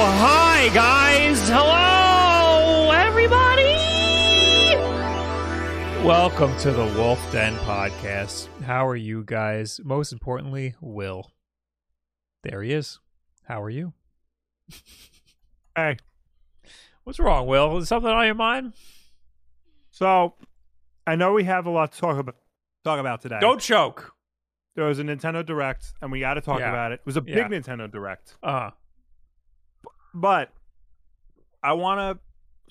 Hi, guys. Hello, everybody. Welcome to the Wolf Den podcast. How are you guys? Most importantly, Will. There he is. How are you? Hey, What's wrong, Will? Is something on your mind? so I know we have a lot to talk about talk about today. Don't choke. There was a Nintendo Direct, and we got to talk Yeah. about it. It was a big Yeah. Nintendo Direct, Uh, but I want to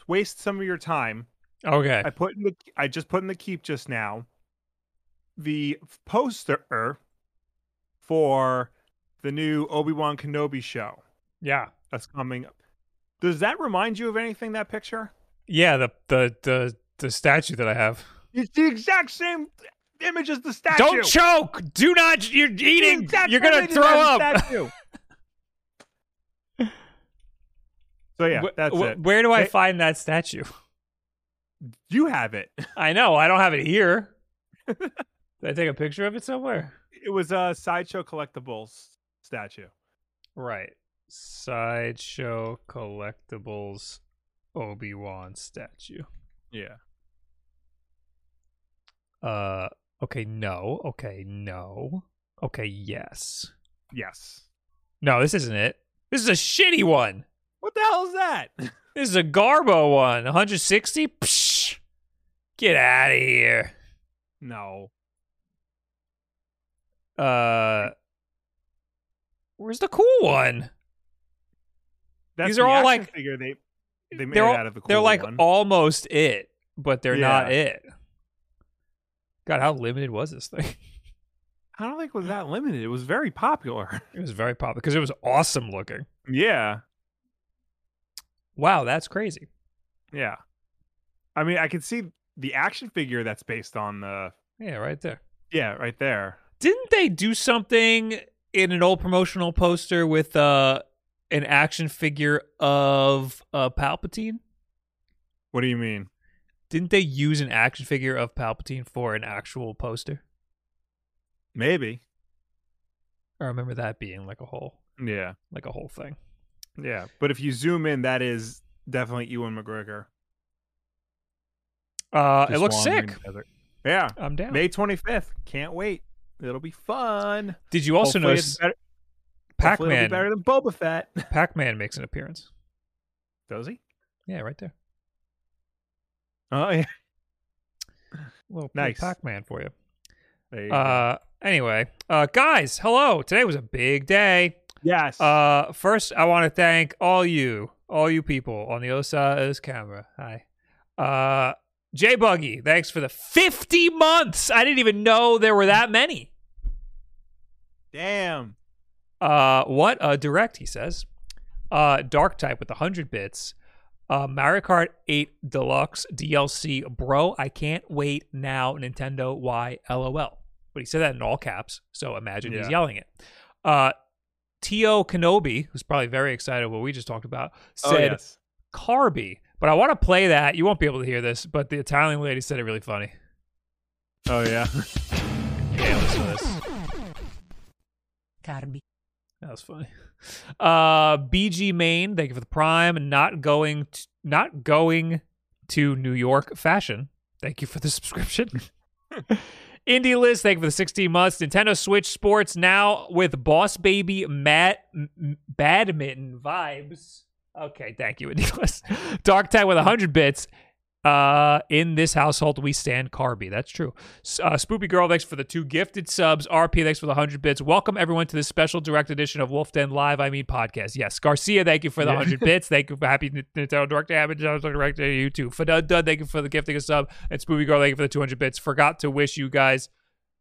waste some of your time. okay. I put in the I just put in the keep just now the poster for the new Obi Wan Kenobi show yeah. that's coming up. Does that remind you of anything? That picture? Yeah, the the the the statue that I have. It's the exact same image as the statue. Don't choke. Do not you're eating. You're going to throw up. statue. So yeah, that's wh- it. Where do I Hey- find that statue? You have it. I know. I don't have it here. Did I take a picture of it somewhere? It was a sideshow collectibles statue. Right. Sideshow collectibles Obi Wan statue. Yeah. Uh okay, no. Okay, no. Okay, yes. Yes. No, this isn't it. This is a shitty one. What the hell is that? This is a Garbo one. 160? Psh. Get out of here. no. Uh Where's the cool one? That's These are the all like- figure they they made all- out of the cool one. they're like one. almost it, but they're not it. God, how limited was this thing? I don't think it was that limited. It was very popular. It was very popular because it was awesome looking. yeah. Wow, that's crazy. Yeah. I mean, I can see the action figure that's based on the Yeah, right there. yeah, right there. Didn't they do something in an old promotional poster with uh an action figure of uh Palpatine? What do you mean? Didn't they use an action figure of Palpatine for an actual poster? Maybe. I remember that being like a whole Yeah. like a whole thing. Yeah. But if you zoom in, that is definitely Ewan McGregor. Uh it looks sick. Yeah. I'm down. May 25th. Can't wait. It'll be fun. Did you also Hopefully notice better, hopefully it'll be Pac-Man better than Boba Fett. Pac-Man makes an appearance? Does he? Yeah, right there. Oh yeah. little, Nice. Pac-Man for you. There you go. Uh, anyway, uh, guys, hello. Today was a big day. Yes. Uh, first, I want to thank all you, all you people on the other side of this camera. Hi. Uh, J Buggy, thanks for the 50 months. I didn't even know there were that many. Damn. Uh, what? Uh, direct, he says. Uh, Dark Type with 100 bits. Uh, Mario Kart 8 Deluxe DLC. Bro, I can't wait now. Nintendo Y LOL. But he said that in all caps, so imagine he's yelling it. Uh, Tio Kenobi, who's probably very excited what we just talked about, oh said yes. Carby. But I want to play that. You won't be able to hear this, but the Italian lady said it really funny. Oh yeah. Yeah, listen to this. Carby. That was funny. Uh, BG Main, thank you for the prime. Not going, t- not going to New York fashion. Thank you for the subscription. Indie List, thank you for the 16 months. Nintendo Switch Sports now with Boss Baby Mat m- Badminton vibes. Okay, thank you, Indie. Dark Tide with 100 bits. Uh, in this household, we stand Carby. That's true. Uh, Spoopy Girl, thanks for the two gifted subs. RP, thanks for the 100 bits. Welcome, everyone, to this special direct edition of Wolf Den Live, I mean, podcast. Yes. Garcia, thank you for the Yeah. 100 bits. Thank you for Happy Nintendo Direct Damage. Direct to you too. Fadud Dud, thank you for the gifting a sub. And Spoopy Girl, thank you for the 200 bits. Forgot to wish you guys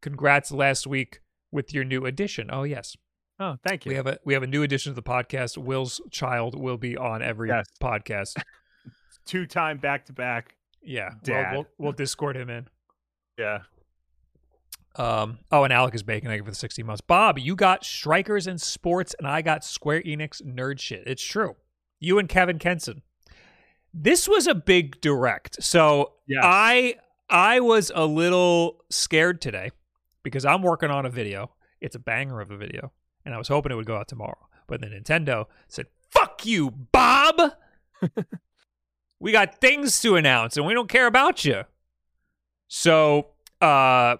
congrats last week with your new addition. Oh, yes. Oh, thank you. We have a we have a new addition to the podcast. Will's child will be on every Yes. podcast. Two time back to back. Yeah, we'll, we'll, we'll Discord him in. Yeah. Um, oh, and Alec is baking. Thank you for the 60 months. Bob, you got Strikers and Sports, and I got Square Enix nerd shit. It's true. You and Kevin Kenson. This was a big direct. So Yes. I I was a little scared today because I'm working on a video. It's a banger of a video, and I was hoping it would go out tomorrow. But then Nintendo said, "Fuck you, Bob. we got things to announce, and we don't care about you." So, uh,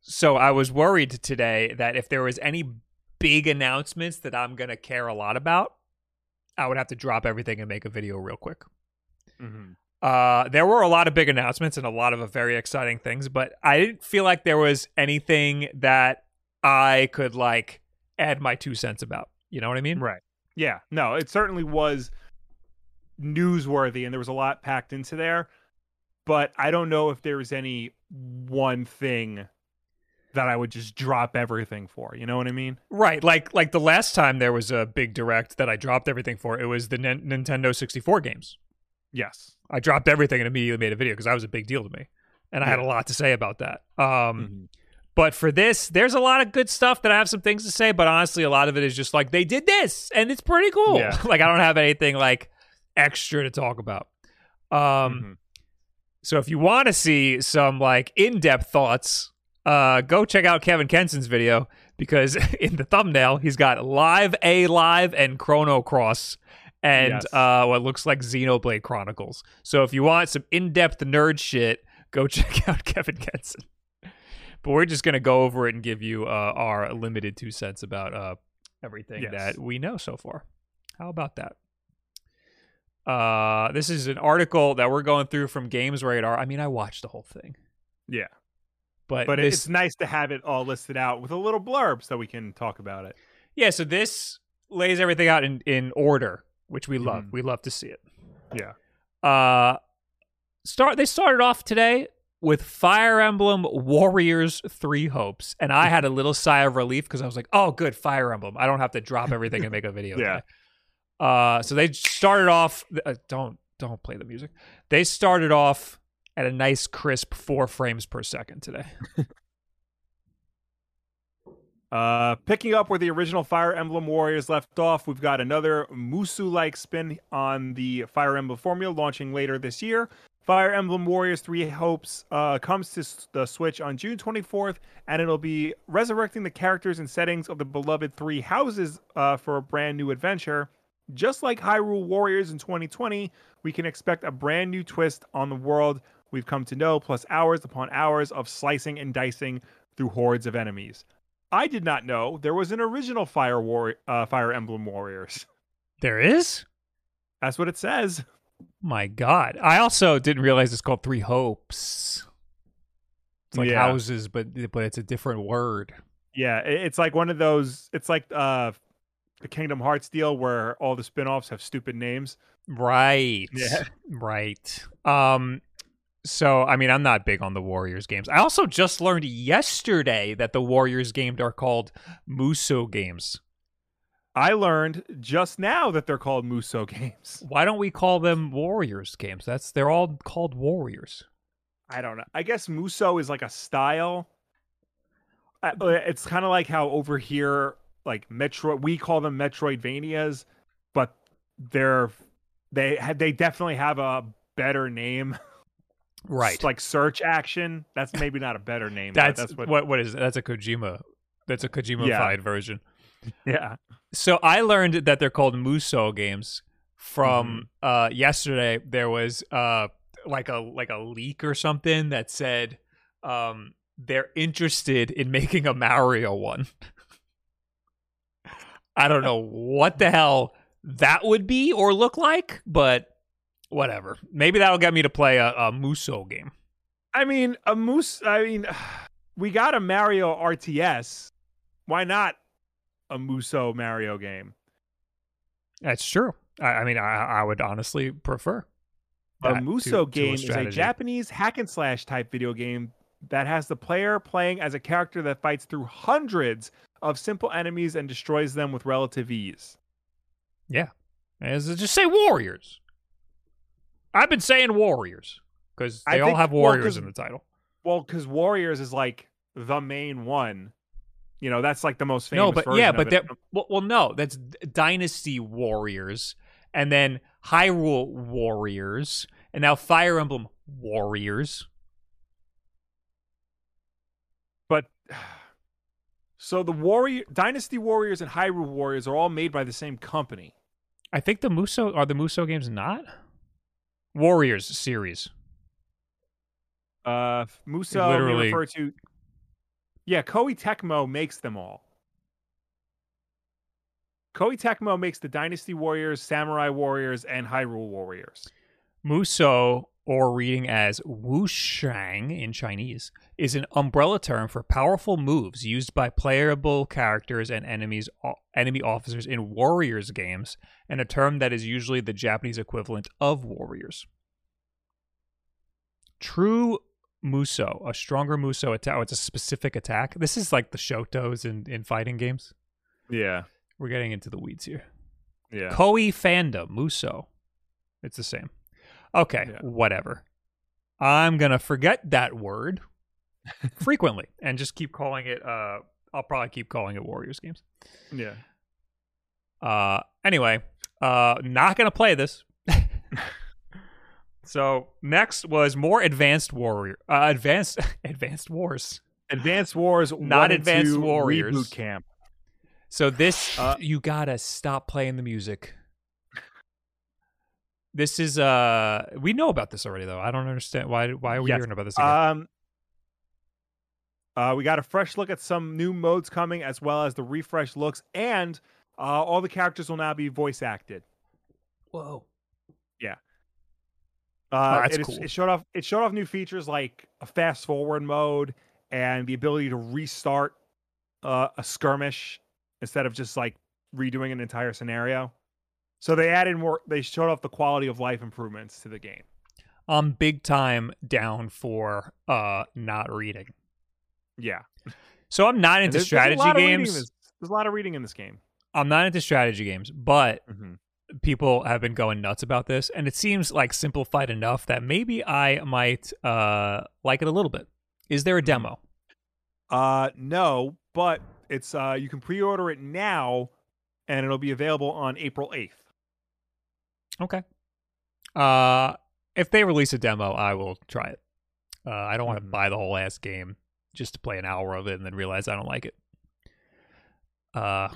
so I was worried today that if there was any big announcements that I'm gonna care a lot about, I would have to drop everything and make a video real quick. hmm Uh, there were a lot of big announcements and a lot of very exciting things, but I didn't feel like there was anything that I could like add my two cents about. You know what I mean? Right. Yeah. No, it certainly was newsworthy and there was a lot packed into there. But I don't know if there was any one thing that I would just drop everything for. You know what I mean? Right. Like like the last time there was a big direct that I dropped everything for. It was the Nin- Nintendo 64 games. Yes. I dropped everything and immediately made a video because that was a big deal to me, and I had a lot to say about that. Um, Mhm. But for this, there's a lot of good stuff that I have some things to say, but honestly, a lot of it is just like they did this and it's pretty cool. Yeah. like I don't have anything like extra to talk about. Um Mhm. so if you want to see some like in-depth thoughts, uh go check out Kevin Kenson's video because in the thumbnail he's got Live A Live and Chrono Cross and Yes. uh what looks like Xenoblade Chronicles. So if you want some in-depth nerd shit, go check out Kevin Kenson but we're just going to go over it and give you uh, our limited two cents about uh, everything Yes. that we know so far. How about that? Uh, this is an article that we're going through from Games Radar. I mean, I watched the whole thing, Yeah. but But this, it's nice to have it all listed out with a little blurb so we can talk about it. yeah. So this lays everything out in in order, which we love. Mhm. We love to see it. Yeah. Uh, start. They started off today with Fire Emblem Warriors Three Hopes, and I had a little sigh of relief because I was like, "Oh, good, Fire Emblem! I don't have to drop everything and make a video." Yeah. today." Uh, so they started off. Uh, don't don't play the music. They started off at a nice crisp four frames per second today. Uh, picking up where the original Fire Emblem Warriors left off, we've got another Muso like spin on the Fire Emblem formula launching later this year. Fire Emblem Warriors 3 Hopes uh, comes to the Switch on June 24th, and it'll be resurrecting the characters and settings of the beloved three houses uh, for a brand new adventure. Just like Hyrule Warriors in 2020, we can expect a brand new twist on the world we've come to know, plus hours upon hours of slicing and dicing through hordes of enemies. I did not know there was an original Fire War uh, Fire Emblem Warriors. There is. That's what it says. My God. I also didn't realize it's called Three Hopes. It's like Yeah. houses, but but it's a different word. Yeah, it's like one of those. It's like uh, the Kingdom Hearts deal where all the spin-offs have stupid names. Right. Yeah. Right. Um so I mean I'm not big on the Warriors games. I also just learned yesterday that the Warriors games are called Muso games. I learned just now that they're called Muso games. Why don't we call them Warriors games? That's they're all called Warriors. I don't know. I guess Muso is like a style. Uh, It's kind of like how over here, like Metroid. we call them Metroidvanias, but they're they had they definitely have a better name. Right. It's like search action. That's maybe not a better name. that's, that's what. what what is it? That's a Kojima. That's a Kojima-fied version. Yeah. So I learned that they're called Muso games from uh yesterday there was uh like a like a leak or something that said um they're interested in making a Mario one. I don't know what the hell that would be or look like, but whatever. Maybe that'll get me to play a, a Muso game. I mean, a moose. I mean, we got a Mario RTS. Why not a Muso Mario game? That's true. I, I mean, I, I would honestly prefer A Muso to- to game is a. Japanese hack and slash type video game that has the player playing as a character that fights through hundreds of simple enemies and destroys them with relative ease. Yeah. As just say warriors. I've been saying warriors because I they all think- have well, in the title. Well, because Warriors is like the main one. You know, that's like the most famous. No, but yeah, but that well, well, no, that's Dynasty Warriors, and then Hyrule Warriors, and now Fire Emblem Warriors. But so the Warrior Dynasty Warriors and Hyrule Warriors are all made by the same company. I think the Muso are the Muso games not Warriors series. Uh, Muso Literally- refer to. Yeah, Koei Tecmo makes them all. Koei Tecmo makes the Dynasty Warriors, Samurai Warriors, and Hyrule Warriors. Muso, or reading as wushuang in Chinese, is an umbrella term for powerful moves used by playable characters and enemies, enemy officers in Warriors games, and a term that is usually the Japanese equivalent of Warriors. True Muso, a stronger Muso attack. Oh, it's a specific attack. This is like the Shotos in, in fighting games. Yeah, We're getting into the weeds here. yeah. Koei fandom, Muso. It's the same. Okay, Yeah. whatever. I'm gonna forget that word frequently and just keep calling it uh I'll probably keep calling it Warriors games. yeah. Uh anyway, uh not gonna play this. so next was more advanced warrior uh advanced advanced wars. Advanced Wars, Not Advanced Warriors. Reboot Camp. So this Uh, you gotta stop playing the music. This is uh we know about this already though. I don't understand why why are we Yes. hearing about this again? Um, uh, we got a fresh look at some new modes coming, as well as the refresh looks, and uh, all the characters will now be voice acted. Whoa. Yeah, uh, Oh, that's it, cool. it showed off. It showed off new features like a fast forward mode and the ability to restart uh, a skirmish instead of just like redoing an entire scenario. So they added more. They showed off the quality of life improvements to the game. I'm big time down for uh not reading. Yeah, So I'm not into there's- there's strategy in games. There's a lot of reading in this game. I'm not into strategy games, but Mm-hmm. people have been going nuts about this and it seems like simplified enough that maybe I might uh like it a little bit. Is there a demo? Uh, no, but it's uh, you can pre-order it now, and it'll be available on April eighth. Okay. Uh, if they release a demo, I will try it. Uh, I don't want to Mhm. buy the whole ass game just to play an hour of it and then realize I don't like it. Uh,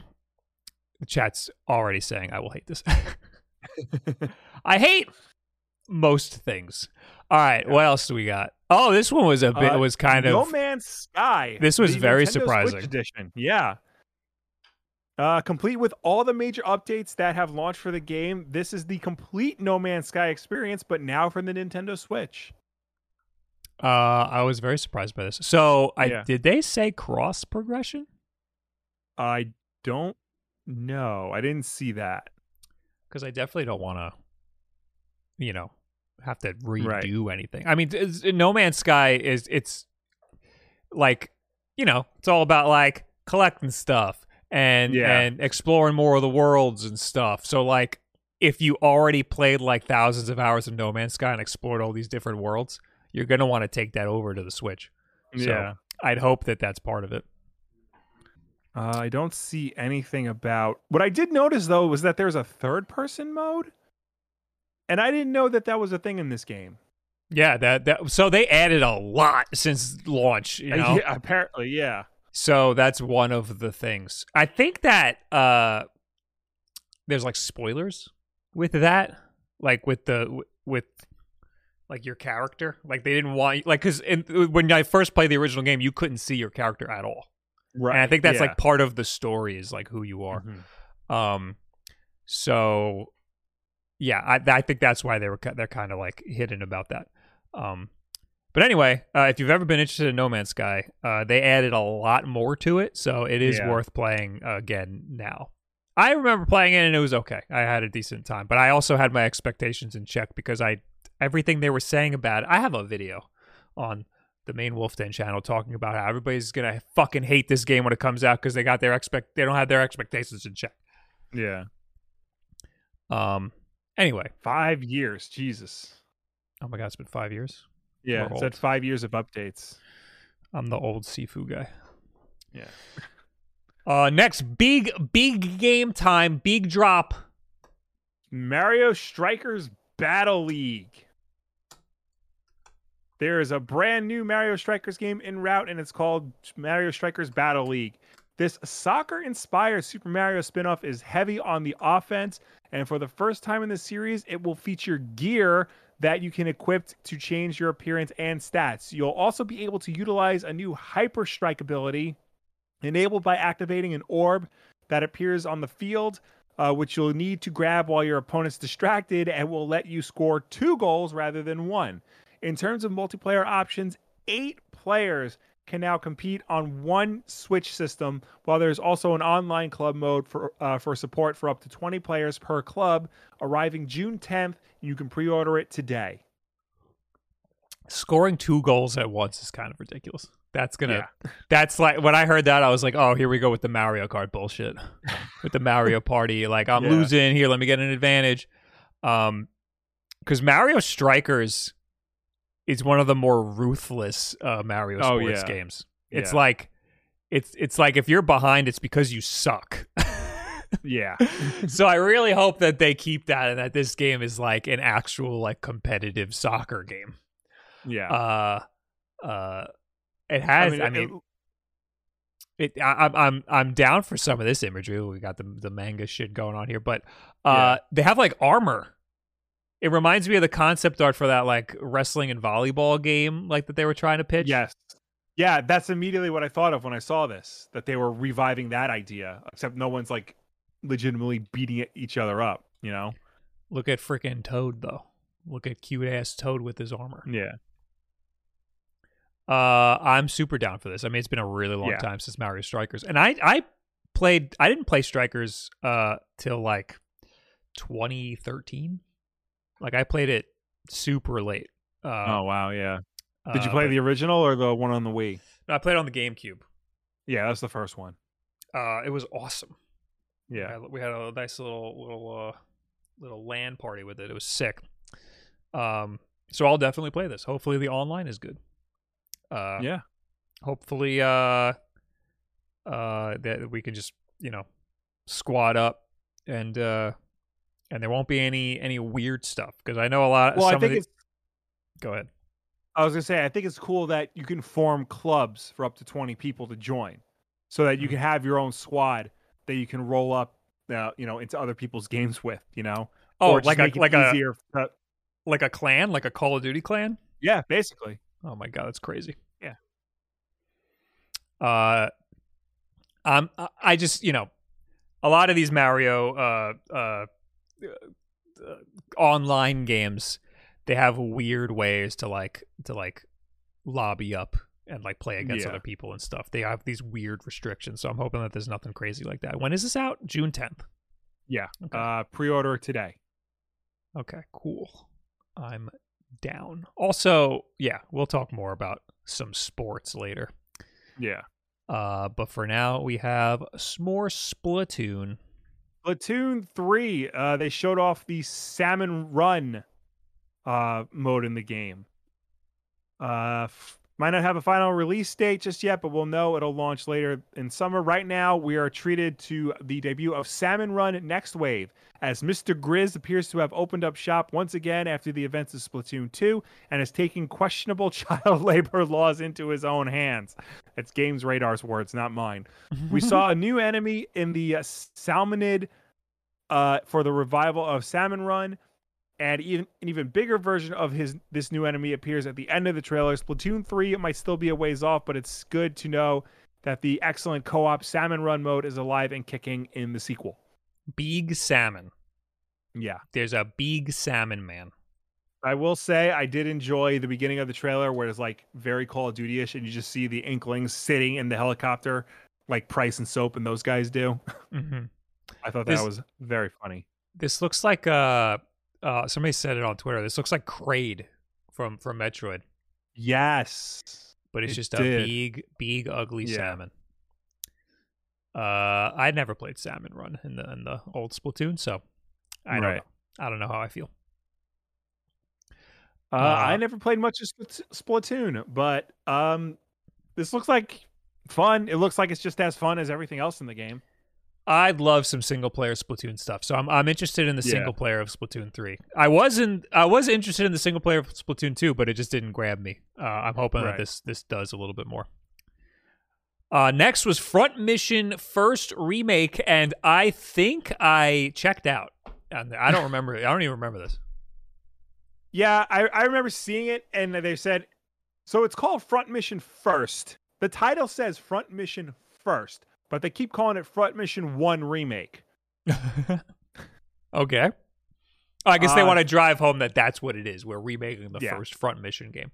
the chat's already saying I will hate this. I hate most things. All right, what else do we got? Oh, this one was a bit Uh, was kind No of No Man's Sky. This was very Nintendo Switch surprising. edition. Yeah. Uh, complete with all the major updates that have launched for the game. This is the complete No Man's Sky experience, but now for the Nintendo Switch. Uh I was very surprised by this. So, I Yeah. did they say cross progression? I don't know. I didn't see that. because I definitely don't want to, you know, have to redo Right. anything. I mean, No Man's Sky is it's like, you know, it's all about like collecting stuff and Yeah. and exploring more of the worlds and stuff. So like, if you already played like thousands of hours of No Man's Sky and explored all these different worlds, you're gonna want to take that over to the Switch. So yeah. I'd hope that that's part of it. Uh, I don't see anything about. What I did notice though was that there's a third person mode, and I didn't know that that was a thing in this game. Yeah, that that so they added a lot since launch. You know, Yeah, apparently, yeah. So that's one of the things. I think that uh there's like spoilers with that, like with the with like your character. Like they didn't want like cuz when I first played the original game, you couldn't see your character at all. Right. And I think that's yeah. like part of the story is like who you are. Mhm. Um so yeah, I I think that's why they were they're kind of like hidden about that. Um but anyway, uh, if you've ever been interested in No Man's Sky, uh, they added a lot more to it, so it is Yeah. worth playing again now. I remember playing it and it was okay. I had a decent time, but I also had my expectations in check because I everything they were saying about it. I have a video on the main Wolf Den channel talking about how everybody's gonna fucking hate this game when it comes out because they got their expect they don't have their expectations in check. Yeah. Um. Anyway, Five years. Jesus. oh my god, it's been five years. Yeah. It's at five years of updates. I'm the old Sifu guy. Yeah. Uh, next big big game time, big drop. Mario Strikers Battle League. There is a brand new Mario Strikers game en route, and it's called Mario Strikers Battle League. This soccer inspired Super Mario spinoff is heavy on the offense, and for the first time in the series, it will feature gear that you can equip to change your appearance and stats. You'll also be able to utilize a new Hyper Strike ability enabled by activating an orb that appears on the field uh, which you'll need to grab while your opponent's distracted and will let you score two goals rather than one. In terms of multiplayer options, eight players can now compete on one Switch system, while there's also an online club mode for uh, for support for up to 20 players per club, arriving June 10th. You can pre-order it today. Scoring two goals at once is kind of ridiculous. That's gonna. That's like when I heard that, I was like, "Oh, here we go with the Mario Kart bullshit, with the Mario Party." Like I'm Yeah. losing here, let me get an advantage. Um, because Mario Strikers is one of the more ruthless uh, Mario Oh, sports yeah. games. It's Yeah. like, it's it's like if you're behind, it's because you suck. Yeah, so I really hope that they keep that and that this game is like an actual like competitive soccer game. yeah. Uh, uh, it has. I mean, it, I, I'm I'm I'm down for some of this imagery. We got the the manga shit going on here, but uh, they have like armor. It reminds me of the concept art for that like wrestling and volleyball game, like that they were trying to pitch. Yes. Yeah, that's immediately what I thought of when I saw this. That they were reviving that idea, except no one's like legitimately beating each other up. You know? Look at freaking Toad though. Look at cute ass Toad with his armor. Yeah. Uh, I'm super down for this. I mean, it's been a really long Yeah. time since Mario Strikers, and I I played. I didn't play Strikers uh till like 2013. Like I played it super late. Uh, oh wow, yeah. Did you uh, play but- the original or the one on the Wii? No, I played on the GameCube. Yeah, that's the first one. Uh, it was awesome. Yeah. we had a nice little little uh little LAN party with it. It was sick. Um, so I'll definitely play this. Hopefully the online is good. Uh, Yeah. hopefully uh uh that we can just you know squat up and uh and there won't be any any weird stuff because I know a lot. Well, I some think of the, it's go ahead. I was gonna say I think it's cool that you can form clubs for up to twenty people to join, so that you Mm-hmm. can have your own squad that you can roll up, uh, you know, into other people's games with. You know, Oh, like a like a to- like a clan, like a Call of Duty clan. yeah, basically. Oh my god, that's crazy. Yeah. Uh, um, I- just you know, a lot of these Mario uh, uh online games, they have weird ways to like to like lobby up and like play against Yeah. other people and stuff. They have these weird restrictions, so I'm hoping that there's nothing crazy like that. When is this out? June 10th. Yeah. Okay. Uh, pre-order today. Okay, cool. I'm down. Also, yeah, we'll talk more about some sports later. Yeah. Uh, but for now, we have some more Splatoon. Splatoon three. Uh, they showed off the salmon run uh mode in the game. Uh, might not have a final release date just yet, but we'll know it'll launch later in summer. Right now, we are treated to the debut of Salmon Run Next Wave, as Mr. Grizz appears to have opened up shop once again after the events of Splatoon 2 and is taking questionable child labor laws into his own hands. That's Games Radar's words, not mine. We saw a new enemy in the uh, Salmonid uh, for the revival of Salmon Run, and even an even bigger version of his this new enemy appears at the end of the trailer. Splatoon 3 it might still be a ways off, but it's good to know that the excellent co-op Salmon Run mode is alive and kicking in the sequel. Big salmon. Yeah. There's a big salmon man. I will say I did enjoy the beginning of the trailer where it's like very Call of Duty-ish and you just see the inklings sitting in the helicopter like Price and Soap and those guys do. hmm I thought This- that was very funny. This looks like uh, uh, somebody said it on Twitter. This looks like Kraid from from Metroid. Yes. but it's It just a big, big, ugly Yeah. salmon. Uh, I never played Salmon Run in the in the old Splatoon, so I don't Right. know. I don't know how I feel. Uh, Uh, I never played much of Splatoon, but um, this looks like fun. It looks like it's just as fun as everything else in the game. I'd love some single player Splatoon stuff, so I'm I'm interested in the Yeah. single player of Splatoon three. I wasn't I was interested in the single player of Splatoon two, but it just didn't grab me. Uh, I'm hoping that this this does a little bit more. Uh, next was Front Mission first remake, and I think I checked out. I don't remember. I don't even remember this. Yeah, I, I remember seeing it, and they said, so it's called Front Mission First. The title says Front Mission First, but they keep calling it Front Mission One Remake. okay. I guess they Uh, want to drive home that that's what it is. We're remaking the Yeah. first Front Mission game.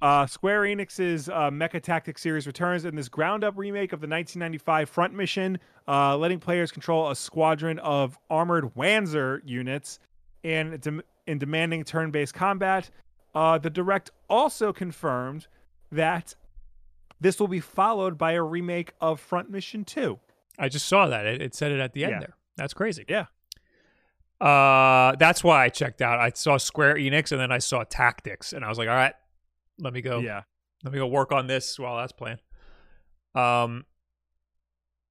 Uh, Square Enix's uh, Mecha Tactics series returns in this ground up remake of the 1995 Front Mission, uh, letting players control a squadron of armored Wanzer units in, dem- in demanding turn based combat. Uh, the Direct also confirmed that this will be followed by a remake of Front Mission 2. I just saw that. It, it said it at the end Yeah. there. That's crazy. Yeah. Uh, that's why I checked out. I saw Square Enix and then I saw Tactics, and I was like, all right, let me go. Yeah. Let me go work on this while that's playing. Um,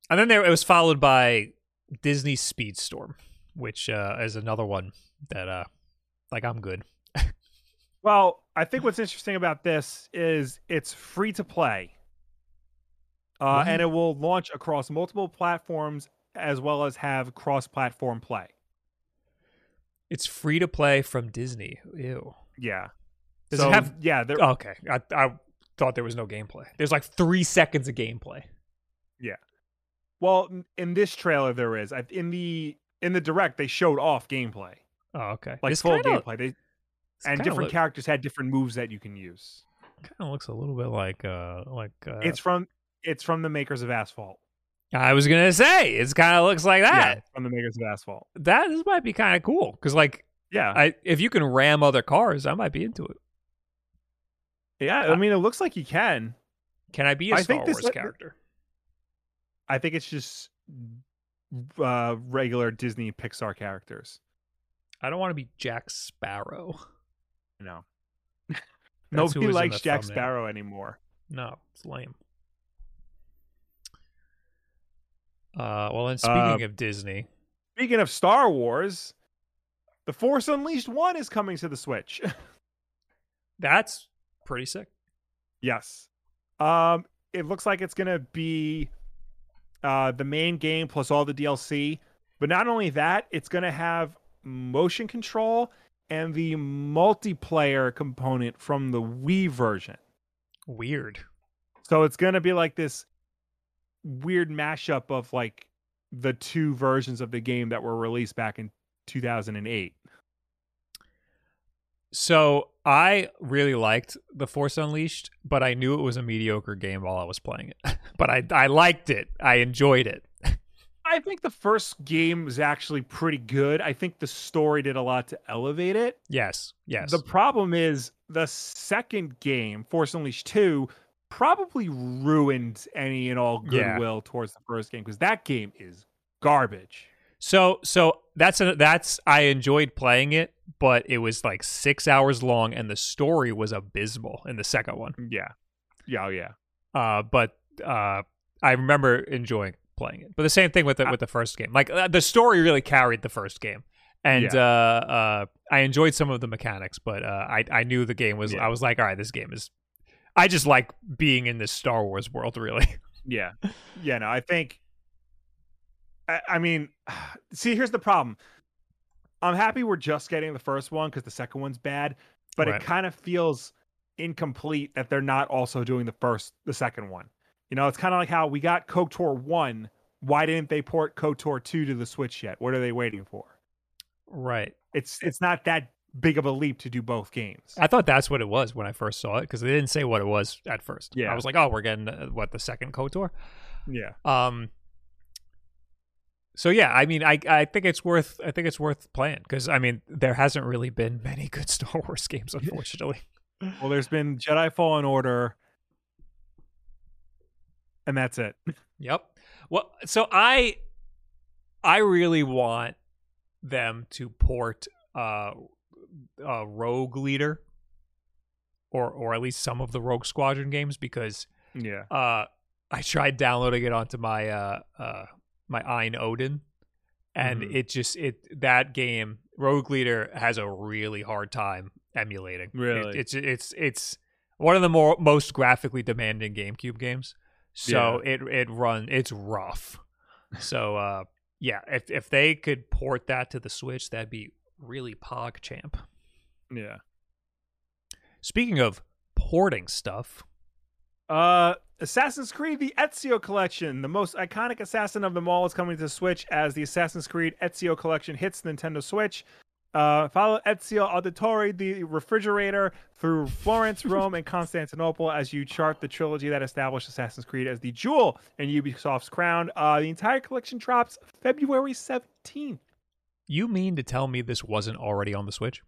and then there it was followed by Disney Speedstorm, which uh, is another one that uh, like I'm good. Well, I think what's interesting about this is it's free to play. Uh, and it will launch across multiple platforms as well as have cross platform play. It's free to play from Disney. Ew. Yeah. Does so, it have? yeah, there, Okay, I, I thought there was no gameplay. There's like three seconds of gameplay. Yeah. Well in this trailer there is. In the in the direct they showed off gameplay. Oh, okay. Like This full kinda- gameplay. They and different look- characters had different moves that you can use. kind of looks a little bit like uh like uh, it's from it's from the makers of Asphalt. I was gonna say it's kind of looks like that. Yeah, from the makers of Asphalt. That this might be kind of cool because like Yeah. I if you can ram other cars, I might be into it. yeah, I mean it looks like you can. Can I be a I Star Wars character? I think it's just uh regular Disney Pixar characters. I don't want to be Jack Sparrow. No. Nobody likes Jack thumbnail. Sparrow anymore. No, it's lame. Uh, well, and speaking Uh, of Disney, Speaking of Star Wars, The Force Unleashed 1 is coming to the Switch. that's pretty sick. yes. Um it looks like it's going to be uh the main game plus all the DLC, but not only that, it's going to have motion control and the multiplayer component from the Wii version. Weird. So it's going to be like this weird mashup of like the two versions of the game that were released back in 2008. So I really liked The Force Unleashed, but I knew it was a mediocre game while I was playing it. but I I liked it. I enjoyed it. I think the first game was actually pretty good. I think the story did a lot to elevate it. Yes. Yes. The problem is the second game, Force Unleashed 2, probably ruined any and all Yeah. goodwill towards the first game because that game is garbage. So so that's a, that's I enjoyed playing it, but it was like six hours long, and the story was abysmal in the second one. Yeah. Yeah, oh, yeah. Uh, but uh, I remember enjoying playing it. But the same thing with the with the first game. Like uh, the story really carried the first game, and Yeah. uh, uh, I enjoyed some of the mechanics. But uh, I I knew the game was. Yeah. I was like, all right, this game is. I just like being in this Star Wars world, really. Yeah. Yeah, no, I think I, I mean, see, here's the problem. I'm happy we're just getting the first one because the second one's bad, but Right. it kind of feels incomplete that they're not also doing the first, the second one. You know, it's kind of like how we got KOTOR 1. Why didn't they port KOTOR 2 to the Switch yet? What are they waiting for? right. It's it's not that big of a leap to do both games. I thought that's what it was when I first saw it because they didn't say what it was at first. Yeah. I was like, oh, we're getting uh, what the second Kotor. Yeah. Um. So yeah, I mean, I I think it's worth I think it's worth playing because I mean there hasn't really been many good Star Wars games, unfortunately. Well, there's been Jedi Fallen Order, and that's it. Yep. Well, so I I really want them to port uh, uh Rogue Leader or or at least some of the Rogue Squadron games because Yeah. uh I tried downloading it onto my uh uh my AYN Odin and Mhm. it just it that game Rogue Leader has a really hard time emulating. It- Really? it's it's it's one of the more most graphically demanding GameCube games. So it it run it's rough. So uh yeah, if if they could port that to the Switch, that'd be really pog champ. Yeah. Speaking of porting stuff, Uh, Assassin's Creed: The Ezio Collection, the most iconic assassin of them all, is coming to Switch as the Assassin's Creed Ezio Collection hits Nintendo Switch. Uh, follow Ezio Auditore, the refrigerator, through Florence, Rome, and Constantinople as you chart the trilogy that established Assassin's Creed as the jewel in Ubisoft's crown. Uh, the entire collection drops February 17th. You mean to tell me this wasn't already on the Switch?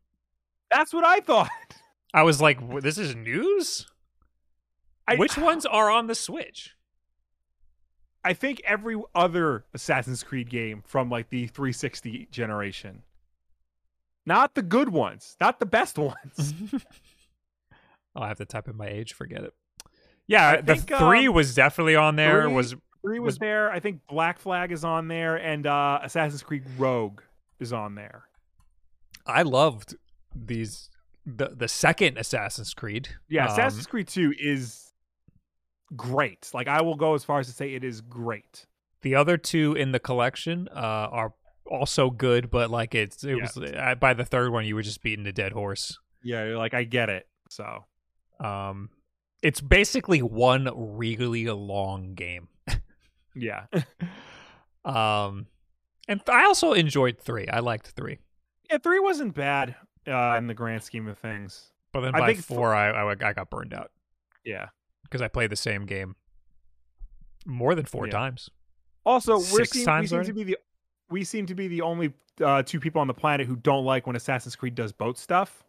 That's what I thought. I was like, this is news? I, Which ones are on the Switch? I think every other Assassin's Creed game from like the 360 generation. Not the good ones, not the best ones. I'll have to type in my age, forget it. Yeah, I the think, three um, was definitely on there. three- Was Three was, Was- there. I think Black Flag is on there, and uh, Assassin's Creed Rogue is on there. I loved these the the second Assassin's Creed. Yeah, Um, Assassin's Creed 2 is great. Like I will go as far as to say it is great. The other two in the collection uh, are also good, but like it's it Yeah. was uh, by the third one you were just beating a dead horse. Yeah, you're like I get it. So Um, it's basically one really long game. yeah, Um, and I also enjoyed three. I liked three, yeah, three wasn't bad uh, in the grand scheme of things. but then I by think th- four, I, I I got burned out Yeah. because I played the same game more than four Yeah. times. Also, we're Six seem, we seem already? to be the we seem to be the only uh, two people on the planet who don't like when Assassin's Creed does boat stuff.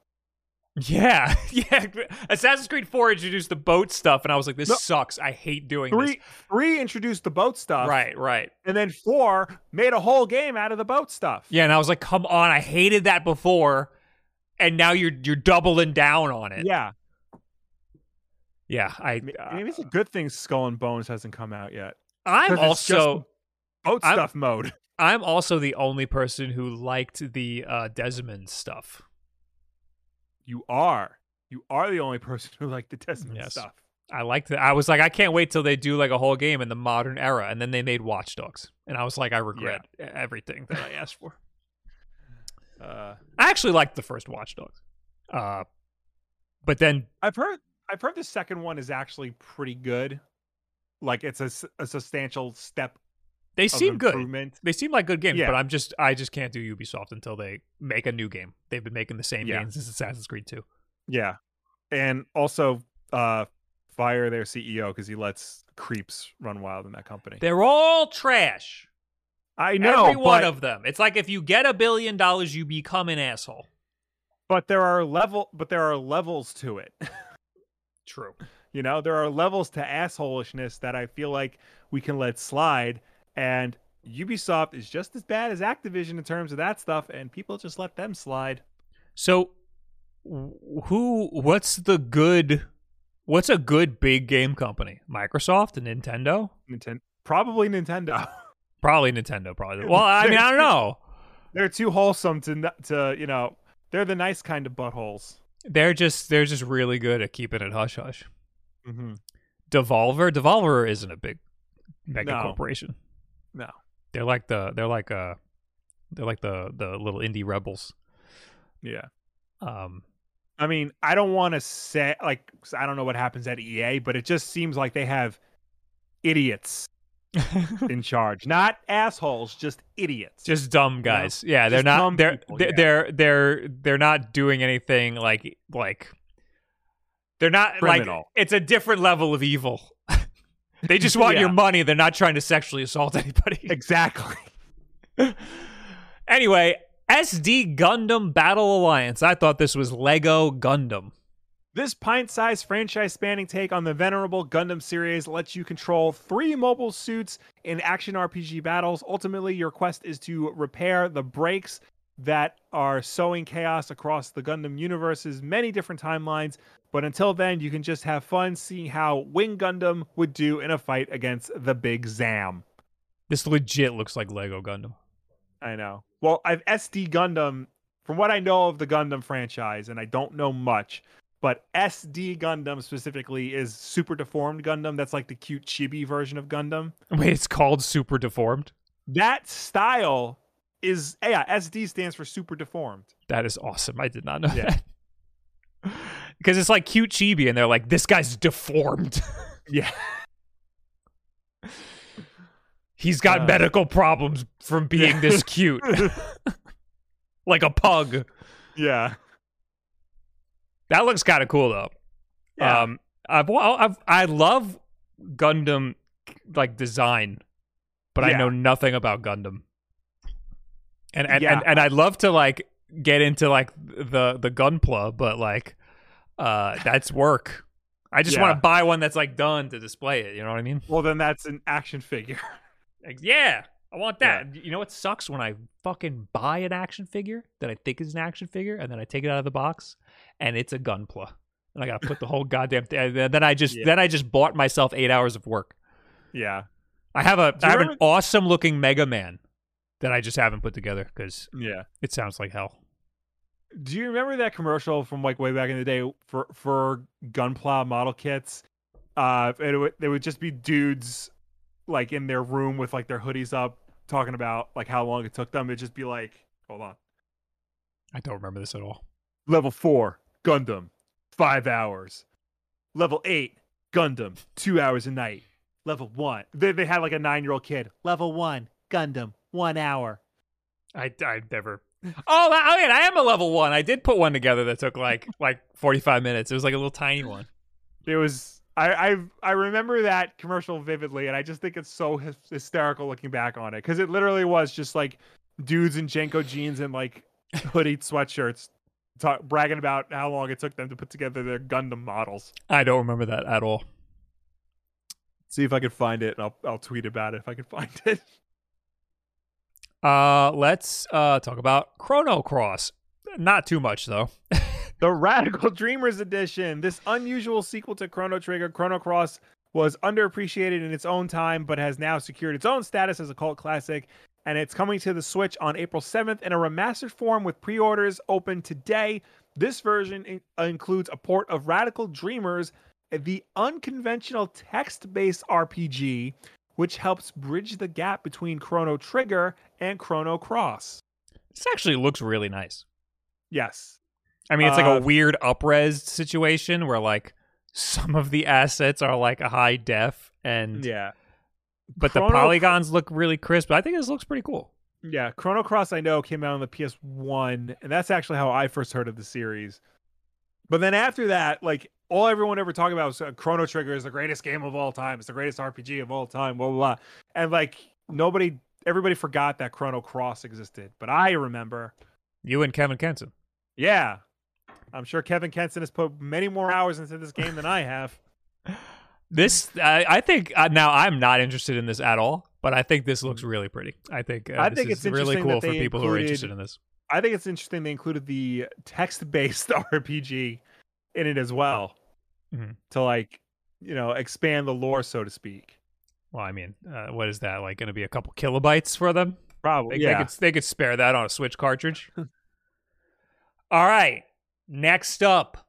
Yeah, yeah. Assassin's Creed 4 introduced the boat stuff, and I was like, this No. sucks. I hate doing Three three introduced the boat stuff, Right, right. And then four made a whole game out of the boat stuff. Yeah, and I was like, come on, I hated that before, and now you're you're doubling down on it. yeah. yeah. I uh, Maybe it's a good thing Skull and Bones hasn't come out yet. I'm also Boat I'm- stuff mode. I'm also the only person who liked the uh, Desmond stuff. You are. You are the only person who liked the Desmond Yes. stuff. I liked it. I was like, I can't wait till they do like a whole game in the modern era, and then they made Watch Dogs, and I was like, I regret everything that I asked for. Uh, I actually liked the first Watch Dogs, uh, but then I've heard. I've heard the second one is actually pretty good. Like it's a substantial step they seem good. They seem like good games, Yeah. but I'm just I just can't do Ubisoft until they make a new game. They've been making the same Yeah. games since Assassin's Creed 2. Yeah, and also uh, fire their CEO because he lets creeps run wild in that company. They're all trash. I know, Every one but, of them. It's like if you get a billion dollars, you become an asshole. but there are level, but there are levels to it. True. You know, there are levels to assholishness that I feel like we can let slide. And Ubisoft is just as bad as Activision in terms of that stuff, and people just let them slide. So, who? What's the good? What's a good big game company? Microsoft and Nintendo? Nintendo, probably Nintendo. Probably Nintendo. Probably. Well, I mean, I don't know. they're too wholesome to to you know. They're the nice kind of buttholes. They're just they're just really good at keeping it hush hush. Mm-hmm. Devolver. Devolver isn't a big mega No. corporation. No, They're like the they're like uh they're like the the little indie rebels. yeah. Um I mean, I don't want to say like I don't know what happens at EA, but it just seems like they have idiots in charge, not assholes, just idiots. just dumb guys. Yeah, they're Just not they're people, they're, yeah. they're they're they're not doing anything like like they're not Criminal. like it's a different level of evil. they just want your money. They're not trying to sexually assault anybody. exactly. anyway, SD Gundam Battle Alliance. I thought this was Lego Gundam. This pint sized franchise spanning take on the venerable Gundam series lets you control three mobile suits in action RPG battles. Ultimately, your quest is to repair the breaks that are sowing chaos across the Gundam universe's many different timelines. But until then, you can just have fun seeing how Wing Gundam would do in a fight against the Big Zam. This legit looks like Lego Gundam. I know. Well, I've SD Gundam, from what I know of the Gundam franchise, and I don't know much, but SD Gundam specifically is Super Deformed Gundam. That's like the cute chibi version of Gundam. Wait, it's called Super Deformed? That style is, yeah, SD stands for Super Deformed. That is awesome. I did not know Yeah. that. Because it's like cute chibi, and they're like, this guy's deformed. Yeah. He's got Uh. medical problems from being this cute. like a pug. Yeah. That looks kind of cool though. Yeah. Um, I've, well, I've I love Gundam like design, but I know nothing about Gundam. And and, Yeah. and and I'd love to like get into like the the Gunpla, but like uh that's work. I just want to buy one that's like done to display it. You know what I mean? well, then that's an action figure. Like, yeah, I want that. You know what sucks when I fucking buy an action figure that I think is an action figure, and then I take it out of the box, and it's a Gunpla, and I gotta put the whole goddamn thing. Then I just Yeah. then I just bought myself eight hours of work. yeah. I have a I Do I you have an awesome looking Mega Man that I just haven't put together because Yeah. it sounds like hell. Do you remember that commercial from like way back in the day for for Gunpla model kits? Uh, it would they would just be dudes like in their room with like their hoodies up, talking about like how long it took them. It'd just be like, hold on, I don't remember this at all. level four Gundam, five hours. Level eight Gundam, two hours a night. Level one, they they had like a nine year old kid. Level one Gundam, one hour. I I never. Oh, I, oh, yeah, I am a level one. I did put one together that took like like forty five minutes. It was like a little tiny one. It was I I I remember that commercial vividly, and I just think it's so hys- hysterical looking back on it because it literally was just like dudes in JNCO jeans and like hoodie sweatshirts, talk, bragging about how long it took them to put together their Gundam models. I don't remember that at all. See if I can find it, and I'll I'll tweet about it if I can find it. Uh, let's uh talk about Chrono Cross. Not too much though. The Radical Dreamers Edition. This unusual sequel to Chrono Trigger, Chrono Cross, was underappreciated in its own time, but has now secured its own status as a cult classic. And it's coming to the Switch on April 7th in a remastered form with pre orders open today. This version in- includes a port of Radical Dreamers, the unconventional text based RPG, which helps bridge the gap between Chrono Trigger and Chrono Cross. This actually looks really nice. Yes. I mean, it's like a Uh, weird upres situation where like some of the assets are like a high def and Yeah. but the polygons look really crisp. I think this looks pretty cool. Yeah, Chrono Cross I know came out on the PS1, and that's actually how I first heard of the series. But then after that, like all everyone ever talked about was uh, Chrono Trigger is the greatest game of all time. It's the greatest RPG of all time. Blah blah. blah. And like nobody, everybody forgot that Chrono Cross existed. But I remember. You and Kevin Kenson. Yeah, I'm sure Kevin Kenson has put many more hours into this game than I have. This I, I think uh, now I'm not interested in this at all, but I think this looks really pretty. I think uh, I this think is it's really cool for people who are interested in this. I think it's interesting they included the text-based RPG in it as well Mhm. to like you know expand the lore, so to speak. Well, I mean, uh, what is that like? Going to be a couple kilobytes for them? Probably, They, yeah. they could they could spare that on a Switch cartridge. All right, next up,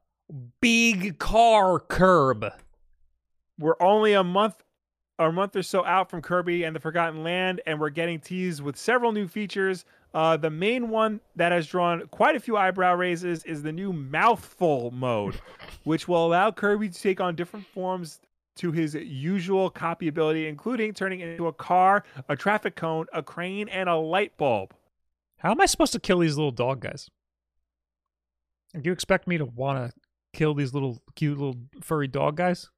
Big Car Curb. We're only a month, a month or so out from Kirby and the Forgotten Land, and we're getting teased with several new features. Uh, the main one that has drawn quite a few eyebrow raises is the new Mouthful mode, which will allow Kirby to take on different forms to his usual copy ability, including turning into a car, a traffic cone, a crane, and a light bulb. How am I supposed to kill these little dog guys? Do you expect me to want to kill these little cute little furry dog guys?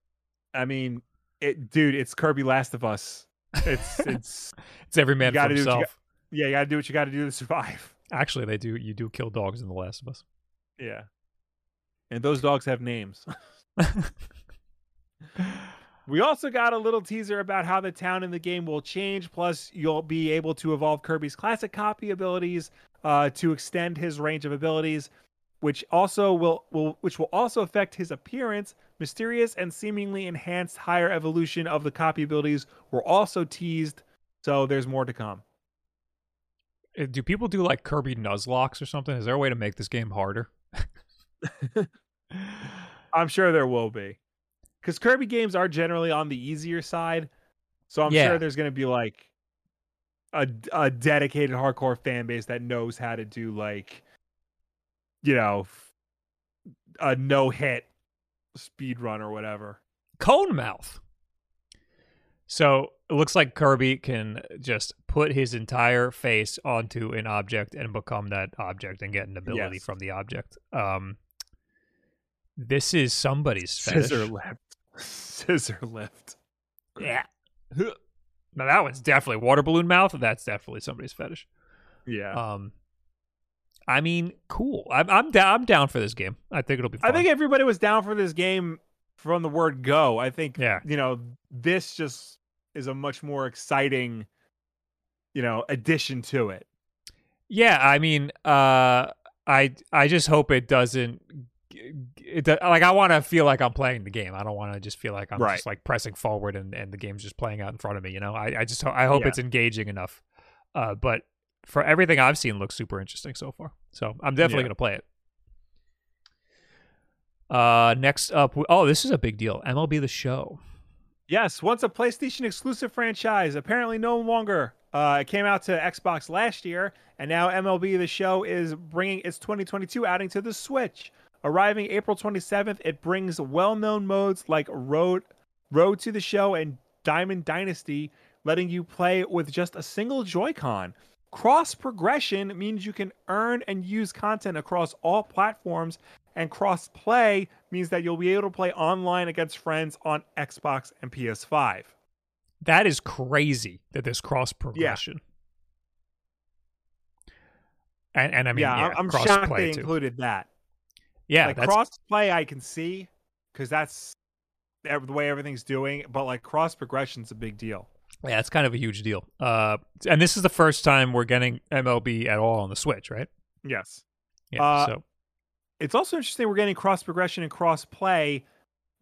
I mean, it, dude, it's Kirby Last of Us. It's it's It's every man for gotta do what you himself. Yeah, you gotta do what you gotta do to survive. Actually, they do. You do kill dogs in The Last of Us. Yeah. And those dogs have names. we also got a little teaser about how the town in the game will change. Plus, you'll be able to evolve Kirby's classic copy abilities uh, to extend his range of abilities, which also will, will which will also affect his appearance. Mysterious and seemingly enhanced higher evolution of the copy abilities were also teased, so there's more to come. Uh, Do people do like Kirby Nuzlockes or something? Is there a way to make this game harder? I'm sure there will be. Because Kirby games are generally on the easier side. So I'm Yeah. sure there's going to be like a, a dedicated hardcore fan base that knows how to do like, you know, a no hit speed run or whatever. Cone mouth. So it looks like Kirby can just put his entire face onto an object and become that object and get an ability Yes. from the object. Um, this is somebody's fetish. Scissor lift. Scissor lift. Yeah. Now that one's definitely water balloon mouth. That's definitely somebody's fetish. Yeah. Um, I mean, cool. I'm I'm down. I'm down for this game. I think it'll be. Fun. I think everybody was down for this game from the word go. I think Yeah. you know, this just is a much more exciting, you know, addition to it. Yeah, I mean, uh, I I just hope it doesn't. It, like I want to feel like I'm playing the game. I don't want to just feel like I'm Right. just like pressing forward and, and the game's just playing out in front of me. You know, I, I just ho- I hope Yeah. it's engaging enough. Uh, but for everything I've seen, looks super interesting so far. So I'm definitely Yeah. gonna play it. Uh, next up, we- oh, this is a big deal. MLB The Show. Yes, once a PlayStation exclusive franchise, apparently no longer. Uh, it came out to Xbox last year, and now MLB The Show is bringing its 2022 outing to the Switch. Arriving April 27th, it brings well-known modes like Road Road to the Show and Diamond Dynasty, letting you play with just a single Joy-Con. Cross progression means you can earn and use content across all platforms, and cross play means that you'll be able to play online against friends on Xbox and PS5. That is crazy that there's cross progression. And and I mean, yeah, yeah, I'm- shocked play they too. included that. Yeah, like cross play, I can see because that's the way everything's doing. But like cross progression's a big deal. Yeah, it's kind of a huge deal. Uh, and this is the first time we're getting MLB at all on the Switch, right? Yes, Yeah. Uh, so it's also interesting we're getting cross progression and cross play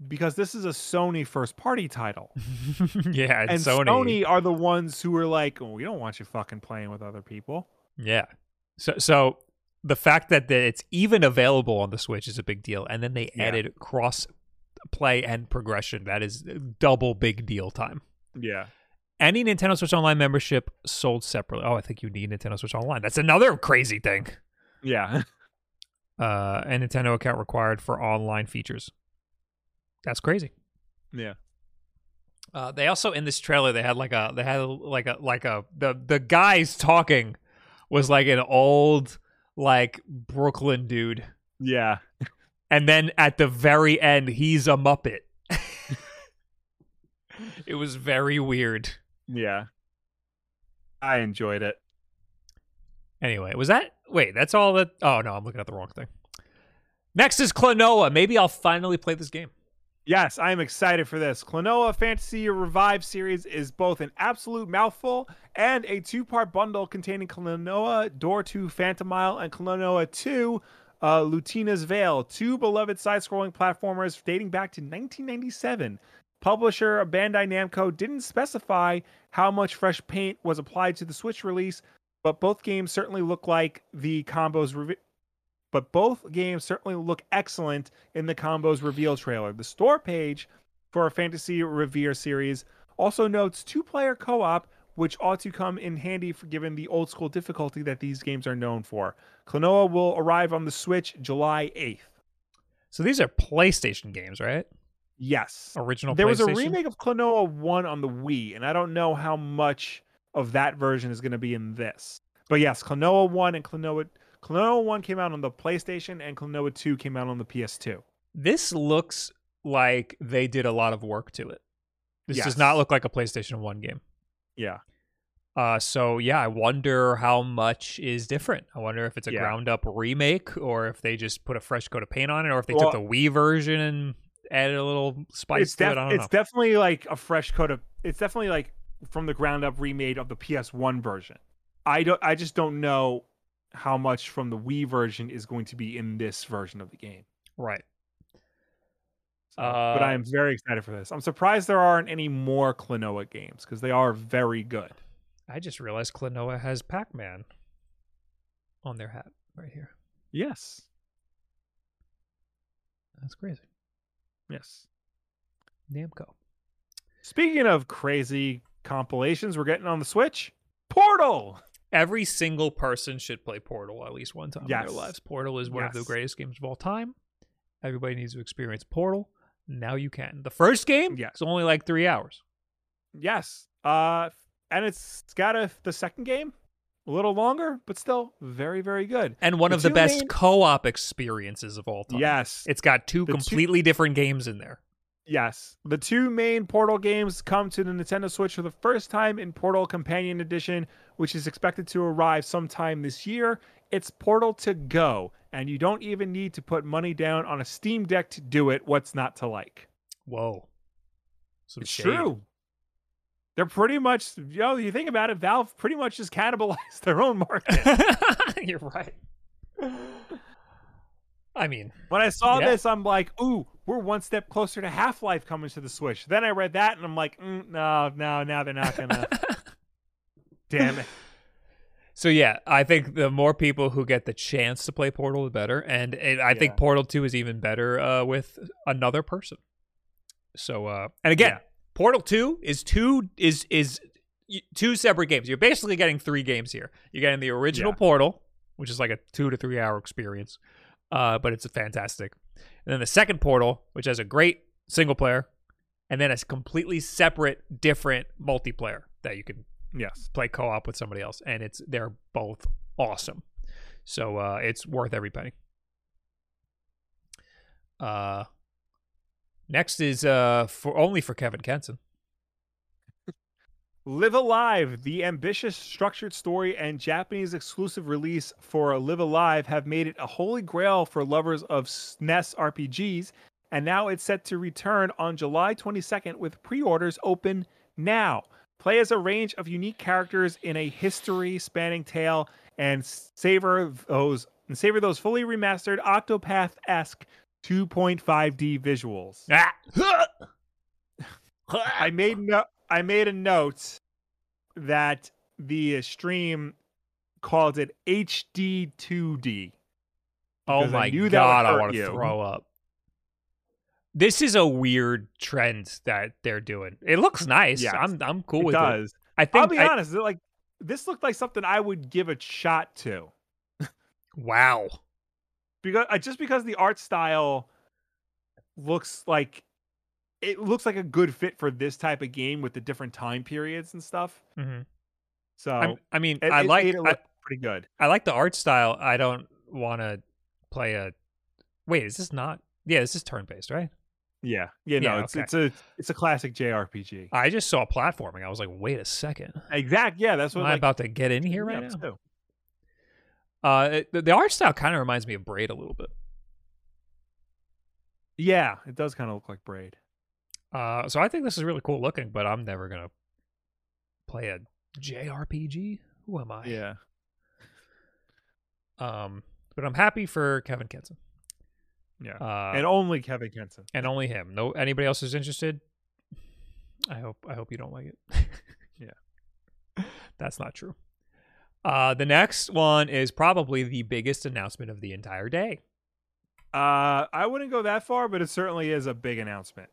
because this is a Sony first party title, yeah, and, and Sony, Sony are the ones who are like, oh, we don't want you fucking playing with other people. Yeah. So so the fact that it's even available on the Switch is a big deal, and then they Yeah. added cross play and progression. That is double big deal time. Yeah, Any Nintendo Switch Online membership sold separately. Oh, I think you need Nintendo Switch Online. That's another crazy thing. yeah, Uh, a Nintendo account required for online features. That's crazy. yeah. Uh, they also in this trailer they had like a they had like a like a the the guys talking was like an old like Brooklyn dude, Yeah. and then at the very end he's a Muppet. it was very weird. Yeah. I enjoyed it. Anyway, was that wait? That's all that. Oh no, I'm looking at the wrong thing. Next is Klonoa. Maybe I'll finally play this game. Yes, I am excited for this. Klonoa Phantasy Reverie series is both an absolute mouthful and a two part bundle containing Klonoa Door to Phantomile and Klonoa 2 uh, Lunatea's Veil, two beloved side scrolling platformers dating back to 1997. Publisher Bandai Namco didn't specify how much fresh paint was applied to the Switch release, but both games certainly look like the combos. Revi- but both games certainly look excellent in the combos reveal trailer. The store page for a Phantasy Reverie series also notes two player co op, which ought to come in handy for given the old school difficulty that these games are known for. Klonoa will arrive on the Switch July 8th. So these are PlayStation games, right? Yes. Original. There was a remake of Klonoa 1 on the Wii, and I don't know how much of that version is going to be in this. But yes, Klonoa 1 and Klonoa Klonoa 1 came out on the PlayStation and Klonoa 2 came out on the PS2. This looks like they did a lot of work to it. This does not look like a PlayStation 1 game. Yeah. Uh, so yeah, I wonder how much is different. I wonder if it's a Yeah. ground up remake or if they just put a fresh coat of paint on it, or if they Well- took the Wii version and added a little spice it's to it. I don't it's know. definitely like a fresh coat of. It's definitely like from the ground up remade of the PS1 version. I don't. I just don't know how much from the Wii version is going to be in this version of the game. right. So, but I Uh, am very excited for this. I'm surprised there aren't any more Klonoa games because they are very good. I just realized Klonoa has Pac Man on their hat right here. Yes. That's crazy. Yes. Namco. Speaking of crazy compilations, we're getting on the Switch. Portal. Every single person should play Portal at least one time in their lives. Portal is one of the greatest games of all time. Everybody needs to experience Portal. Now you can. The first game, yes. it's only like three hours. Yes. Uh, and it's got a the second game a little longer, but still very very good. And one The of the best main- co-op experiences of all time. Yes. It's got two The two- completely different games in there. Yes. The two main Portal games come to the Nintendo Switch for the first time in Portal Companion Edition, which is expected to arrive sometime this year. It's Portal to Go, and you don't even need to put money down on a Steam Deck to do it. What's not to like? Whoa. Some It's shade. true. They're pretty much, you know, you think about it, Valve pretty much just cannibalized their own market. You're right. I mean, When I saw Yeah. this, I'm like, ooh, we're one step closer to Half Life coming to the Switch. Then I read that and I'm like, mm, no, no, now they're not gonna. Damn it. So yeah, I think the more people who get the chance to play Portal, the better. And I Yeah. think Portal Two is even better uh, with another person. So uh, and again, Yeah. Portal Two is two is is two separate games. You're basically getting three games here. You're getting the original Yeah. Portal, which is like a two to three hour experience, uh, but it's fantastic. And then the second Portal, which has a great single player, and then a completely separate, different multiplayer that you can Yes. play co-op with somebody else and it's they're both awesome so uh it's worth every penny uh next is uh for only for kevin kenson Live A Live, the ambitious structured story and Japanese exclusive release for Live A Live have made it a holy grail for lovers of SNES RPGs, and now it's set to return on July 22nd with pre-orders open now. Play as a range of unique characters in a history-spanning tale and savor those and savor those fully remastered Octopath-esque 2.5D visuals. ah! I made no I made a note that the stream called it HD 2D. oh I my that god i want to throw up this is a weird trend that they're doing it looks nice Yes, i'm i'm cool it with does. it i think I'll be I- honest, like this looked like something I would give a shot to. wow Because uh, just because the art style looks like it looks like a good fit for this type of game with the different time periods and stuff. hmm So I, I mean it, i it like it I, pretty good. I like the art style. I don't want to play a. Wait, is this not? Yeah, this is turn based, right? Yeah. Yeah, no, Yeah, it's okay. it's a it's a classic JRPG. I just saw platforming. I was like, wait a second. Exact. Yeah, that's Am what I like, about to get in here yeah, right now? too. Uh, it- the, the art style kind of reminds me of Braid a little bit. Yeah, it does kind of look like Braid. Uh, so I think this is really cool looking, but I'm never gonna play a JRPG. Who am I? Yeah. Um, but I'm happy for Kevin Kenson. Yeah. Uh, and only Kevin Kenson. and only him. No, anybody else is interested. I hope I hope you don't like it. Yeah. that's not true. Uh, the next one is probably the biggest announcement of the entire day. Uh, I wouldn't go that far, but it certainly is a big announcement.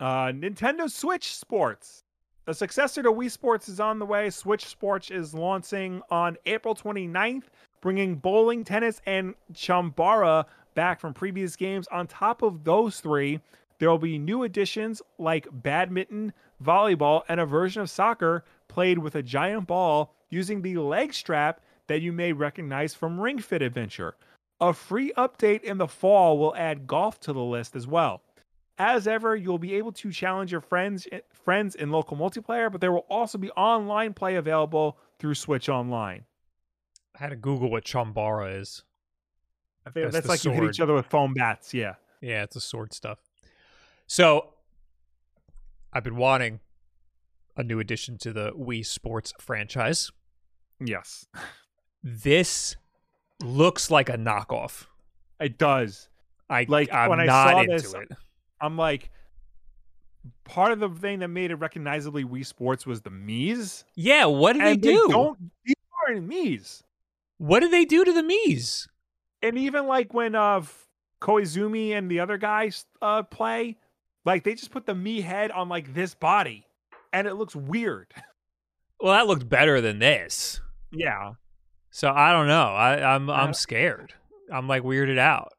Uh, Nintendo Switch Sports. The successor to Wii Sports is on the way. Switch Sports is launching on April 29th, bringing bowling, tennis, and chambara back from previous games. On top of those three, there will be new additions like badminton, volleyball, and a version of soccer played with a giant ball using the leg strap that you may recognize from Ring Fit Adventure. A free update in the fall will add golf to the list as well. As ever, you'll be able to challenge your friends eh, friends in local multiplayer, but there will also be online play available through Switch Online. I had to Google what Chambara is. I think That's that's, like you hit each other with foam bats. Yeah. Yeah, it's a sword stuff. So I've been wanting a new addition to the Wii Sports franchise. Yes. This looks like a knockoff. It does. I Like, I'm when I saw into this, it. I'm like, part of the thing that made it recognizably Wii Sports was the Mii's. Yeah, what did they do? don't these aren't Mii's. What did they do to the Mii's? And even like when uh Koizumi and the other guys uh play, like they just put the Mii head on like this body, and it looks weird. Well, that looked better than this. Yeah. So I don't know. I, I'm I'm Uh, scared. I'm like weirded out.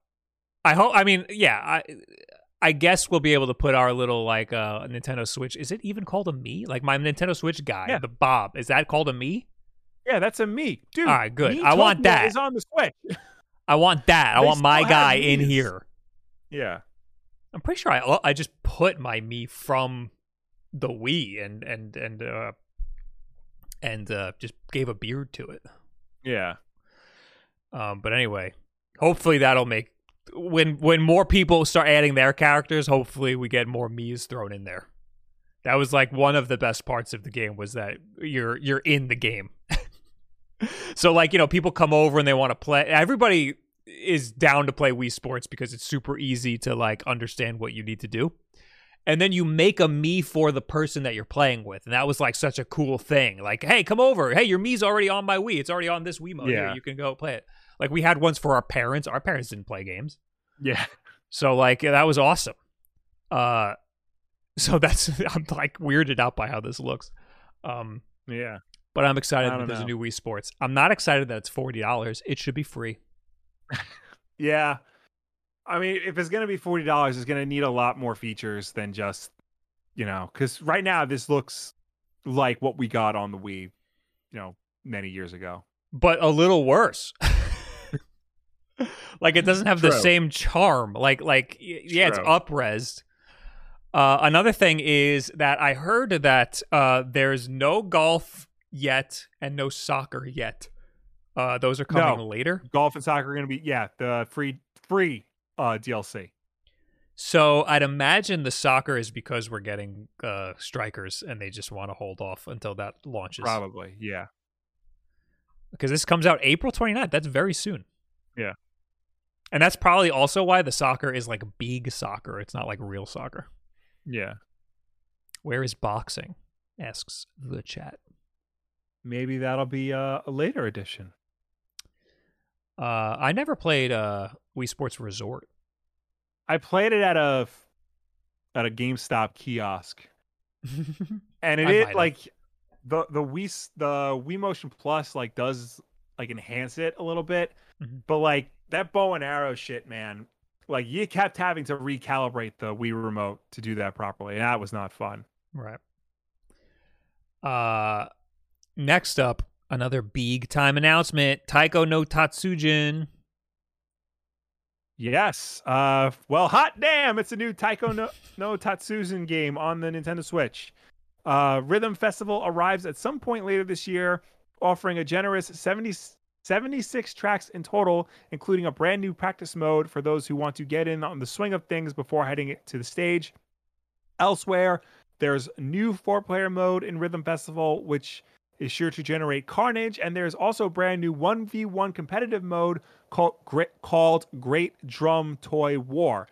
I hope. I mean, yeah. I I guess we'll be able to put our little like uh Nintendo Switch. Is it even called a Mii? Like my Nintendo Switch guy, Yeah. the Bob. Is that called a Mii? Yeah, that's a Mii, Dude. All right, good. I want that. Is on the Switch. I want that. I They want my still have guy in Mii's. here. yeah. I'm pretty sure I I just put my Mii from the Wii and and and uh and uh just gave a beard to it. Yeah. Um, but anyway, hopefully that'll make when when more people start adding their characters. Hopefully, we get more Mii's thrown in there. That was like one of the best parts of the game was that you're you're in the game. so like you know people come over and they want to play. Everybody is down to play Wii Sports because it's super easy to like understand what you need to do. And then you make a Mii for the person that you're playing with. And that was like such a cool thing. Like, hey, come over. Hey, your Mii's already on my Wii. It's already on this Wii mode. Here, Yeah. you can go play it. Like we had ones for our parents. Our parents didn't play games. Yeah. So like that was awesome. Uh so that's I'm like weirded out by how this looks. Um Yeah. but I'm excited that there's a new Wii Sports. I'm not excited that it's forty dollars. It should be free. Yeah. I mean, if it's gonna be forty dollars, it's gonna need a lot more features than just, you know, because right now this looks like what we got on the Wii, you know, many years ago. But a little worse. like it doesn't have the same charm. Like like y- yeah, it's True. upresed. Uh, another thing is that I heard that uh, there's no golf yet and no soccer yet. Uh, those are coming No. later. Golf and soccer are gonna be yeah the free free uh DLC. So I'd imagine the soccer is because we're getting uh, strikers and they just want to hold off until that launches. Probably yeah. Because this comes out April 29th. That's very soon. Yeah. And that's probably also why the soccer is like big soccer. It's not like real soccer. Yeah. Where is boxing? Asks the chat. Maybe that'll be uh, a later edition. Uh, I never played uh, Wii Sports Resort. I played it at a at a GameStop kiosk, and it I is might have. like the the Wii the Wii Motion Plus like does like enhance it a little bit, Mhm. but like that bow and arrow shit, man. Like you kept having to recalibrate the Wii remote to do that properly, and that was not fun. right. Uh, next up, another big time announcement. Taiko no Tatsujin. Yes. Uh. Well, hot damn! It's a new Taiko no, no game on the Nintendo Switch. Uh, Rhythm Festival arrives at some point later this year, offering a generous 70, 76 tracks in total, including a brand new practice mode for those who want to get in on the swing of things before heading to the stage. Elsewhere, there's new four-player mode in Rhythm Festival, which is sure to generate carnage, and there's also brand new 1v1 competitive mode called Great, called Great Drum Toy War.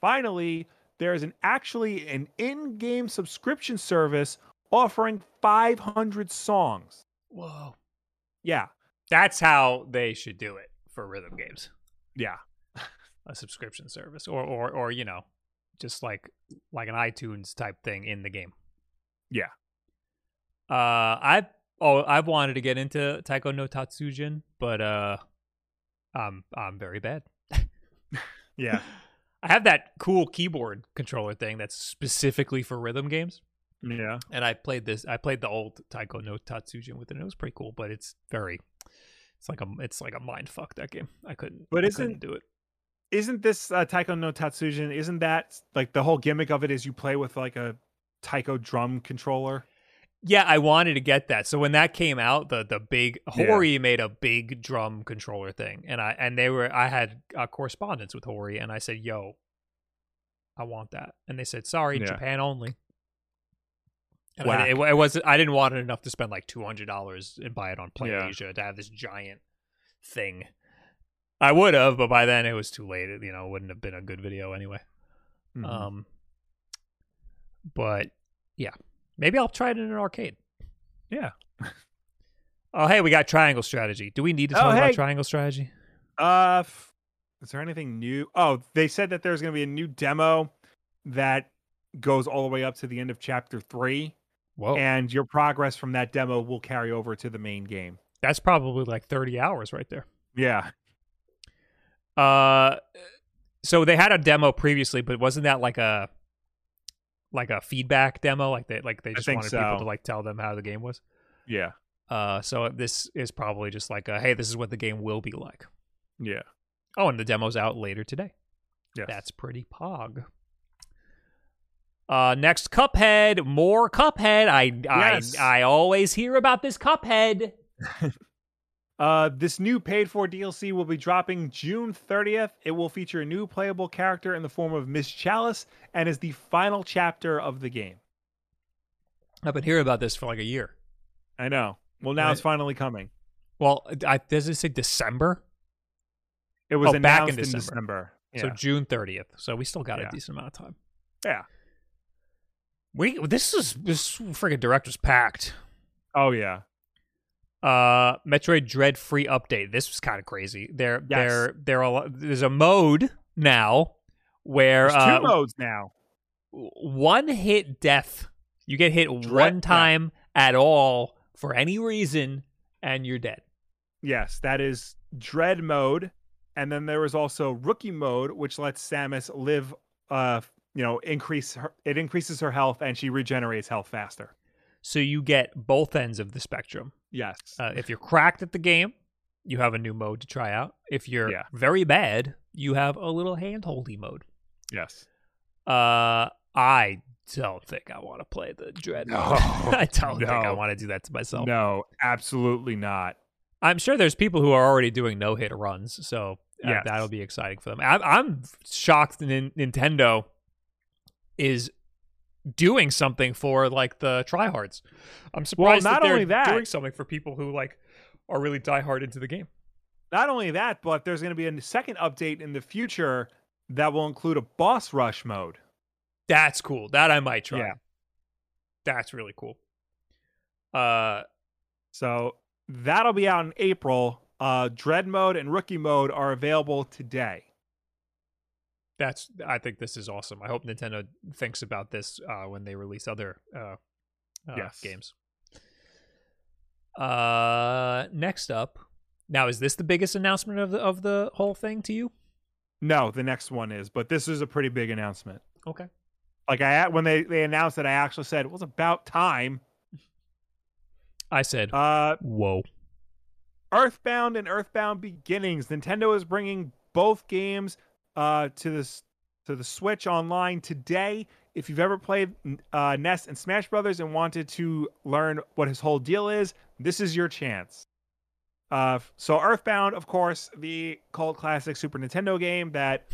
Finally, there's an actually an in-game subscription service offering 500 songs. Whoa. Yeah, That's how they should do it for rhythm games. yeah, A subscription service, or or or you know, just like like an iTunes type thing in the game. Yeah. Uh, I've oh I've wanted to get into Taiko no Tatsujin, but uh, um, I'm very bad. yeah, I have that cool keyboard controller thing that's specifically for rhythm games, yeah. and I played this. I played the old Taiko no Tatsujin with it. and It was pretty cool, but it's very, it's like a it's like a mind fuck that game. I couldn't, But I isn't- couldn't do it. Isn't this uh, Taiko no Tatsujin? Isn't that like the whole gimmick of it? Is you play with like a Taiko drum controller. Yeah, I wanted to get that. So when that came out, the the big Yeah. Hori made a big drum controller thing, and I and they were I had a correspondence with Hori, and I said, "Yo, I want that," and they said, "Sorry, Yeah. Japan only." And I, it, it was I didn't want it enough to spend like two hundred dollars and buy it on Play Yeah. Asia to have this giant thing. I would have, but by then it was too late. It, you know, it wouldn't have been a good video anyway. Mhm. Um, but yeah, maybe I'll try it in an arcade. Yeah. Oh, hey, we got triangle strategy. Do we need to Oh, talk hey. about triangle strategy? Uh, f- is there anything new? Oh, they said that there's going to be a new demo that goes all the way up to the end of chapter three, Whoa, and your progress from that demo will carry over to the main game. that's probably like thirty hours right there. Yeah, Uh, so they had a demo previously, but wasn't that like a like a feedback demo? Like they like they just wanted people to like tell them how the game was. yeah, Uh, so this is probably just like a hey, this is what the game will be like. yeah. Oh, and the demo's out later today. Yes. That's pretty pog. Uh, next, Cuphead. More Cuphead. I Yes. I I always hear about this Cuphead. Uh, this new paid for DLC will be dropping June 30th. It will feature a new playable character in the form of Miss Chalice and is the final chapter of the game. I've been hearing about this for like a year. I know. Well, now Right. it's finally coming. Well, I, does it say December? It was Oh, back in announced in December. December. So June thirtieth. So we still got Yeah. a decent amount of time. yeah. We this is this friggin' director's packed. Oh yeah. Uh, Metroid Dread free update. This was kind of crazy. There, Yes. there, there. Are, there's a mode now where There's two uh, modes now. one hit death. You get hit Dread- one time at all for any reason, and you're dead. Yes, that is dread mode, and then there was also rookie mode, which lets Samus live. Uh, you know, increase her. It increases her health, and she regenerates health faster. So you get both ends of the spectrum. Yes. Uh, if you're cracked at the game, you have a new mode to try out. If you're Yeah. very bad, you have a little handholdy mode. yes. Uh, I don't think I want to play the dread. No, mode. I don't think I want to do that to myself. No, absolutely not. I'm sure there's people who are already doing no hit runs, so uh, that'll be exciting for them. I'm, I'm shocked Nin- Nintendo is doing something for like the tryhards. I'm surprised not that they're only that- doing something for people who like are really diehard into the game. Not only that, but there's going to be a second update in the future that will include a boss rush mode. That's cool. That I might try. Yeah. That's really cool. Uh, So that'll be out in April. Uh, dread mode and rookie mode are available today. That's. I think this is awesome. I hope Nintendo thinks about this uh, when they release other uh, uh, Yes. games. Uh, next up, now is this the biggest announcement of the of the whole thing to you? No, the next one is, but this is a pretty big announcement. Okay. Like I when they they announced it, I actually said it was about time. I said, Uh, "Whoa." Earthbound and Earthbound Beginnings. Nintendo is bringing both games uh, to this to the Switch online today. If you've ever played uh, Ness and Smash Brothers and wanted to learn what his whole deal is, this is your chance. Uh, so Earthbound, of course, the cult classic Super Nintendo game that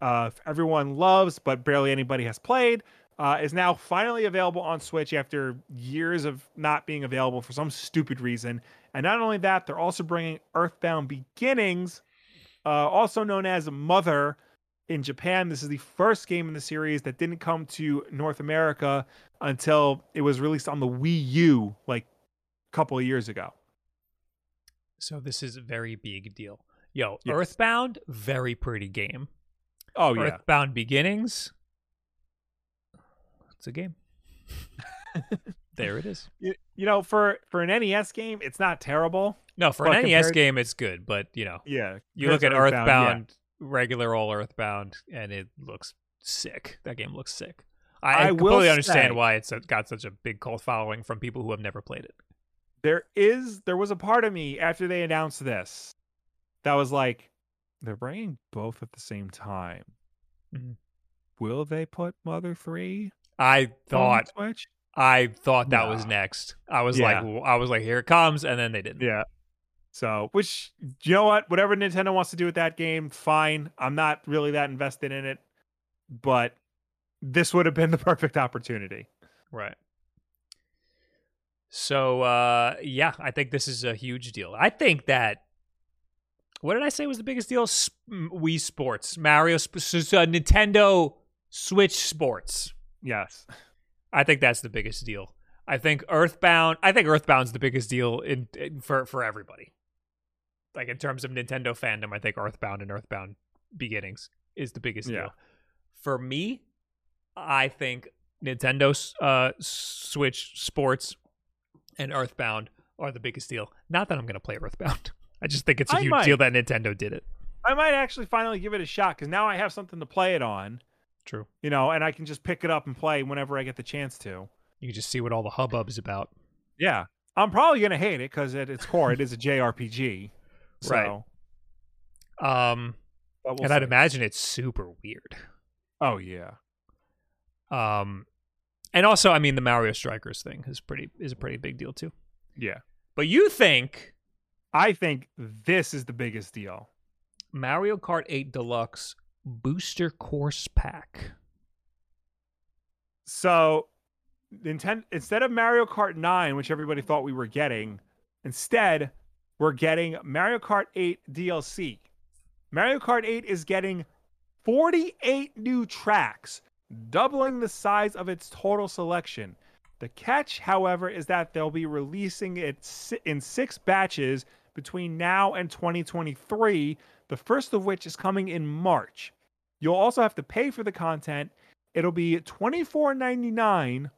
uh, everyone loves but barely anybody has played, uh, is now finally available on Switch after years of not being available for some stupid reason. And not only that, they're also bringing Earthbound Beginnings, uh, also known as Mother, in Japan. This is the first game in the series that didn't come to North America until it was released on the Wii U, like a couple of years ago. So this is a very big deal. Yo, Yes. Earthbound, very pretty game. Oh yeah, Earthbound Beginnings. It's a game. there it is. you, you know, for for an NES game, it's not terrible. No, for an NES compared- game, it's good, but you know, Yeah, you look at to Earthbound, regular old Earthbound, and it looks sick. That game looks sick. I, I completely understand say- why it's got such a big cult following from people who have never played it. there is there was a part of me after they announced this that was like they're bringing both at the same time Mhm. will they put mother 3 I thought Switch. I thought that was next. I was Yeah. like I was like here it comes and then they didn't. Yeah. So, which you know what? Whatever Nintendo wants to do with that game, fine. I'm not really that invested in it, but this would have been the perfect opportunity. Right. So uh yeah, I think this is a huge deal. I think that what did I say was the biggest deal? Wii Sports, Mario, Sp- s- s- uh, Nintendo Switch Sports. Yes. I think that's the biggest deal. I think Earthbound. I think Earthbound's the biggest deal in, in for for everybody. Like in terms of Nintendo fandom, I think Earthbound and Earthbound Beginnings is the biggest Yeah. deal. For me, I think Nintendo uh, Switch Sports and Earthbound are the biggest deal. Not that I'm going to play Earthbound. I just think it's a I huge might. deal that Nintendo did it. I might actually finally give it a shot because now I have something to play it on, True. you know, and I can just pick it up and play whenever I get the chance to. You can just see what all the hubbub is about. Yeah. I'm probably going to hate it because at its core, it is a JRPG. So, Right. Um, we'll and I'd imagine it's super weird. Oh, yeah. Um, and also, I mean, the Mario Strikers thing is pretty is a pretty big deal too. Yeah. But you think I think this is the biggest deal. Mario Kart 8 Deluxe Booster Course Pack? So, Nintendo instead of Mario Kart 9, which everybody thought we were getting, instead we're getting Mario Kart 8 DLC. Mario Kart 8 is getting 48 new tracks, doubling the size of its total selection. The catch, however, is that they'll be releasing it in six batches between now and 2023, the first of which is coming in March. You'll also have to pay for the content. It'll be $24.99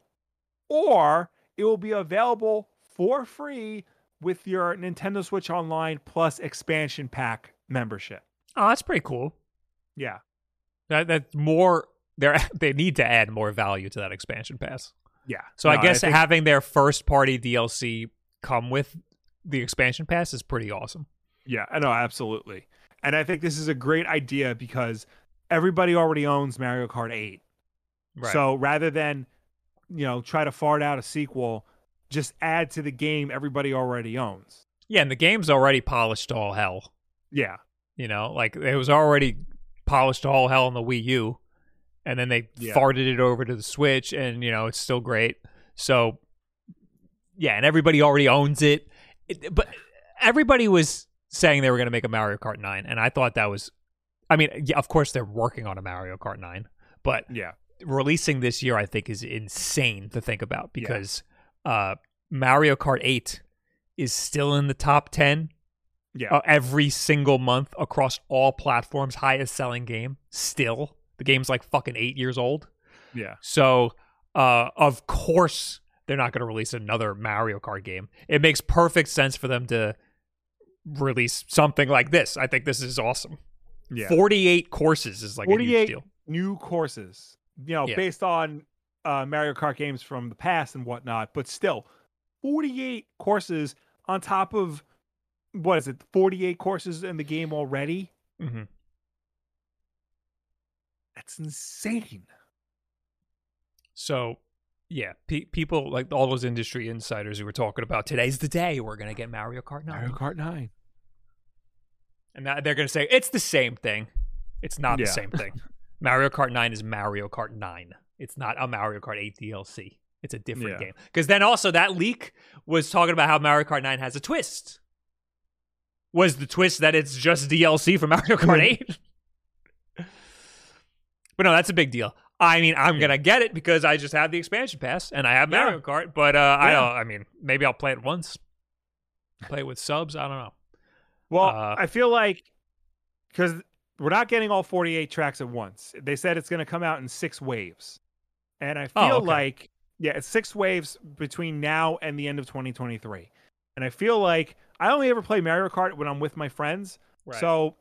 or it will be available for free with your Nintendo Switch Online Plus expansion pack membership. Oh, that's pretty cool. Yeah. That that's more. They they need to add more value to that expansion pass. Yeah. So I No, guess think- having their first party DLC come with the expansion pass is pretty awesome. Yeah, I know, absolutely. And I think this is a great idea because everybody already owns Mario Kart 8. Right. So rather than, you know, try to fart out a sequel, just add to the game everybody already owns. yeah, and the game's already polished to all hell. Yeah. You know, like it was already polished to all hell on the Wii U, and then they Yeah. farted it over to the Switch, and you know it's still great. So, yeah, and everybody already owns it. it but everybody was saying they were going to make a Mario Kart 9, and I thought that was. I mean, yeah, of course they're working on a Mario Kart 9, but Yeah. releasing this year, I think, is insane to think about because uh, Mario Kart 8 is still in the top 10 Yeah. uh, every single month across all platforms, highest selling game. Still, the game's like fucking eight years old. yeah. So, uh, of course, they're not going to release another Mario Kart game. It makes perfect sense for them to release something like this. I think this is awesome. Yeah. 48 courses is like a huge 48 deal. new courses, you know, Yeah. based on uh, Mario Kart games from the past and whatnot, but still, 48 courses on top of what is it, 48 courses in the game already? Mm-hmm. That's insane. So, yeah, pe- people like all those industry insiders who were talking about today's the day we're going to get Mario Kart 9. Mario Kart 9. And that, they're going to say it's the same thing. It's not Yeah. the same thing. Mario Kart 9 is Mario Kart 9. It's not a Mario Kart 8 DLC. It's a different Yeah. game. Because then also that leak was talking about how Mario Kart 9 has a twist. Was the twist that it's just DLC for Mario Kart 8? but no, that's a big deal. I mean, I'm gonna get it because I just have the expansion pass and I have Yeah. Mario Kart. But uh, I don't. I mean, maybe I'll play it once. Play it with subs. I don't know. Well, Uh, I feel like because we're not getting all 48 tracks at once. They said it's going to come out in six waves. And I feel Oh, okay. like, yeah, it's six waves between now and the end of 2023. And I feel like I only ever play Mario Kart when I'm with my friends. So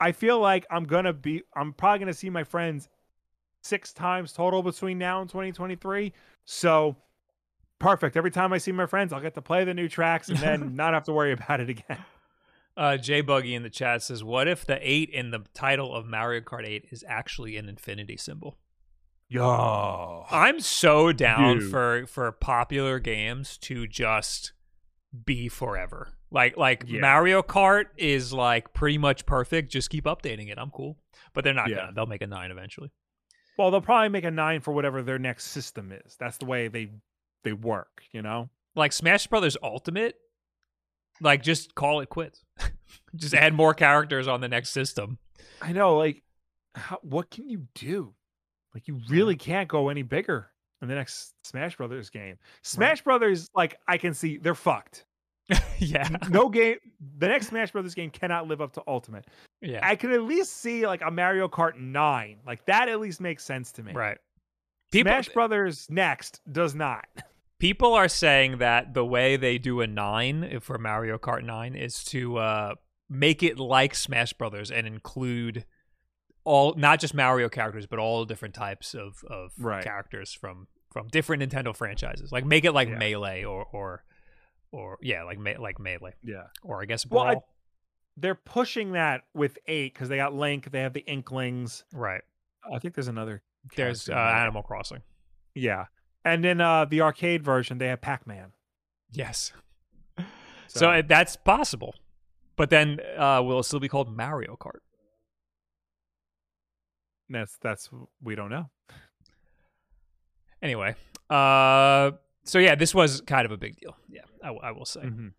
I feel like I'm going to be, I'm probably going to see my friends six times total between now and 2023. So perfect. Every time I see my friends, I'll get to play the new tracks and then not have to worry about it again. Uh, J Buggy in the chat says, "What if the eight in the title of Mario Kart 8 is actually an infinity symbol?" Yo. I'm so down Dude. for for popular games to just be forever. Like like Yeah. Mario Kart is like pretty much perfect. Just keep updating it. I'm cool. But they're not Yeah. gonna. They'll make a nine eventually. Well, they'll probably make a nine for whatever their next system is. That's the way they they work, you know? Like Smash Brothers Ultimate, like just call it quits. just add more characters on the next system. I know, like, how, what can you do? Like, you really mm. can't go any bigger in the next Smash Brothers game. Smash Brothers, like, I can see they're fucked. yeah. No game, the next Smash Brothers game cannot live up to Ultimate. Yeah. I could at least see like a Mario Kart 9. Like, that at least makes sense to me. right. People Smash Brothers next does not. people are saying that the way they do a nine for Mario Kart nine is to uh, make it like Smash Brothers and include all not just Mario characters but all different types of of Right. characters from from different Nintendo franchises. Like make it like Yeah. Melee or or or yeah, like me- like Melee Yeah. or I guess Well, I- They're pushing that with eight because they got Link, they have the Inklings. right. I think there's another. There's uh, there. Animal Crossing. Yeah. And in uh, the arcade version, they have Pac Man. Yes. So, it, that's possible. But then uh, will it still be called Mario Kart? that's that's we don't know. Anyway, uh, so yeah, this was kind of a big deal. Yeah, I will say. Mhm.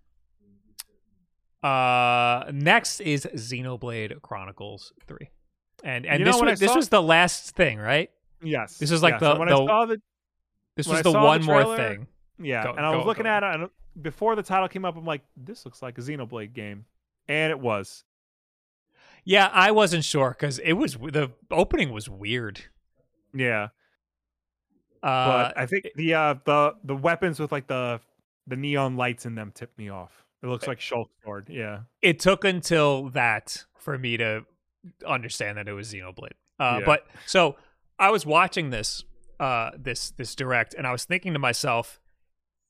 Uh, next is Xenoblade Chronicles Three, and and You this was this saw- was the last thing, right? Yes. This is like yes. the- when the- I saw the This was I the saw the one more thing. yeah, Go- and I was go- looking go at it and before the title came up, I'm like, this looks like a Xenoblade game, and it was. Yeah, I wasn't sure because it was the opening was weird. Yeah, Uh, but I think the uh the the weapons with like the the neon lights in them tipped me off. It looks like Shulk's sword. Yeah. it took until that for me to understand that it was Xenoblade. Uh, Yeah. But so I was watching this uh, this this direct, and I was thinking to myself,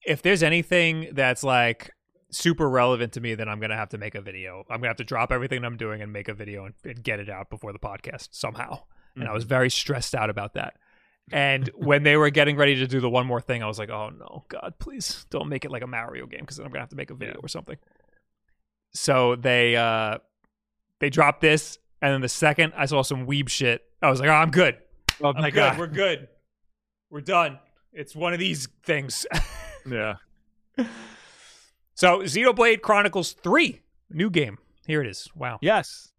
if there's anything that's like super relevant to me, then I'm gonna have to make a video. I'm gonna have to drop everything I'm doing and make a video and, and get it out before the podcast somehow. And I was very stressed out about that. And when they were getting ready to do the one more thing, I was like, "Oh no, God, please don't make it like a Mario game because then I'm gonna have to make a video Yeah. or something." So they uh they dropped this, and then the second I saw some weeb shit, I was like, "Oh, I'm good. Oh I'm my good. god. We're good. We're done. It's one of these things." Yeah. so Xenoblade Chronicles Three, new game. Here it is. Wow. Yes.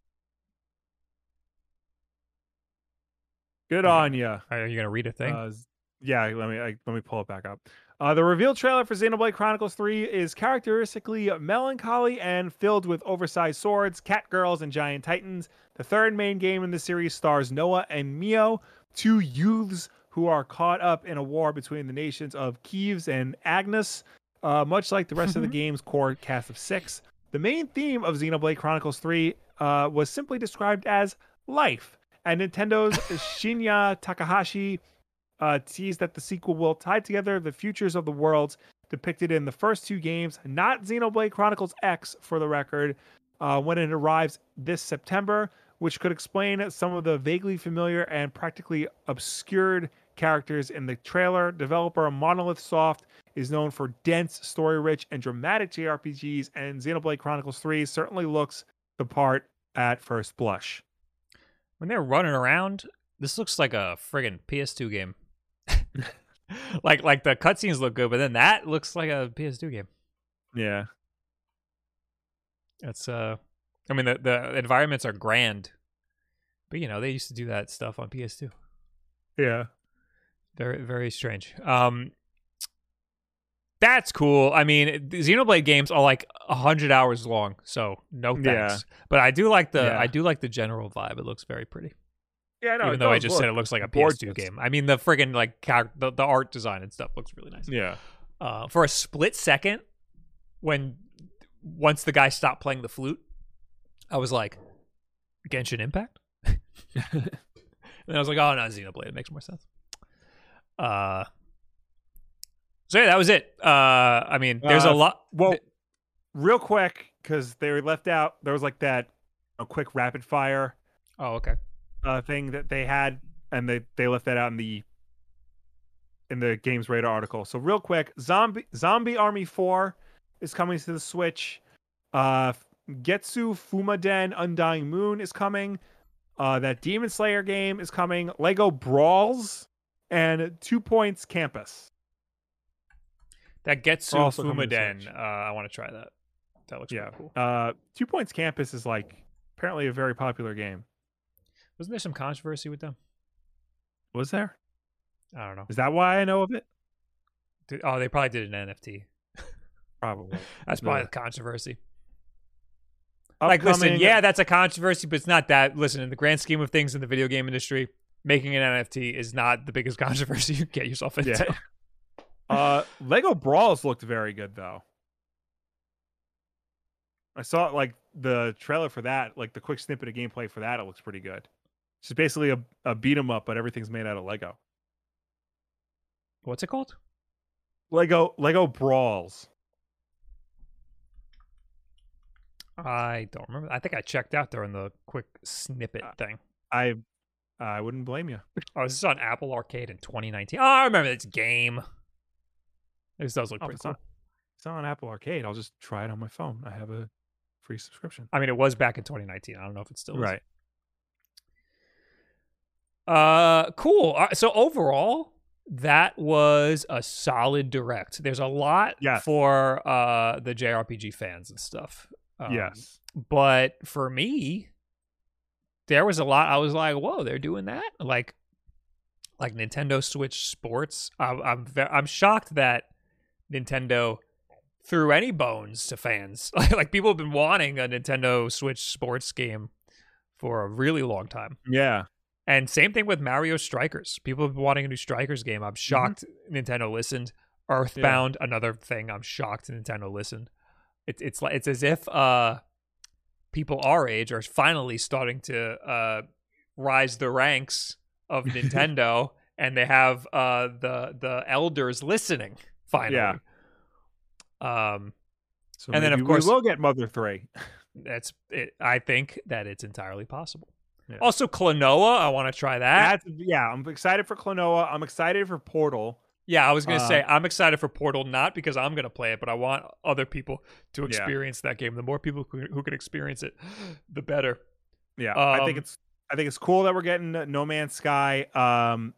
Good Okay. on you. Are you gonna read a thing? Uh, yeah, let me I, let me pull it back up. Uh, the reveal trailer for Xenoblade Chronicles 3 is characteristically melancholy and filled with oversized swords, cat girls, and giant titans. The third main game in the series stars Noah and Mio, two youths who are caught up in a war between the nations of Keves and Agnus. Uh, much like the rest of the game's core cast of six, the main theme of Xenoblade Chronicles 3 uh, was simply described as life. And Nintendo's Shinya Takahashi uh, teased that the sequel will tie together the futures of the worlds depicted in the first two games, not Xenoblade Chronicles X, for the record, uh, when it arrives this September, which could explain some of the vaguely familiar and practically obscured characters in the trailer. Developer Monolith Soft is known for dense, story rich, and dramatic JRPGs, and Xenoblade Chronicles 3 certainly looks the part at first blush. When they're running around, this looks like a friggin' PS2 game. like like the cutscenes look good, but then that looks like a PS2 game. Yeah. It's uh, I mean the the environments are grand, but you know they used to do that stuff on PS2. Yeah. Very very strange. Um, that's cool. I mean, the Xenoblade games are like hundred hours long, so no thanks. Yeah. But I do like the Yeah. I do like the general vibe. It looks very pretty. Yeah, no, Even though I just said it looks like a gorgeous. PS2 game. I mean, the friggin' like the, the art design and stuff looks really nice. Yeah. Uh, for a split second, when once the guy stopped playing the flute, I was like, Genshin Impact. and I was like, oh no, Xenoblade. It makes more sense. Uh, so yeah, that was it. Uh, I mean, there's a Uh, lot. Well, real quick, because they were left out. There was like that a quick rapid fire Oh, okay. uh, thing that they had, and they they left that out in the in the Games Radar article. So real quick, Zombie Zombie Army 4 is coming to the Switch. Uh Getsu Fumaden Undying Moon is coming. Uh that Demon Slayer game is coming. Lego Brawls and Two Points Campus. That Getsu Are also coming to Fumaden. Uh, I want to try that. That looks Yeah. cool. Uh Two Points Campus is like apparently a very popular game. Wasn't there some controversy with them? Was there? I don't know. Is that why I know of it? Did- oh, they probably did an NFT. Probably. That's probably Yeah. the controversy. Like, listen, yeah, that's a controversy, but it's not that. Listen, in the grand scheme of things in the video game industry, making an NFT is not the biggest controversy you can get yourself into. Yeah. Uh, Lego Brawls looked very good though. I saw like the trailer for that, like the quick snippet of gameplay for that. It looks pretty good. It's just basically a, a beat 'em up, but everything's made out of Lego. What's it called? Lego Lego Brawls. I don't remember. I think I checked out during the quick snippet Uh, thing. I I wouldn't blame you. Oh, this is on Apple Arcade in 2019. Oh, I remember this game. This does look Oh, pretty it's cool. not it's not on Apple Arcade. I'll just try it on my phone. I have a free subscription. I mean, it was back in 2019. I don't know if it's still is. Right. Uh, cool. Uh, So overall, that was a solid direct. There's a lot Yes. for uh the JRPG fans and stuff. Um, yes. but for me, there was a lot. I was like, "Whoa, they're doing that!" Like, like Nintendo Switch Sports. I'm I'm, ve- I'm shocked that Nintendo threw any bones to fans. like people have been wanting a Nintendo Switch Sports game for a really long time. Yeah. And same thing with Mario Strikers. People have been wanting a new Strikers game. I'm shocked Nintendo listened. Earthbound, another thing. I'm shocked Nintendo listened. It's it's like it's as if uh people our age are finally starting to uh rise the ranks of Nintendo and they have uh the the elders listening finally. Yeah. Um So And then, of course- we will get Mother Three. that's it, I think that it's entirely possible. Yeah. Also Klonoa, I want to try that. That's yeah. I'm excited for Klonoa. I'm excited for Portal. Yeah, I was gonna Uh, say I'm excited for Portal, not because I'm gonna play it, but I want other people to Yeah. experience that game. The more people who, who can experience it, the better. Yeah, I think Um, it's I think it's cool that we're getting No Man's Sky. Um,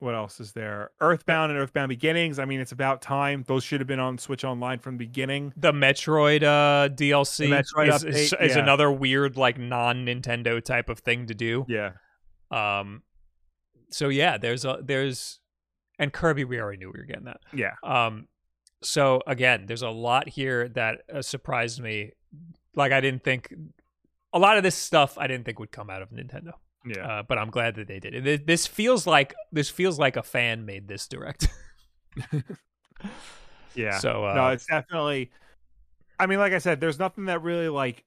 what else is there? Earthbound and Earthbound Beginnings. I mean, it's about time. Those should have been on Switch Online from the beginning. The Metroid uh, DLC The Metroid is, is, update, is yeah. another weird, like non-Nintendo type of thing to do. Yeah, Um, so yeah, there's a there's, and Kirby, we already knew we were getting that. yeah, Um, so again, there's a lot here that uh, surprised me. Like I didn't think a lot of this stuff I didn't think would come out of Nintendo. Yeah. Uh, but I'm glad that they did. it. This feels like this feels like a fan made this direct. yeah. So uh, no, it's definitely. I mean, like I said, there's nothing that really like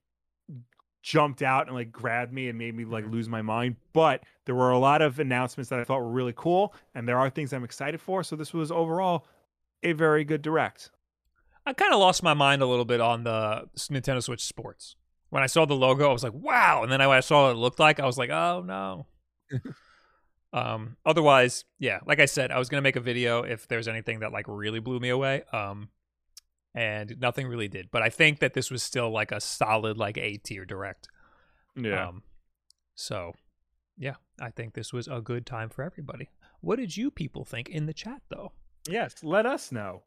jumped out and like grabbed me and made me like lose my mind. But there were a lot of announcements that I thought were really cool, and there are things I'm excited for. So this was overall a very good direct. I kind of lost my mind a little bit on the Nintendo Switch Sports. When I saw the logo, I was like, "Wow!" And then when I saw what it looked like, I was like, "Oh no." um. Otherwise, yeah, like I said, I was gonna make a video if there's anything that like really blew me away. Um, and nothing really did. But I think that this was still like a solid like A tier direct. Yeah. Um, so, yeah, I think this was a good time for everybody. What did you people think in the chat, though? yes. Let us know,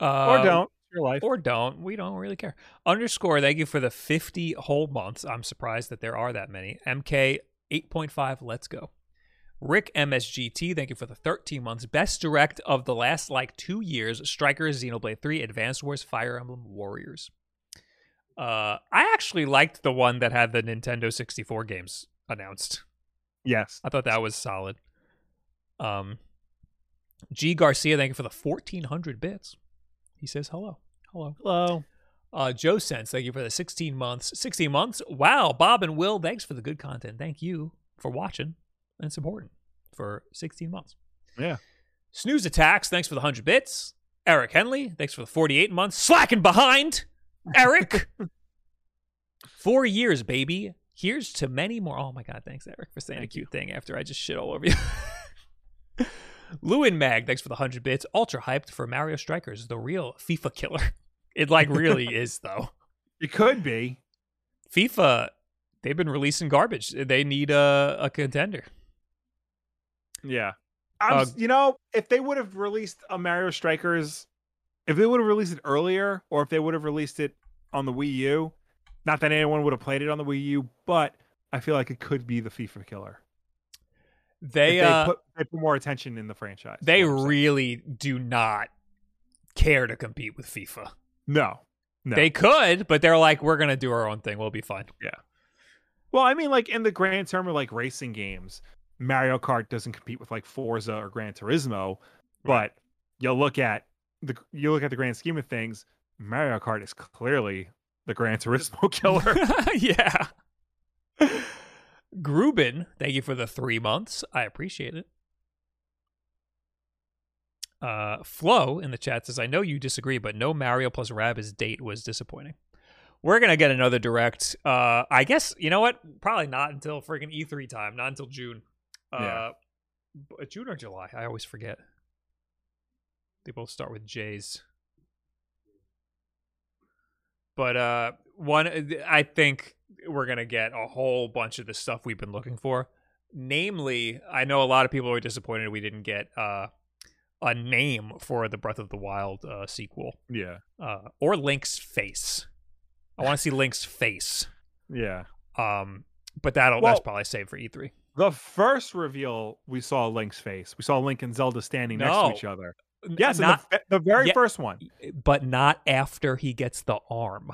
Uh, or don't. Your life. Or don't. We don't really care. Underscore, thank you for the 50 whole months. I'm surprised that there are that many. MK 8.5, let's go. Rick MSGT, thank you for the 13 months. Best direct of the last like two years Strikers, Xenoblade 3, Advanced Wars, Fire Emblem Warriors. Uh, I actually liked the one that had the Nintendo 64 games announced. yes. I thought that was solid. Um, G Garcia, thank you for the 1400 bits. He says hello. Hello. Hello. Uh, Joe Sense, thank you for the 16 months. 16 months? Wow. Bob and Will, thanks for the good content. Thank you for watching and supporting for 16 months. Yeah. Snooze Attacks, thanks for the 100 bits. Eric Henley, thanks for the 48 months. Slacking behind, Eric. Four years, baby. Here's to many more. Oh my God, thanks, Eric, for saying Thank a cute thing after I just shit all over you. Lewin Mag, thanks for the 100 bits. Ultra hyped for Mario Strikers, the real FIFA killer. It like really is though. It could be. FIFA, they've been releasing garbage. They need a, a contender. Yeah. I'm, Uh, you know, if they would have released a Mario Strikers, if they would have released it earlier, or if they would have released it on the Wii U, not that anyone would have played it on the Wii U, but I feel like it could be the FIFA killer. They uh, put, they put more attention in the franchise. they is what I'm saying. really do not care to compete with FIFA. no, no. They could, but they're like, we're gonna do our own thing. We'll be fine. Yeah. Well, I mean, like in the grand term of like racing games, Mario Kart doesn't compete with like Forza or Gran Turismo, but you look at the you look at the grand scheme of things, Mario Kart is clearly the Gran Turismo killer. yeah. Grubin, thank you for the three months. I appreciate it. Uh, Flo in the chat says, I know you disagree, but no Mario plus Rabbids date was disappointing. We're gonna get another direct. Uh, I guess you know what? Probably not until freaking E3 time. Not until June. Uh, Yeah. June or July? I always forget. They both start with J's. But uh, one, I think we're gonna get a whole bunch of the stuff we've been looking for. Namely, I know a lot of people were disappointed we didn't get uh, a name for the Breath of the Wild uh, sequel yeah, uh, or Link's face. I want to see Link's face. yeah. Um, but that'll that's probably saved for E E3. The first reveal we saw Link's face. We saw Link and Zelda standing next to each other. Yes, not, the, the very Yeah. first one, but not after he gets the arm.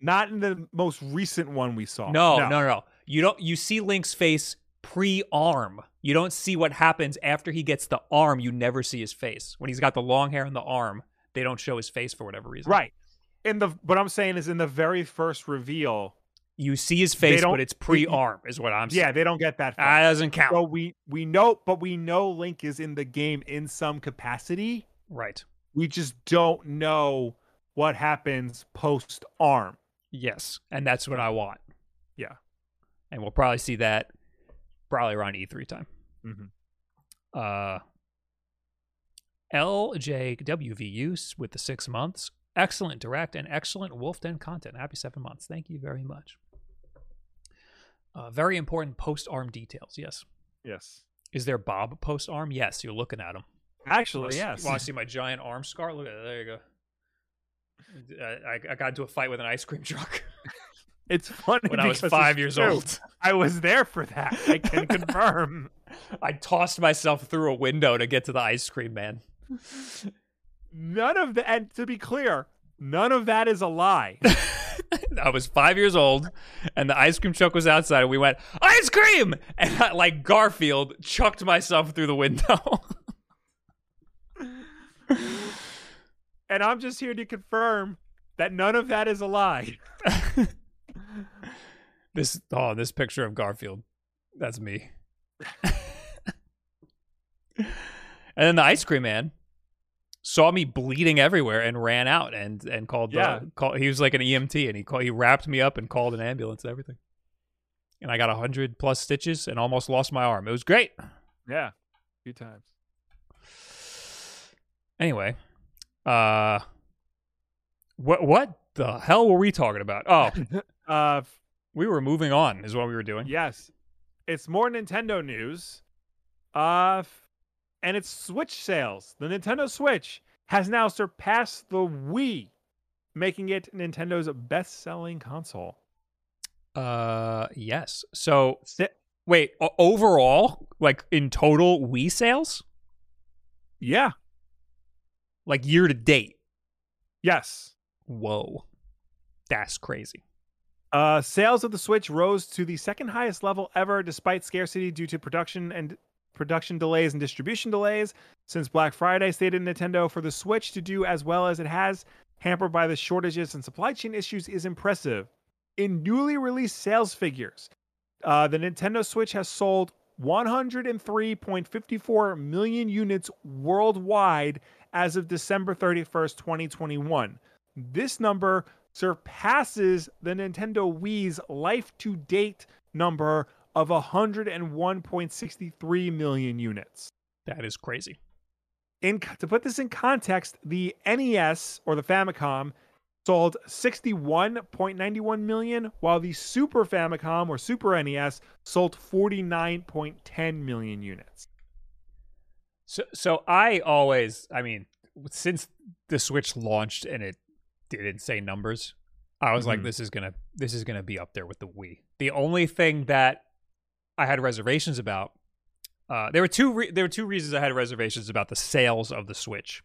Not in the most recent one we saw. No, no, no, no. You don't. You see Link's face pre-arm. You don't see what happens after he gets the arm. You never see his face when he's got the long hair and the arm. They don't show his face for whatever reason. Right. In the what I'm saying is in the very first reveal, You see his face, but it's pre-arm, is what I'm saying. yeah, they don't get that. that Far. Ah, doesn't count. So we we know, but we know Link is in the game in some capacity. right. We just don't know what happens post arm. Yes, and that's what I want. Yeah. and we'll probably see that probably around E3 time. Mhm. Uh, LJWVU with the six months. Excellent direct and excellent Wolf Den content. Happy seven months. Thank you very much. Uh, very important post arm details. Yes. Yes. Is there Bob post arm? Yes. You're looking at him. Actually, yes. Want to see my giant arm scar? Look at it. There you go. I, I- got into a fight with an ice cream truck It's funny when I was five years true. old. I was there for that. I can confirm. I tossed myself through a window to get to the ice cream man. None of the and to be clear, none of that is a lie. I was five years old, and the ice cream truck was outside, and we went ice cream, and I, like Garfield, chucked myself through the window. And I'm just here to confirm that none of that is a lie. this oh, this picture of Garfield, that's me. and then the ice cream man saw me bleeding everywhere and ran out and and called Yeah. the call. He was like an EMT, and he called, he wrapped me up and called an ambulance and everything. And I got a hundred plus stitches and almost lost my arm. It was great. Yeah. A few times. Anyway, uh, what what the hell were we talking about? Oh, Uh we were moving on, is what we were doing. yes. It's more Nintendo news. Uh and it's Switch sales. The Nintendo Switch has now surpassed the Wii, making it Nintendo's best-selling console. Uh, yes. So wait, overall, like in total, Wii sales, Yeah. Like year to date. Yes. Whoa, that's crazy. Uh, sales of the Switch rose to the second highest level ever, despite scarcity due to production and production delays and distribution delays. Since Black Friday, stated Nintendo for the Switch to do as well as it has, hampered by the shortages and supply chain issues, is impressive. In newly released sales figures, uh, the Nintendo Switch has sold 103.54 million units worldwide as of December 31st, 2021. This number surpasses the Nintendo Wii's life to date number of 101.63 million units. That is crazy. in to put this in context, the NES or the Famicom sold 61.91 million, while the Super Famicom or Super NES sold 49.10 million units. So, so I always, I mean, since the Switch launched and it did insane numbers, I was like, Mhm. this is gonna, this is gonna be up there with the Wii. The only thing that I had reservations about, uh, there were two, re- there were two reasons I had reservations about the sales of the Switch.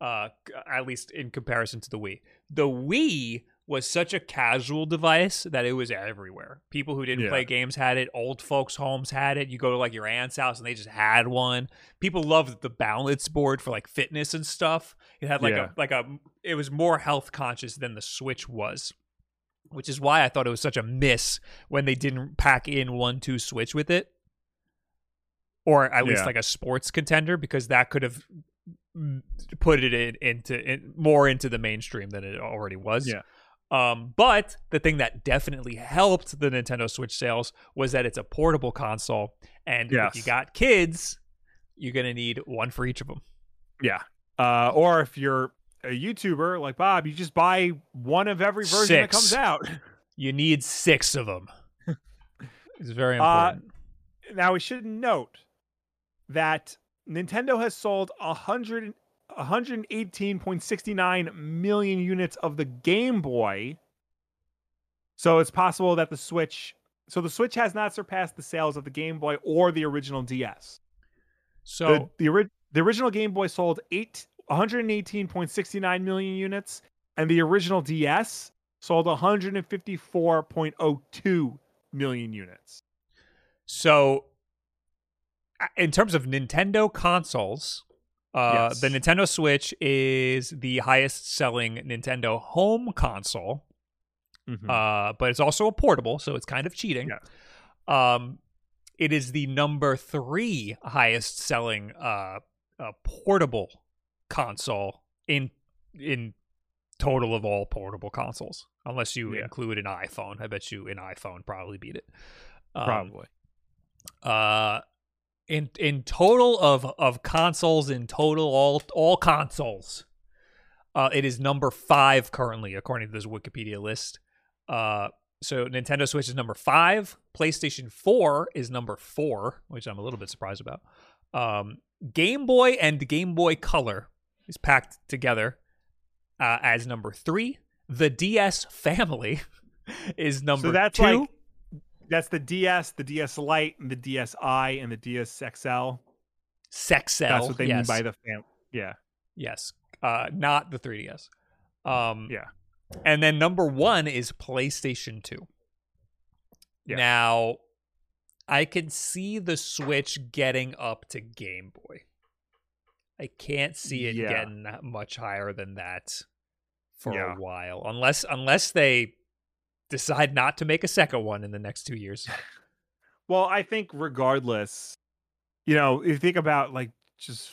Uh, at least in comparison to the Wii. The Wii was such a casual device that it was everywhere. People who didn't Yeah. play games had it. Old folks' homes had it. You go to like your aunt's house and they just had one. People loved the balance board for like fitness and stuff. It had like Yeah. a like a it was more health conscious than the Switch was. Which is why I thought it was such a miss when they didn't pack in one two Switch with it. Or at least Yeah. like a sports contender because that could have put it in, into in, more into the mainstream than it already was. Yeah. Um, but the thing that definitely helped the Nintendo Switch sales was that it's a portable console, and if you got kids, you're gonna need one for each of them. Yeah. Uh, or if you're a YouTuber like Bob, you just buy one of every version that comes out. You need six of them. it's very Uh, important. now we should note that Nintendo has sold 100 118.69 million units of the Game Boy. So it's possible that the Switch so the Switch has not surpassed the sales of the Game Boy or the original DS. so the the, the original Game Boy sold 8 118.69 million units and the original DS sold 154.02 million units. So, in terms of Nintendo consoles, uh, Yes. the Nintendo Switch is the highest selling Nintendo home console, uh, but it's also a portable, so it's kind of cheating. Um, it is the number three highest selling uh, uh, portable console in in total of all portable consoles, unless you Yeah. include an iPhone. I bet you an iPhone probably beat it. Um, Probably. uh in in total of of consoles in total all all consoles uh it is number 5 currently according to this wikipedia list. Uh so nintendo switch is number 5 playstation 4 is number 4 which i'm a little bit surprised about. Um game boy and game boy color is packed together uh, as number 3 the ds family is number so that's 2 like that's the DS, the DS Lite, and the DSi, and the DS XL. Sexel. That's what they yes. mean by the fam. Yeah, Yes. Uh, not the 3DS. Um, Yeah. And then number one is PlayStation 2. Yeah. Now, I can see the Switch getting up to Game Boy. I can't see it Yeah. getting much higher than that for Yeah. a while, unless unless they decide not to make a second one in the next two years. Well, I think regardless, you know, if you think about like just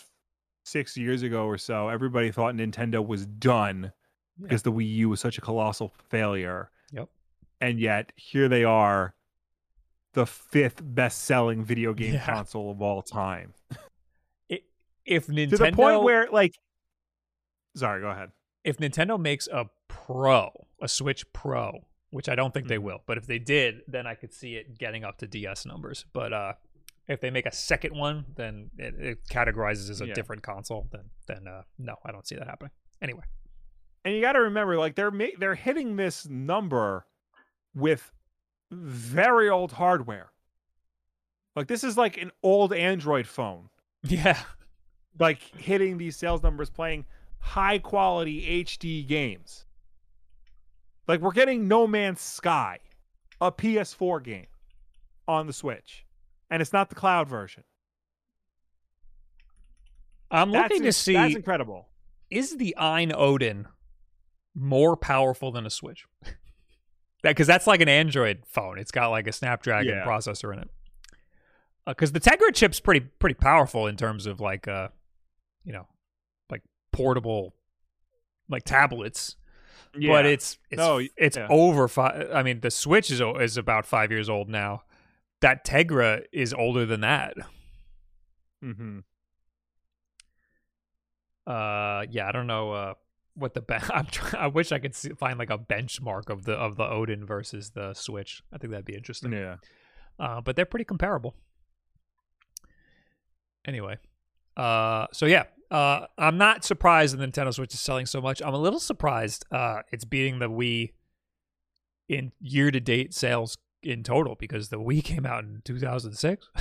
six years ago or so, everybody thought Nintendo was done because the Wii U was such a colossal failure. Yep. And yet here they are, the fifth best selling video game Yeah. console of all time. If Nintendo To the point where like sorry, go ahead. if Nintendo makes a Pro, a Switch Pro, which I don't think they Mhm. will, but if they did, then I could see it getting up to DS numbers. But uh, if they make a second one, then it, it categorizes as a Yeah. different console. Then, then uh, no, I don't see that happening. Anyway, and you got to remember like they're ma- they're hitting this number with very old hardware like this is like an old android phone yeah, like hitting these sales numbers playing high quality hd games like we're getting no man's sky a ps4 game on the switch and it's not the cloud version I'm that's, looking to in- see that's incredible is the AYN Odin more powerful than a Switch? that because that's like an Android phone. It's got like a Snapdragon Yeah. processor in it. Because the Tegra chip's pretty pretty powerful in terms of like uh, you know, like portable, like tablets. But it's it's No, it's yeah. over five. I mean, the Switch is is about five years old now. That Tegra is older than that. mm-hmm. Uh, yeah, I don't know uh, what the ben- I'm try- I wish I could see, find like a benchmark of the of the Odin versus the Switch. I think that'd be interesting. Yeah. Uh, but they're pretty comparable. Anyway, uh, so yeah, uh, I'm not surprised the Nintendo Switch is selling so much. I'm a little surprised uh, it's beating the Wii in year to date sales in total because the Wii came out in 2006.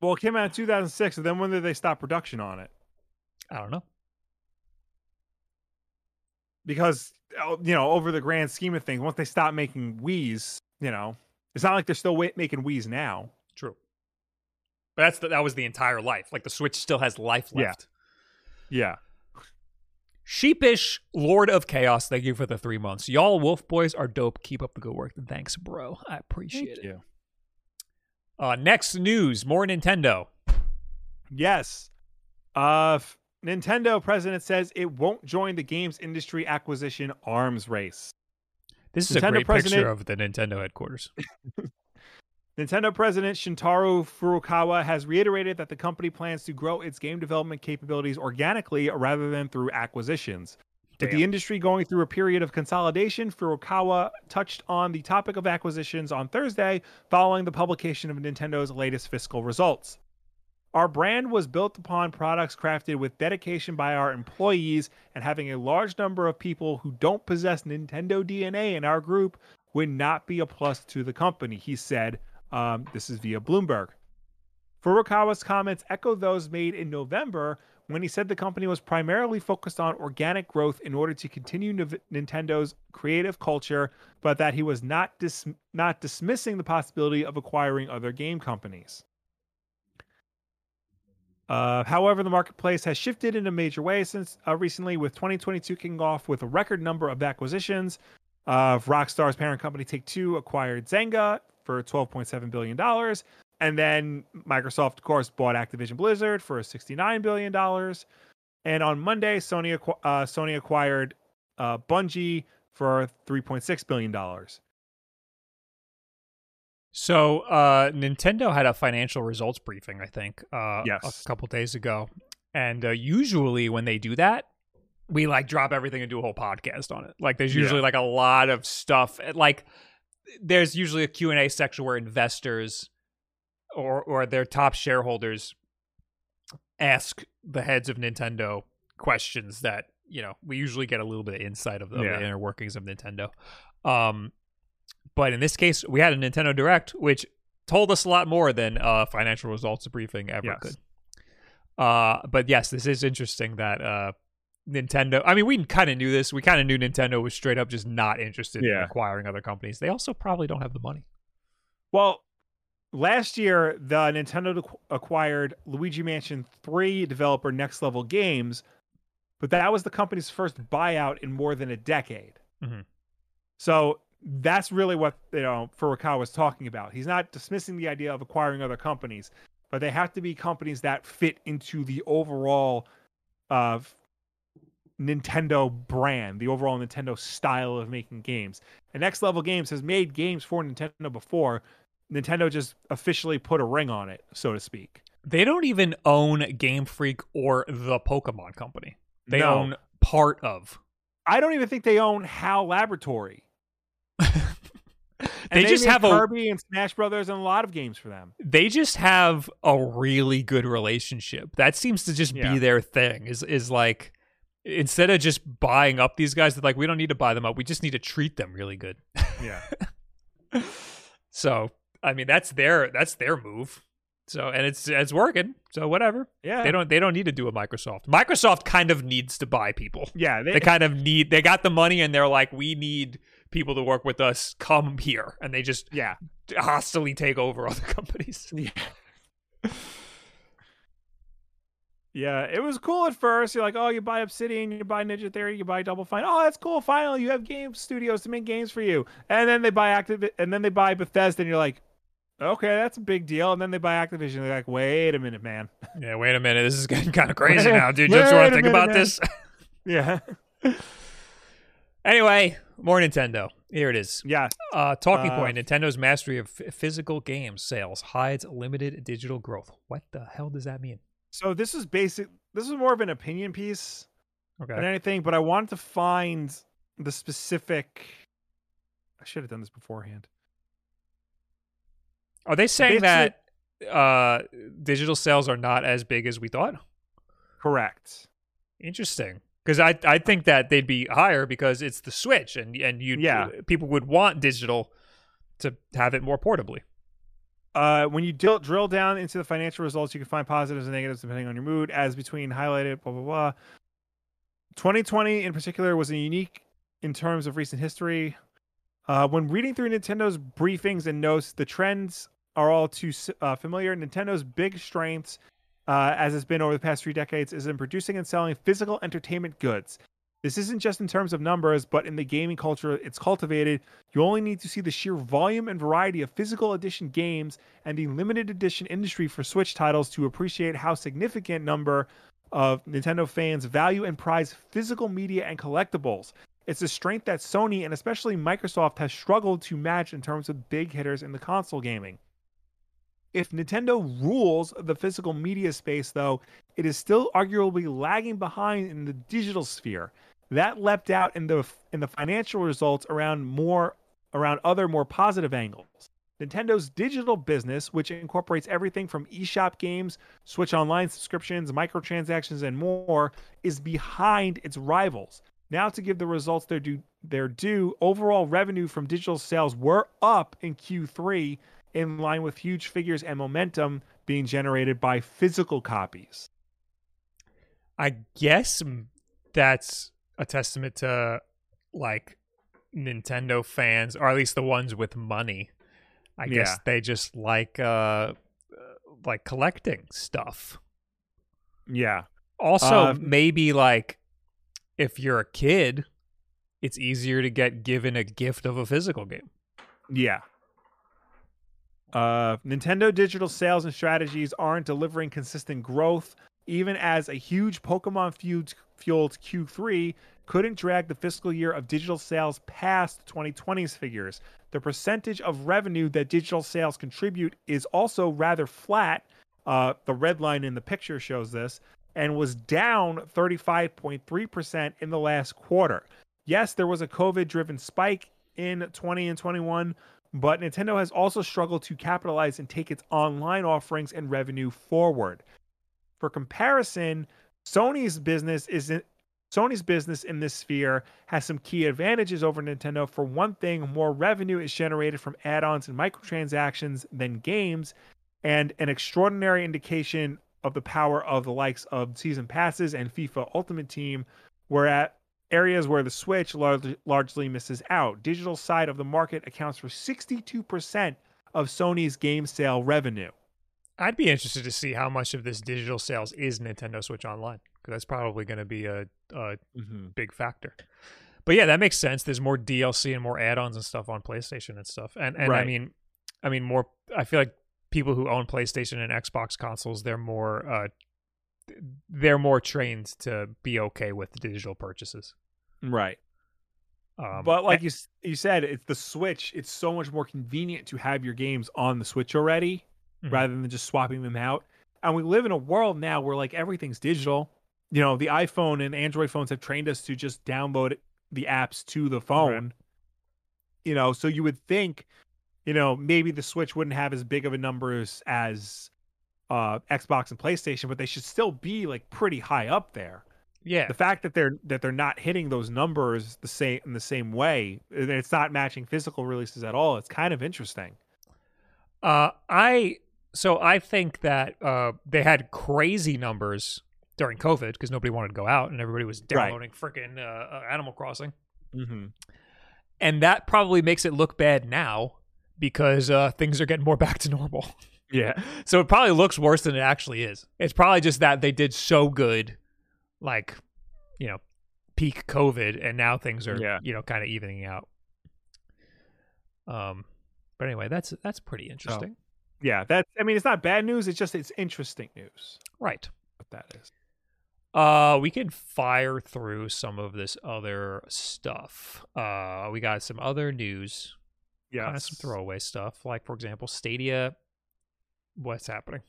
Well, it came out in 2006, and then when did they stop production on it? I don't know. Because oh, you know, over the grand scheme of things, once they stop making Wii's, you know, it's not like they're still making Wii's now. True. But that's the, that was the entire life. Like the Switch still has life left. Yeah. yeah. Sheepish Lord of Chaos, thank you for the three months. Y'all Wolf Boys are dope. Keep up the good work. Thanks, bro. I appreciate it. you. Uh, next news, more Nintendo. Yes. Uh, Nintendo president says it won't join the games industry acquisition arms race. This is a Nintendo great president- picture of the Nintendo headquarters. Nintendo President Shuntaro Furukawa has reiterated that the company plans to grow its game development capabilities organically rather than through acquisitions. With the industry going through a period of consolidation, Furukawa touched on the topic of acquisitions on Thursday following the publication of Nintendo's latest fiscal results. Our brand was built upon products crafted with dedication by our employees, and having a large number of people who don't possess Nintendo DNA in our group would not be a plus to the company, he said. Um, this is via Bloomberg. Furukawa's comments echo those made in November when he said the company was primarily focused on organic growth in order to continue Nintendo's creative culture, but that he was not dis- not dismissing the possibility of acquiring other game companies. Uh, however, the marketplace has shifted in a major way since uh, recently, with 2022 kicking off with a record number of acquisitions. Uh, Rockstar's parent company Take Two acquired Zynga for 12.7 billion dollars, and then Microsoft, of course, bought Activision Blizzard for 69 billion dollars. And on Monday, Sony uh, Sony acquired uh, Bungie for 3.6 billion dollars. So uh, Nintendo had a financial results briefing, I think, uh, Yes. a couple days ago. And uh, usually when they do that, we like drop everything and do a whole podcast on it. Like there's Yeah. usually like a lot of stuff. Like there's usually a Q&A section where investors or or their top shareholders ask the heads of Nintendo questions that, you know, we usually get a little bit of insight of, of Yeah. the inner workings of Nintendo. Um but in this case, we had a Nintendo Direct, which told us a lot more than uh, financial results briefing ever Yes. could. Uh, but yes, this is interesting that uh, Nintendo. I mean, we kind of knew this. We kind of knew Nintendo was straight up just not interested in acquiring other companies. They also probably don't have the money. Well, last year the Nintendo acquired Luigi Mansion 3 developer Next Level Games, but that was the company's first buyout in more than a decade. Mhm. So that's really what you know Furukawa was talking about. He's not dismissing the idea of acquiring other companies, but they have to be companies that fit into the overall uh, Nintendo brand, the overall Nintendo style of making games. And Next Level Games has made games for Nintendo before. Nintendo just officially put a ring on it, so to speak. They don't even own Game Freak or the Pokemon Company. They No. own part of. I don't even think they own HAL Laboratory. And they just have a Kirby and Smash Brothers and a lot of games for them. they just have a really good relationship. That seems to just Yeah. be their thing. Is is like instead of just buying up these guys, they're like, we don't need to buy them up. We just need to treat them really good. Yeah. So I mean, that's their that's their move. So and it's it's working. So whatever. Yeah. They don't they don't need to do a Microsoft. Microsoft kind of needs to buy people. yeah, they, They kind of need they got the money and they're like, we need people to work with us. Come here, and they just yeah. hostily take over other companies. Yeah. Yeah, it was cool at first. You're like, oh, you buy Obsidian, you buy Ninja Theory, you buy Double Fine. Oh, that's cool. Finally, you have game studios to make games for you. And then they buy Activ, and then they buy Bethesda, and you're like, okay, that's a big deal. And then they buy Activision. They're like, wait a minute, man. Yeah, wait a minute. This is getting kind of crazy now, dude. You want to think minute, about man. this? Yeah, anyway, more Nintendo. Here it is. yeah. Uh, talking Uh, point Nintendo's mastery of f- physical games sales hides limited digital growth. What the hell does that mean? So this is basic. This is more of an opinion piece Okay. than anything, but I wanted to find the specific. I should have done this beforehand. Are they saying that uh, digital sales are not as big as we thought? Correct. Interesting. Because I I think that they'd be higher because it's the Switch and and you Yeah. people would want digital to have it more portably. Uh, when you drill, drill down into the financial results, you can find positives and negatives depending on your mood, as between highlighted, blah, blah, blah. 2020 in particular was a unique in terms of recent history. Uh, when reading through Nintendo's briefings and notes, the trends are all too uh, familiar. Nintendo's big strengths, uh, as it's been over the past three decades, is in producing and selling physical entertainment goods. This isn't just in terms of numbers, but in the gaming culture it's cultivated. You only need to see the sheer volume and variety of physical edition games and the limited edition industry for Switch titles to appreciate how significant number of Nintendo fans value and prize physical media and collectibles. It's a strength that Sony and especially Microsoft has struggled to match in terms of big hitters in the console gaming. If Nintendo rules the physical media space, though, it is still arguably lagging behind in the digital sphere. That leapt out in the in the financial results around more around other more positive angles. Nintendo's digital business, which incorporates everything from eShop games, Switch Online subscriptions, microtransactions, and more, is behind its rivals. Now, to give the results their due, their due, overall revenue from digital sales were up in Q3, in line with huge figures and momentum being generated by physical copies. I guess that's a testament to like Nintendo fans, or at least the ones with money. I Yeah. guess they just like uh, uh like collecting stuff. Yeah, Also, Um, maybe like if you're a kid, it's easier to get given a gift of a physical game. Yeah. Uh, Nintendo digital sales and strategies aren't delivering consistent growth, even as a huge Pokemon fueled, fueled Q3 couldn't drag the fiscal year of digital sales past 2020's figures. The percentage of revenue that digital sales contribute is also rather flat. Uh, the red line in the picture shows this, and was down 35.3% in the last quarter. Yes, there was a COVID driven spike in 20 and 21, but Nintendo has also struggled to capitalize and take its online offerings and revenue forward. For comparison, Sony's business is in, Sony's business in this sphere has some key advantages over Nintendo. For one thing, more revenue is generated from add-ons and microtransactions than games, and an extraordinary indication of the power of the likes of season passes and FIFA Ultimate Team, were at areas where the Switch largely, largely misses out. Digital side of the market accounts for 62% of Sony's game sale revenue. I'd be interested to see how much of this digital sales is Nintendo Switch Online because that's probably going to be a, a big factor. But yeah, that makes sense. There's more DLC and more add-ons and stuff on PlayStation and stuff. And and I mean, I mean more. I feel like people who own PlayStation and Xbox consoles, they're more uh, they're more trained to be okay with digital purchases. Right. Um, but like you you said, it's the Switch. It's so much more convenient to have your games on the Switch already Mhm. rather than just swapping them out. And we live in a world now where like everything's digital. You know, the iPhone and Android phones have trained us to just download the apps to the phone. You know, so you would think, you know, maybe the Switch wouldn't have as big of a numbers as uh Xbox and PlayStation, but they should still be like pretty high up there yeah, the fact that they're that they're not hitting those numbers the same in the same way and it's not matching physical releases at all it's kind of interesting Uh, I so I think that uh, they had crazy numbers during COVID because nobody wanted to go out and everybody was Right. downloading freaking uh, uh, Animal Crossing, mm-hmm. and that probably makes it look bad now because uh, things are getting more back to normal. yeah so it probably looks worse than it actually is. It's probably just that they did so good, like you know, peak COVID, and now things are Yeah. you know kind of evening out. Um, but anyway, that's that's pretty interesting, yeah that's i mean it's not bad news it's just it's interesting news right? what that is Uh, we can fire through some of this other stuff. Uh, we got some other news, yeah kind of some throwaway stuff, like for example, Stadia. What's happening?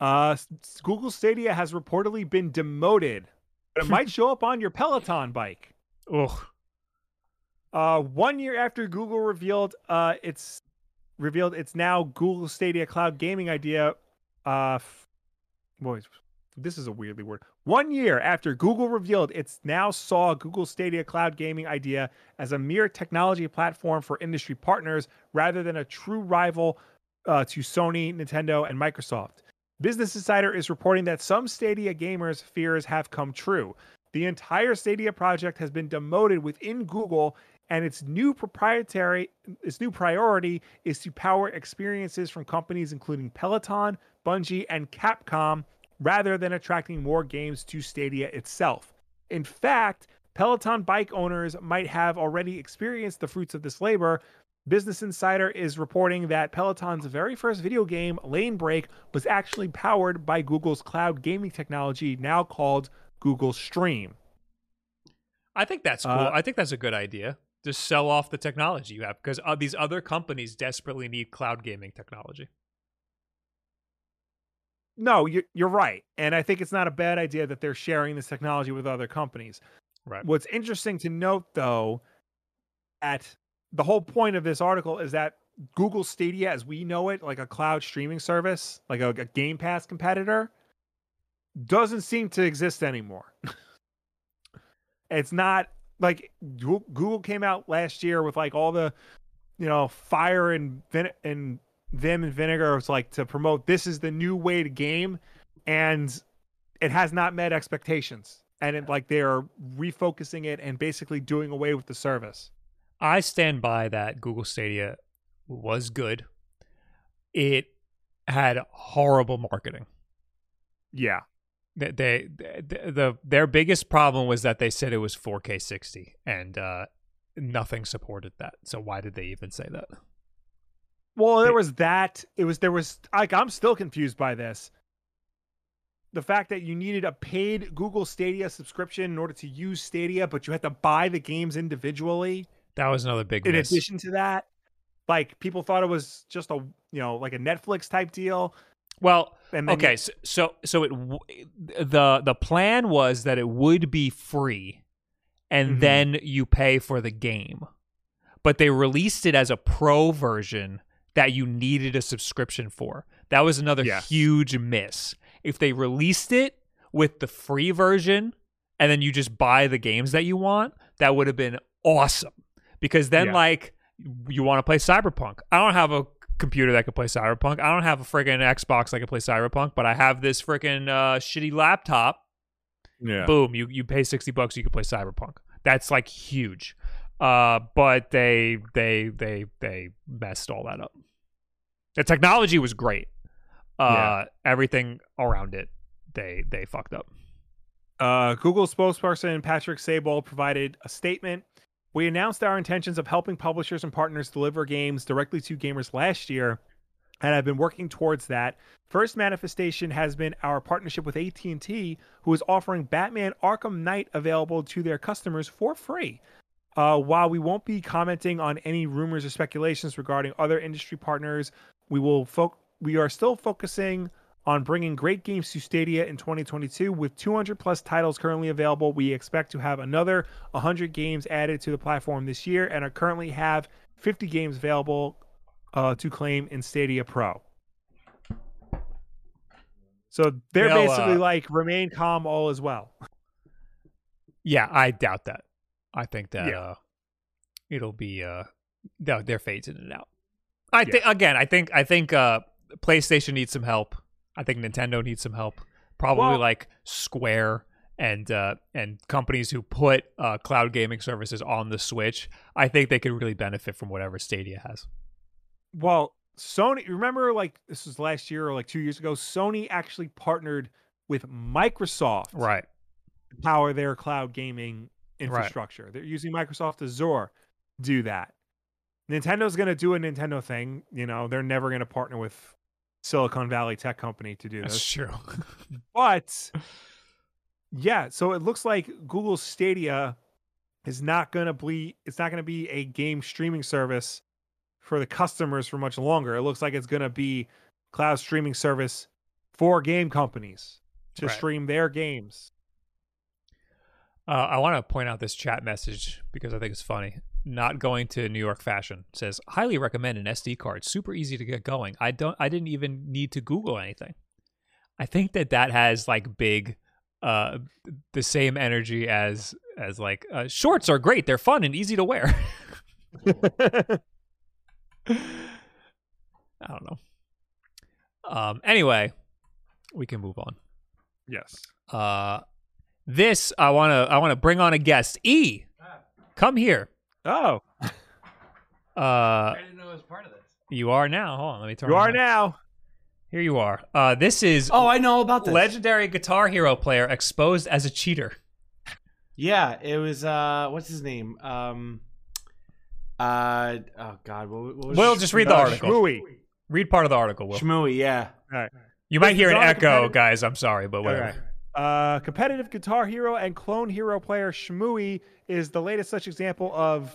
Uh, Google Stadia has reportedly been demoted, but it might show up on your Peloton bike. Ugh. Uh, one year after Google revealed uh, its revealed its now Google Stadia cloud gaming idea, uh, boys, this is a weirdly word. One year after Google revealed its now saw Google Stadia cloud gaming idea as a mere technology platform for industry partners rather than a true rival uh, to Sony, Nintendo, and Microsoft. Business Insider is reporting that some Stadia gamers' fears have come true. The entire Stadia project has been demoted within Google, and its new proprietary, its new priority is to power experiences from companies including Peloton, Bungie, and Capcom, rather than attracting more games to Stadia itself. In fact, Peloton bike owners might have already experienced the fruits of this labor. Business Insider is reporting that Peloton's very first video game, Lanebreak, was actually powered by Google's cloud gaming technology, now called Google Stream. I think that's cool. Uh, I think that's a good idea. Just sell off the technology you have because uh, these other companies desperately need cloud gaming technology. No, you're, you're right. And I think it's not a bad idea that they're sharing this technology with other companies. Right. What's interesting to note, though, at the whole point of this article is that Google Stadia, as we know it, like a cloud streaming service, like a, a Game Pass competitor, doesn't seem to exist anymore. it's not like Google came out last year with like all the, you know, fire and vin- and vim and vinegar. It was like to promote this is the new way to game, and it has not met expectations. And it, like they are refocusing it and basically doing away with the service. I stand by that Google Stadia was good. It had horrible marketing. Yeah. They, they, the, the their biggest problem was that they said it was 4K 60 and uh, nothing supported that. So why did they even say that? Well, there was that. It was there was like I'm still confused by this. The fact that you needed a paid Google Stadia subscription in order to use Stadia, but you had to buy the games individually. That was another big In miss. addition to that, like people thought it was just a you know like a Netflix type deal. Well, okay, you- so, so so it w- the the plan was that it would be free, and Mhm. then you pay for the game, but they released it as a pro version that you needed a subscription for. That was another Yes. huge miss. If they released it with the free version and then you just buy the games that you want, that would have been awesome. Because then, Yeah. like, you want to play Cyberpunk. I don't have a computer that could play Cyberpunk. I don't have a friggin' Xbox that can play Cyberpunk, but I have this freaking uh, shitty laptop. yeah. Boom, you you pay sixty bucks, you can play Cyberpunk. That's like huge. Uh, but they they they they messed all that up. The technology was great. Uh, everything around it, they they fucked up. Uh, Google spokesperson Patrick Seybold provided a statement. We announced our intentions of helping publishers and partners deliver games directly to gamers last year, and I've been working towards that. First manifestation has been our partnership with AT&T, who is offering Batman Arkham Knight available to their customers for free. Uh, while we won't be commenting on any rumors or speculations regarding other industry partners, we will fo- we are still focusing on bringing great games to Stadia in 2022 with 200 plus titles currently available. We expect to have another 100 games added to the platform this year and are currently have 50 games available uh, to claim in Stadia Pro. So they're They'll, basically uh, like remain calm, all is well. Yeah, I doubt that. I think that Yeah. uh, it'll be uh, they're, they're phasing it out. I Yeah. think again. I think I think uh, PlayStation needs some help. I think Nintendo needs some help. Probably Well- like Square and uh, and companies who put uh, cloud gaming services on the Switch. I think they could really benefit from whatever Stadia has. Well, Sony, remember like this was last year or like two years ago, Sony actually partnered with Microsoft Right. to power their cloud gaming Right. infrastructure. They're using Microsoft Azure do that. Nintendo's going to do a Nintendo thing. You know, they're never going to partner with Silicon Valley tech company to do this. That's true. But yeah, so it looks like Google Stadia is not going to be it's not going to be a game streaming service for the customers for much longer. It looks like it's going to be cloud streaming service for game companies to Right. stream their games. Uh, I want to point out this chat message because I think it's funny. Not going to New York Fashion says highly recommend an SD card. Super easy to get going. I don't. I didn't even need to Google anything. I think that that has like big, uh, the same energy as as like uh, shorts are great. They're fun and easy to wear. I don't know. Um. Anyway, we can move on. yes. Uh, this I want to I want to bring on a guest. E, come here. Oh, Uh, I didn't know it was part of this. you are now. Hold on, let me turn. you are on. now. Here you are. Uh, this is Oh, I know about this. legendary Guitar Hero player exposed as a cheater. Yeah, it was. uh What's his name? Um. Uh. Oh God. What, what was Will just read the Uh, article. Shmooey. Read part of the article. Will Shmooey. Yeah. All right. you might hear an echo, guys. I'm sorry, but whatever. Uh, competitive Guitar Hero and Clone Hero player Shmooey is the latest such example of,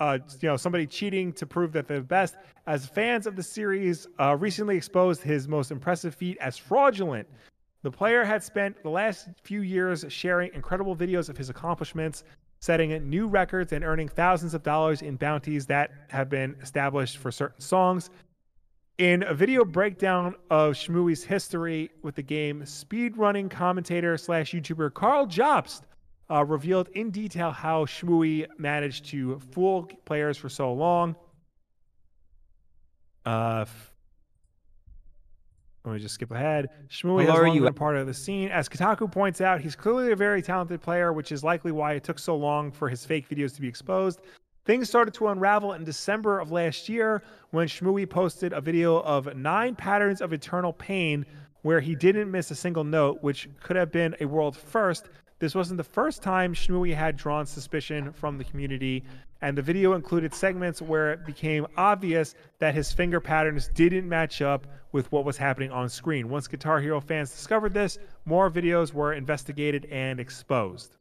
uh, you know, somebody cheating to prove that they're the best. As fans of the series uh, recently exposed his most impressive feat as fraudulent. The player had spent the last few years sharing incredible videos of his accomplishments, setting new records and earning thousands of dollars in bounties that have been established for certain songs. In a video breakdown of Shmooey's history with the game, speedrunning commentator slash YouTuber Karl Jobst uh, revealed in detail how Shmooey managed to fool players for so long. Uh, let me just skip ahead. Shmooey has long you- been part of the scene. As Kotaku points out, he's clearly a very talented player, which is likely why it took so long for his fake videos to be exposed. Things started to unravel in December of last year when Shmooey posted a video of nine patterns of eternal pain where he didn't miss a single note, which could have been a world first. This wasn't the first time Shmooey had drawn suspicion from the community, and the video included segments where it became obvious that his finger patterns didn't match up with what was happening on screen. Once Guitar Hero fans discovered this, more videos were investigated and exposed.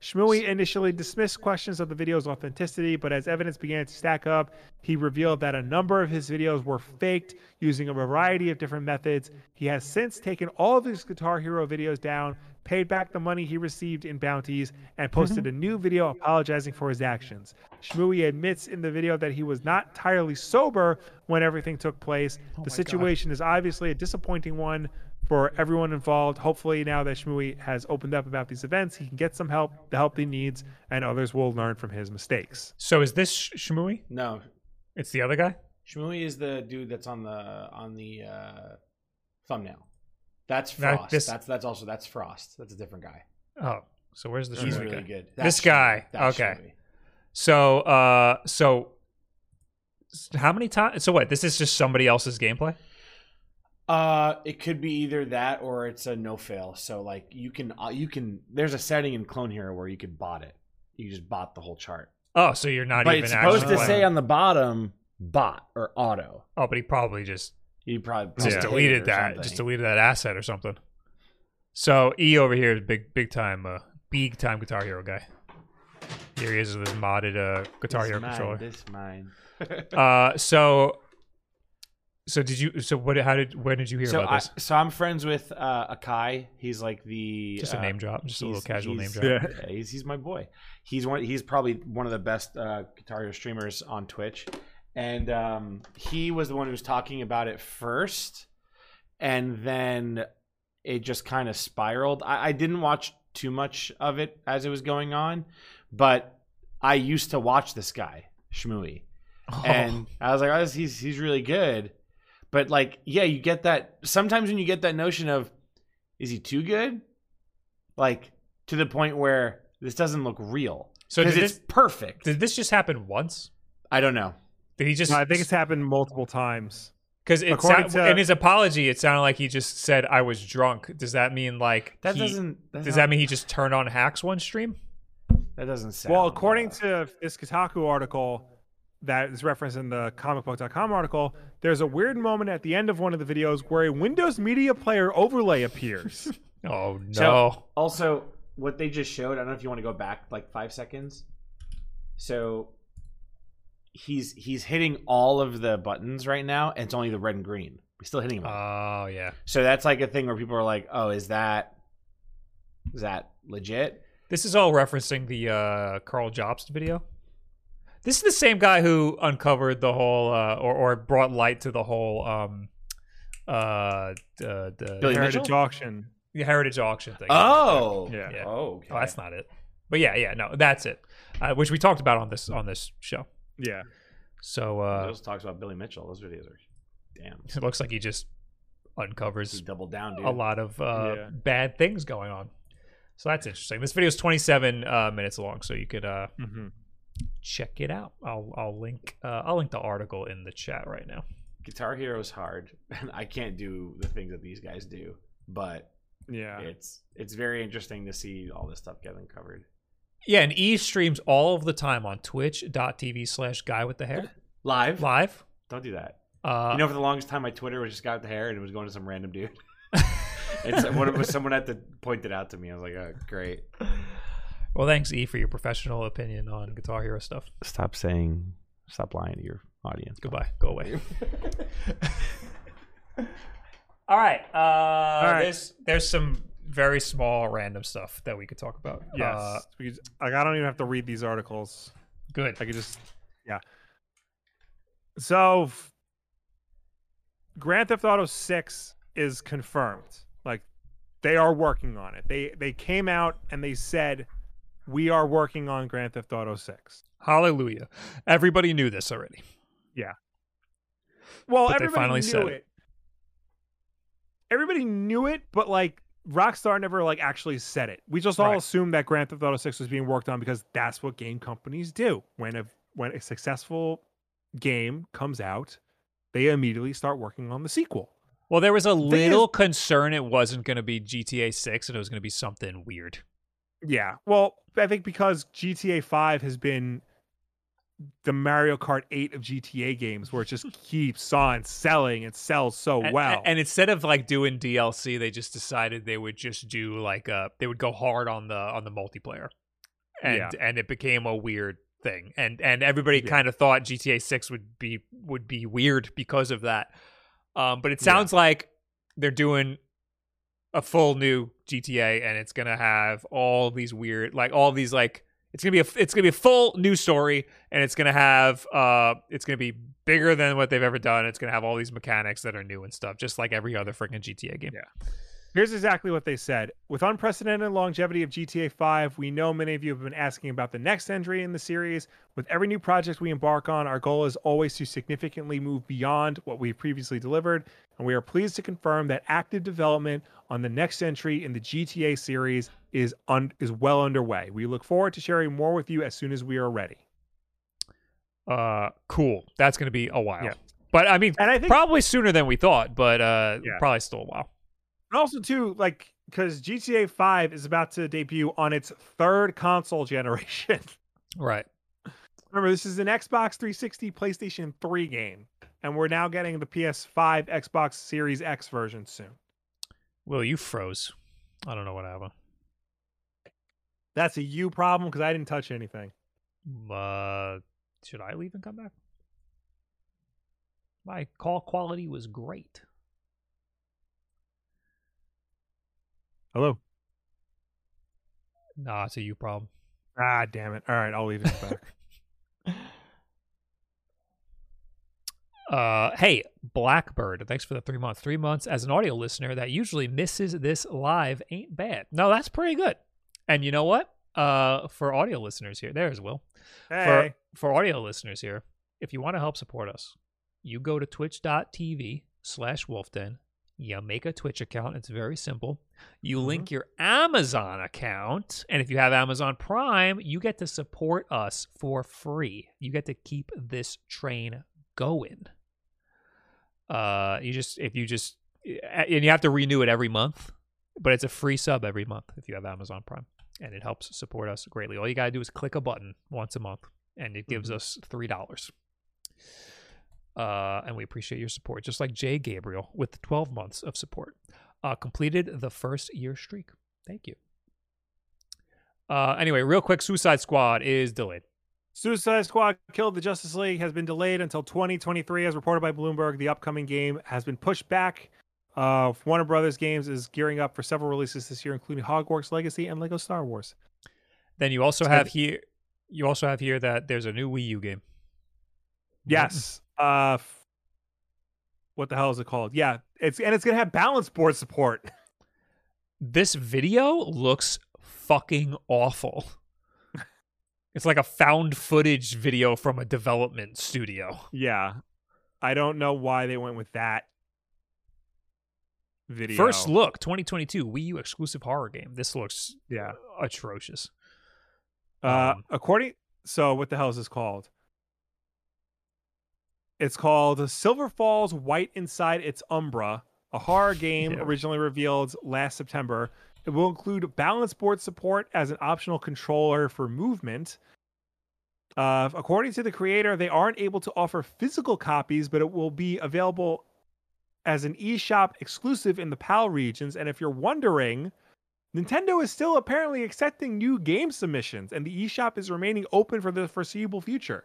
Shmooey initially dismissed questions of the video's authenticity, but as evidence began to stack up, he revealed that a number of his videos were faked using a variety of different methods. He has since taken all of his Guitar Hero videos down, paid back the money he received in bounties, and posted a new video apologizing for his actions. Shmooey admits in the video that he was not entirely sober when everything took place. the situation is obviously a disappointing one for everyone involved. Hopefully, now that Shmooey has opened up about these events, he can get some help, the help he needs, and others will learn from his mistakes. So is this Sh- Shmooey? No. It's the other guy. Shmooey is the dude that's on the on the uh thumbnail. That's That- Frost. this- That's that's also that's Frost. That's a different guy. Oh, so where's the He's really guy? good. This That's guy. That's Okay. Shmooey. So, uh, so how many times? So what? This is just somebody else's gameplay. Uh, it could be either that or it's a no fail. So like you can uh, you can there's a setting in Clone Hero where you could bot it. You just bot the whole chart. Oh, so you're not but even it's supposed to say on the bottom bot or auto. Oh, but he probably just You probably just deleted that. something. Just deleted that asset or something. So E over here is big, big time, uh, big time Guitar Hero guy. Here he is with his modded uh, Guitar This Hero mine, controller. This mine. Uh, so, so did you? So what? How did? When did you hear so about I, this? so I'm friends with uh, Akai. He's like the Just a uh, name drop, just a little casual name drop. Yeah. Yeah, he's he's my boy. He's one. He's probably one of the best uh, Guitar Hero streamers on Twitch, and um, he was the one who was talking about it first, and then it just kind of spiraled. I, I didn't watch too much of it as it was going on, but I used to watch this guy Shmooey, Oh. and I was like, oh, he's he's really good. But like, yeah, you get that sometimes when you get that notion of, is he too good? Like to the point where this doesn't look real. So it's this- perfect. did this just happen once? I don't know. Did he just? I think it's happened multiple times. because it sound, to- in his apology, it sounded like he just said I was drunk. Does that mean like That he- doesn't. That's Does not- that mean he just turned on hacks one stream? That doesn't sound. Well, according uh, to this Kotaku article that is referenced in the comicbook.com article, there's a weird moment at the end of one of the videos where a Windows Media Player overlay appears. Oh no! So- also what they just showed. I don't know if you want to go back like five seconds. So he's he's hitting all of the buttons right now, and it's only the red and green. He's still hitting him. Oh yeah. so that's like a thing where people are like, "Oh, is that is that legit?" This is all referencing the uh, Karl Jobst video. This is the same guy who uncovered the whole, uh, or or brought light to the whole, um, uh, the, the Billy Heritage Mitchell? auction. the heritage auction thing. Oh, Yeah. Yeah. Oh, okay. Oh, that's not it. But yeah, yeah, no, that's it. Uh, which we talked about on this on this show. Yeah. So He uh, also talks about Billy Mitchell. Those videos are damn. it looks like he just He uncovers doubled down, dude. a lot of uh, Yeah. bad things going on. So that's interesting. This video is 27 uh, minutes long, so you could uh, hmm check it out. I'll I'll link uh, I'll link the article in the chat right now. Guitar Hero is hard, and I can't do the things that these guys do. But Yeah. it's it's very interesting to see all this stuff getting uncovered. Yeah, and E streams all of the time on twitch.tv slash guy with the hair Live? live. Don't do that. Uh, you know, for the longest time, my Twitter was just got the hair, and it was going to some random dude. it's what it was. Someone had to point it out to me. I was like, "Oh, great." well, thanks E for your professional opinion on Guitar Hero stuff. Stop saying. Stop lying to your audience. Goodbye. Go away. all right. Uh, right. There's there's some very small random stuff that we could talk about. Yes. Uh, because, like I don't even have to read these articles. good. I could just, yeah. So, Grand Theft Auto Six is confirmed. Like, they are working on it. They they came out and they said, "We are working on Grand Theft Auto 6. Hallelujah. Everybody knew this already. Yeah. Well, But they everybody finally knew said it. it. Everybody knew it, but like Rockstar never like actually said it. We just all Right. assumed that Grand Theft Auto 6 was being worked on because that's what game companies do. When a when a successful game comes out, they immediately start working on the sequel. Well, there was a is- little concern it wasn't going to be GTA 6 and it was going to be something weird. Yeah. Well, I think because GTA 5 has been the Mario Kart 8 of GTA games where it just keeps on selling and sells so And- well. And, instead of like doing DLC, they just decided they would just do like uh they would go hard on the on the multiplayer. And Yeah. and it became a weird thing. And and everybody Yeah. kind of thought GTA 6 would be would be weird because of that. Um but it Yeah. sounds like they're doing a full new GTA and it's going to have all these weird like all these like it's gonna be a it's gonna be a full new story, and it's gonna have uh it's gonna be bigger than what they've ever done. It's gonna have all these mechanics that are new and stuff, just like every other freaking GTA game. Yeah. Here's exactly what they said. With unprecedented longevity of GTA 5, we know many of you have been asking about the next entry in the series. With every new project we embark on, our goal is always to significantly move beyond what we've previously delivered, and we are pleased to confirm that active development on the next entry in the GTA series is un- is well underway. We look forward to sharing more with you as soon as we are ready. Uh, cool. That's gonna be a while. Yeah. But I mean, And I think probably sooner than we thought, but uh, Yeah. probably still a while. And also too, like because GTA 5 is about to debut on its third console generation. Right. Remember, this is an Xbox 360, PlayStation 3 game, and we're now getting the PS5, Xbox Series X version soon. Will you froze? I don't know what happened. That's a you problem because I didn't touch anything. Uh, should I leave and come back? My call quality was great. Hello. Nah, it's a you problem. Ah, damn it. All right, I'll leave it back. Uh, hey, Blackbird, thanks for the three months. Three months as an audio listener that usually misses this live ain't bad. No, that's pretty good. And you know what? Uh, for audio listeners here, there's Will. hey. For for audio listeners here, if you want to help support us, you go to twitch.tv slash wolfden. You make a Twitch account. It's very simple. You link your Amazon account. And if you have Amazon Prime, you get to support us for free. You get to keep this train going. Uh, you just, if you just, and you have to renew it every month, but it's a free sub every month if you have Amazon Prime. And it helps support us greatly. All you got to do is click a button once a month, and it gives us $3. Uh, and we appreciate your support, just like Jay Gabriel with the 12 months of support. Uh, completed the first year streak. Thank you. Uh, anyway, real quick Suicide Squad is delayed. Suicide Squad Kill the Justice League has been delayed until 2023, as reported by Bloomberg. The upcoming game has been pushed back. Uh, Warner Brothers Games is gearing up for several releases this year, including Hogwarts Legacy and Lego Star Wars. Then you also So- have here. You also have here that there's a new Wii U game. Yes. Uh, what the hell is it called? Yeah, it's and it's gonna have balance board support. This video looks fucking awful. It's like a found footage video from a development studio. yeah, I don't know why they went with that video. First look, 2022 Wii U exclusive horror game. This looks yeah. atrocious. Uh, Um, according, so what the hell is this called? It's called Silver Falls White Inside Its Umbra, a horror game Yeah. originally revealed last September. It will include balance board support as an optional controller for movement. Uh, according to the creator, they aren't able to offer physical copies, but it will be available as an eShop exclusive in the PAL regions. And if you're wondering, Nintendo is still apparently accepting new game submissions, and the eShop is remaining open for the foreseeable future.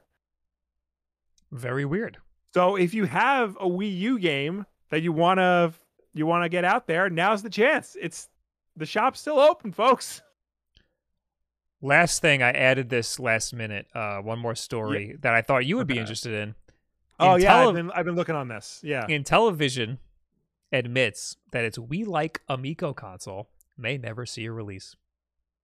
Very weird. So if you have a Wii U game that you wanna you wanna get out there, now's the chance. It's the shop's still open, folks. Last thing, I added this last minute. Uh, one more story that I thought you would be interested in. Oh In yeah, tele- I've been I've been looking on this. Yeah. Intellivision, admits that its Wii like Amico console may never see a release.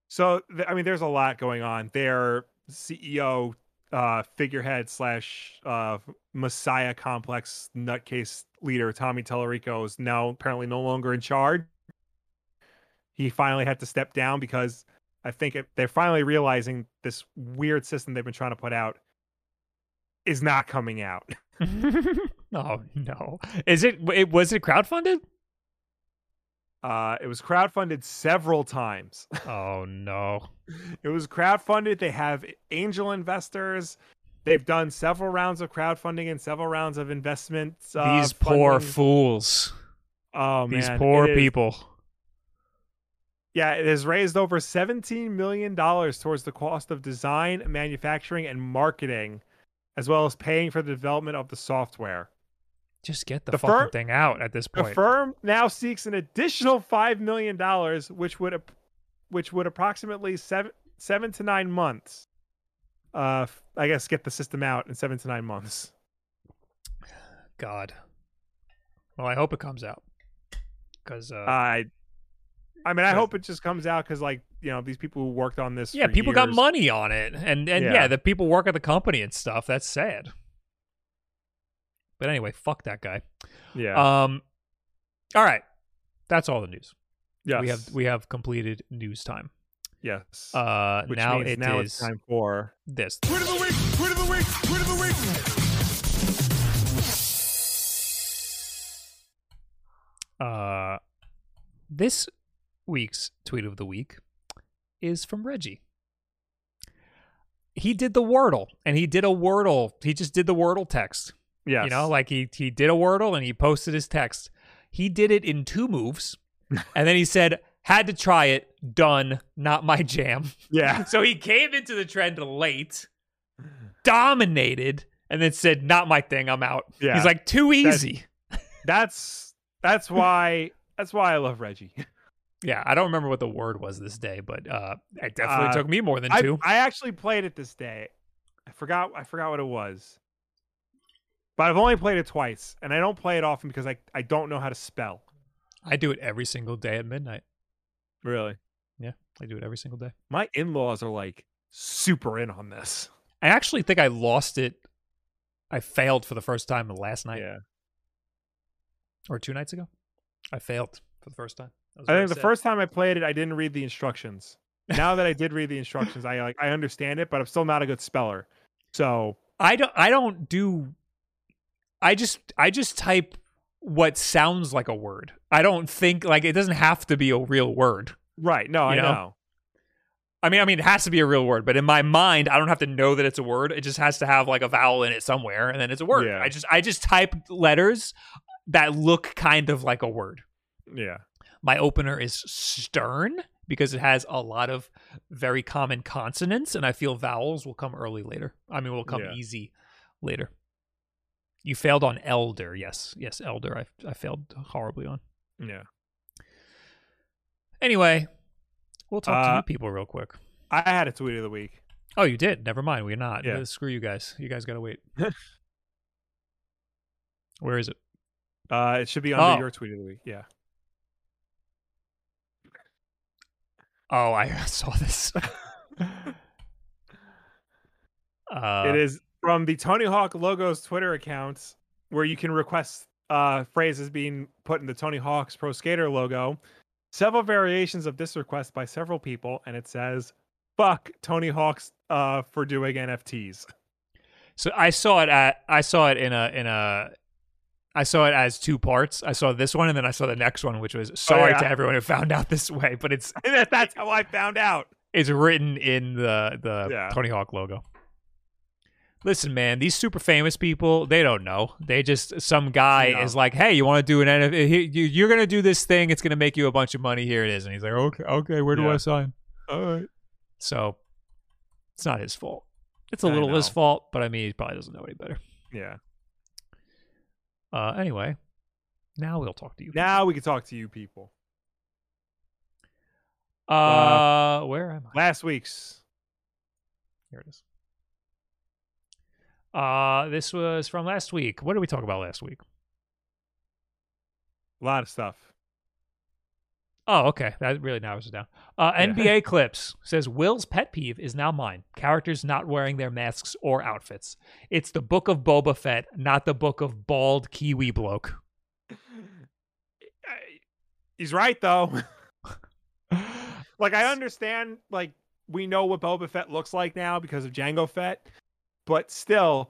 So I mean, there's a lot going on. Their CEO, uh, figurehead slash uh, Messiah complex nutcase leader Tommy Tallarico is now apparently no longer in charge. He finally had to step down because I think it, they're finally realizing this weird system they've been trying to put out is not coming out. oh no! Is it? it was it crowdfunded? Uh, it was crowdfunded several times. Oh no! It was crowdfunded. They have angel investors. They've done several rounds of crowdfunding and several rounds of investments. Uh, These poor funding. fools. oh man, These poor it is- people. Yeah, it has raised over seventeen million dollars towards the cost of design, manufacturing, and marketing, as well as paying for the development of the software. Just get the, The fucking fir- thing out at this point. The firm now seeks an additional five million dollars, which would, which would approximately seven seven to nine months. Uh, I guess get the system out in seven to nine months. God. Well, I hope it comes out. Because uh, I, I mean, I hope it just comes out because, like, you know, these people who worked on this. yeah, people got money on it, and and yeah. Yeah. the people work at the company and stuff. That's sad. But anyway, fuck that guy. Yeah. Um, all right, that's all the news. Yeah. We have we have completed news time. yes. Uh, Which now means it now is it's time for. this. Tweet of the week. Tweet of the week. Tweet of the week. Uh, this week's tweet of the week is from Reggie. He did the Wordle, and he did a Wordle. He just did the Wordle text. Yes. You know, like he he did a Wordle and he posted his text. He did it in two moves, and then he said, "Had to try it. Done. Not my jam." Yeah. So he came into the trend late, dominated, and then said, "Not my thing. I'm out." Yeah. He's like, "Too That's- easy." That's that's why that's why I love Reggie. Yeah, I don't remember what the word was this day, but uh, it definitely Uh, took me more than I, two. I actually played it this day. I forgot I forgot what it was. But I've only played it twice, and I don't play it often because I, I don't know how to spell. I do it every single day at midnight. Really? Yeah, I do it every single day. My in laws are like super in on this. I actually think I lost it. I failed for the first time last night Yeah. or two nights ago. I failed for the first time. I think the first time I played it, I didn't read the instructions. Now that I did read the instructions, I like I understand it, but I'm still not a good speller. So I don't. I don't do. I just. I just type what sounds like a word. I don't think like it doesn't have to be a real word. right, no, I know? know. I mean, I mean, it has to be a real word, but in my mind, I don't have to know that it's a word. It just has to have like a vowel in it somewhere, and then it's a word. Yeah. I just, I just type letters that look kind of like a word. Yeah. My opener is stern because it has a lot of very common consonants, and I feel vowels will come early later. I mean, will come Yeah. easy later. You failed on elder, yes, yes, elder. I I failed horribly on. Yeah. Anyway, we'll talk to Uh, you people real quick. I had a tweet of the week. Oh, you did. Never mind. We're not. Yeah. Uh, Screw you guys. You guys gotta wait. Where is it? Uh, it should be under Oh. your tweet of the week. Yeah. Oh, I saw this. uh, it is from the Tony Hawk Logos Twitter account where you can request uh, phrases being put in the Tony Hawk's Pro Skater logo. Several variations of this request by several people, and it says, "Fuck Tony Hawk's uh, for doing NFTs." So I saw it at I saw it in a in a I saw it as two parts. I saw this one and then I saw the next one, which was sorry yeah? to everyone who found out this way, but it's That's how I found out. it's written in the the Yeah. Tony Hawk logo. Listen, man, these super famous people, they don't know. They just some guy No. is like, "Hey, you want to do an NFT? You're going to do this thing. It's going to make you a bunch of money. Here it is." And he's like, "Okay, okay, where do Yeah. I sign?" All right. So it's not his fault. It's a I little his fault, but I mean, he probably doesn't know any better. Yeah. Uh, anyway, now we'll talk to you. Now we can talk to you people. Uh, where am I? Last week's. Here it is. Uh, this was from last week. What did we talk about last week? A lot of stuff. Oh, okay. That really narrows it down. Uh, Yeah. NBA clips says Will's pet peeve is now mine. Characters not wearing their masks or outfits. It's the book of Boba Fett, not the book of bald Kiwi bloke. He's right though. like I understand like we know what Boba Fett looks like now because of Jango Fett, but still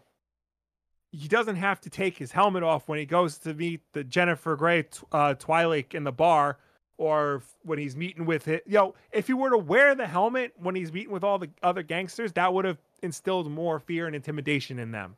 he doesn't have to take his helmet off when he goes to meet the Jennifer Grey uh, Twi'lek in the bar or when he's meeting with it. Yo, if he were to wear the helmet when he's meeting with all the other gangsters, that would have instilled more fear and intimidation in them.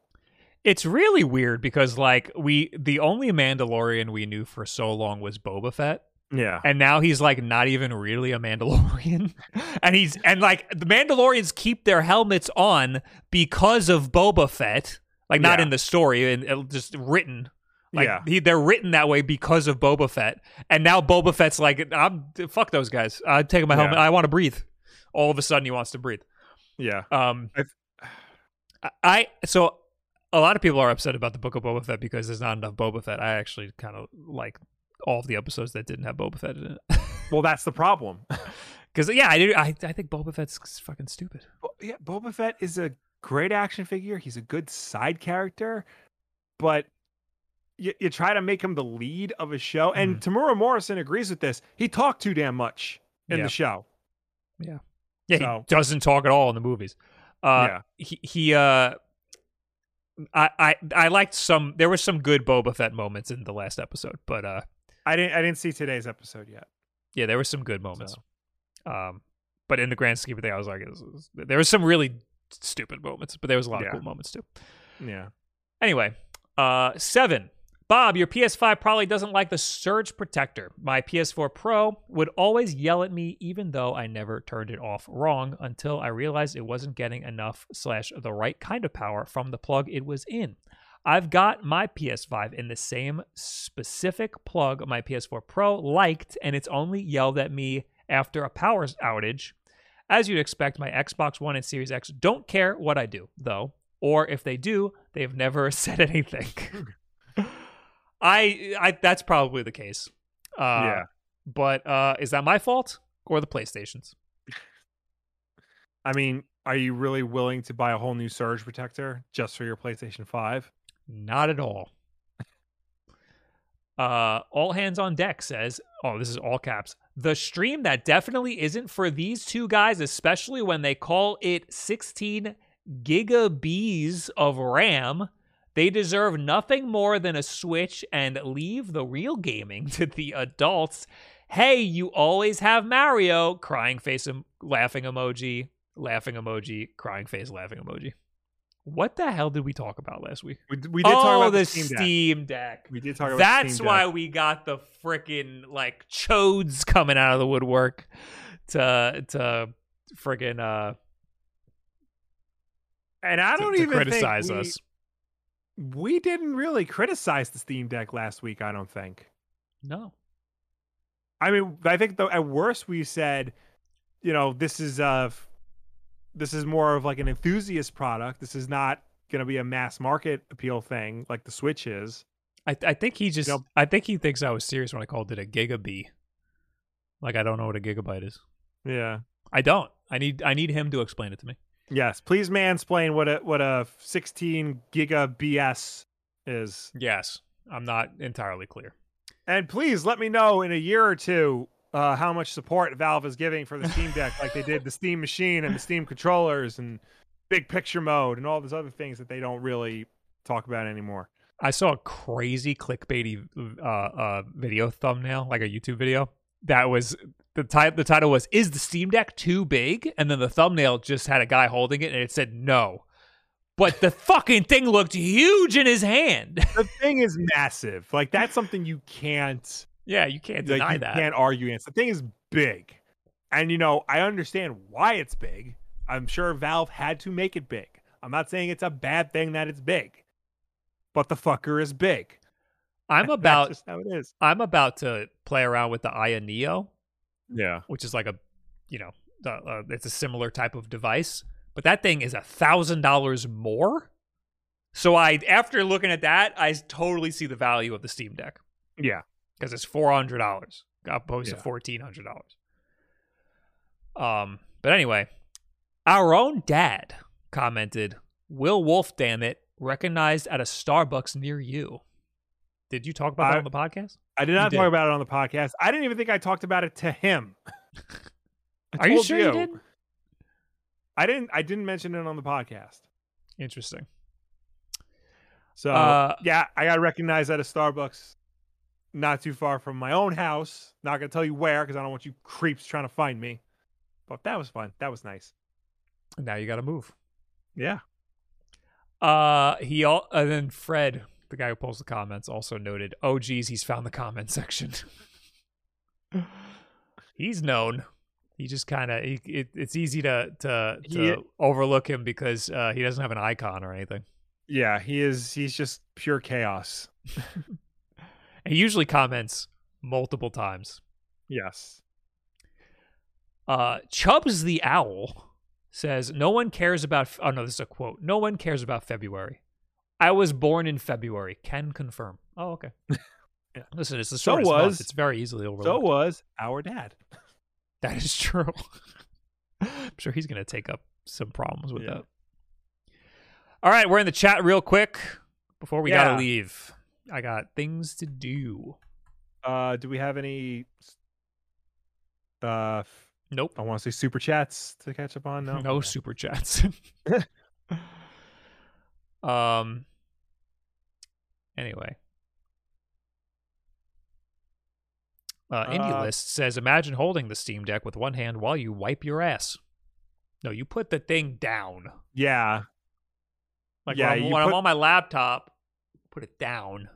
It's really weird because like we the only Mandalorian we knew for so long was Boba Fett. Yeah. and now he's like not even really a Mandalorian, and he's and like the Mandalorians keep their helmets on because of Boba Fett, like not Yeah. in the story and uh, just written. Like Yeah. he, they're written that way because of Boba Fett, and now Boba Fett's like, I'm fuck those guys. I'm taking my Yeah. helmet. I want to breathe. All of a sudden, he wants to breathe. Yeah. Um, I've- I so a lot of people are upset about the Book of Boba Fett because there's not enough Boba Fett. I actually kind of like all of the episodes that didn't have Boba Fett in it. Well, that's the problem. Because yeah, I do. I, I think Boba Fett's fucking stupid. Yeah, Boba Fett is a great action figure. He's a good side character, but you, you try to make him the lead of a show. And Temuera Morrison agrees with this. He talked too damn much in Yeah. the show. Yeah, So- he doesn't talk at all in the movies. Uh, yeah, he he. Uh, I I I liked some. There were some good Boba Fett moments in the last episode, but uh, I didn't. I didn't see today's episode yet. yeah, there were some good moments. So. Um, but in the grand scheme of things, I was like, this is- there was some really stupid moments, but there was a lot Yeah. of cool moments too. Yeah, Anyway, uh, seven. Bob, your PS5 probably doesn't like the surge protector. My PS4 Pro would always yell at me, even though I never turned it off wrong until I realized it wasn't getting enough slash the right kind of power from the plug it was in. I've got my PS5 in the same specific plug my PS4 Pro liked, and it's only yelled at me after a power outage. As you'd expect, my Xbox One and Series X don't care what I do, though, or if they do, they've never said anything. I, I, that's probably the case. Uh, Yeah. But uh, is that my fault or the PlayStation's? I mean, are you really willing to buy a whole new surge protector just for your PlayStation Five? Not at all. Uh, all hands on deck says, "Oh, this is all caps. The stream that definitely isn't for these two guys, especially when they call it 16 gigabs of RAM. They deserve nothing more than a Switch and leave the real gaming to the adults. Hey, you always have Mario. Crying face, em- laughing emoji, laughing emoji, crying face, laughing emoji. What the hell did we talk about last week? We, we did oh, talk about the the Steam, Deck. Steam Deck. We did talk about That's Steam why we got the freaking like chodes coming out of the woodwork to to friggin' uh And I don't to even criticize think we, us. we didn't really criticize the Steam Deck last week. I don't think. No. I mean, I think though at worst we said, you know, this is uh this is more of like an enthusiast product. This is not going to be a mass market appeal thing like the Switch is. I I think he just Yep. I think he thinks I was serious when I called it a gigabee. Like I don't know what a gigabyte is. Yeah. I don't. I need I need him to explain it to me. Yes, please mansplain what a what a 16 giga BS is. Yes. I'm not entirely clear. And please let me know in a year or two uh, how much support Valve is giving for the Steam Deck, like they did the Steam Machine and the Steam controllers and big picture mode and all those other things that they don't really talk about anymore. I saw a crazy clickbaity uh, uh, video thumbnail, like a YouTube video. That was the type. The title was "Is the Steam Deck too big?" And then the thumbnail just had a guy holding it, and it said no. But the fucking thing looked huge in his hand. The thing is massive. Like that's something you can't yeah, you can't like, deny you that. can't argue against. The thing is big, and you know I understand why it's big. I'm sure Valve had to make it big. I'm not saying it's a bad thing that it's big, but the fucker is big. I'm about. just how it is. I'm about to play around with the Aya Neo, Yeah. which is like a, you know, uh, uh, it's a similar type of device, but that thing is a thousand dollars more. So I, after looking at that, I totally see the value of the Steam Deck Yeah. Because it's four hundred dollars opposed Yeah. to fourteen hundred dollars. Um, but anyway, our own dad commented, "Will Wolf, damn it, recognized at a Starbucks near you." Did you talk about that on the podcast? I did not did. talk about it on the podcast. I didn't even think I talked about it to him. Are you told sure you did? I didn't. I didn't mention it on the podcast. Interesting. So Uh, yeah, I got recognized at a Starbucks, not too far from my own house. Not gonna tell you where because I don't want you creeps trying to find me. But that was fun. That was nice. Now you got to move. Yeah. Uh, he all and then Fred, the guy who pulls the comments, also noted, "Oh, geez, he's found the comment section." he's known. He just kind of it, it's easy to to, to overlook him because uh, he doesn't have an icon or anything. Yeah. He is. He's just pure chaos. He usually comments multiple times. Yes. Uh, Chubbs the owl says, "No one cares about." F- oh no, this is a quote. No one cares about February. I was born in February. Can confirm. Oh, okay. Yeah. Listen, it's the So shortest month. was- It's very easily overlooked. So was our dad. that is true. I'm sure he's going to take up some problems with Yeah. that. All right, we're in the chat real quick before we got to leave. I got things to do. Uh, do we have any? Uh, Nope. I want to say super chats to catch up on. No. no super chats. um. Anyway, uh, Indie Uh, List says, "Imagine holding the Steam Deck with one hand while you wipe your ass." No, you put the thing down. Yeah. Like Yeah, when, I'm, when I'm on my laptop, put it down.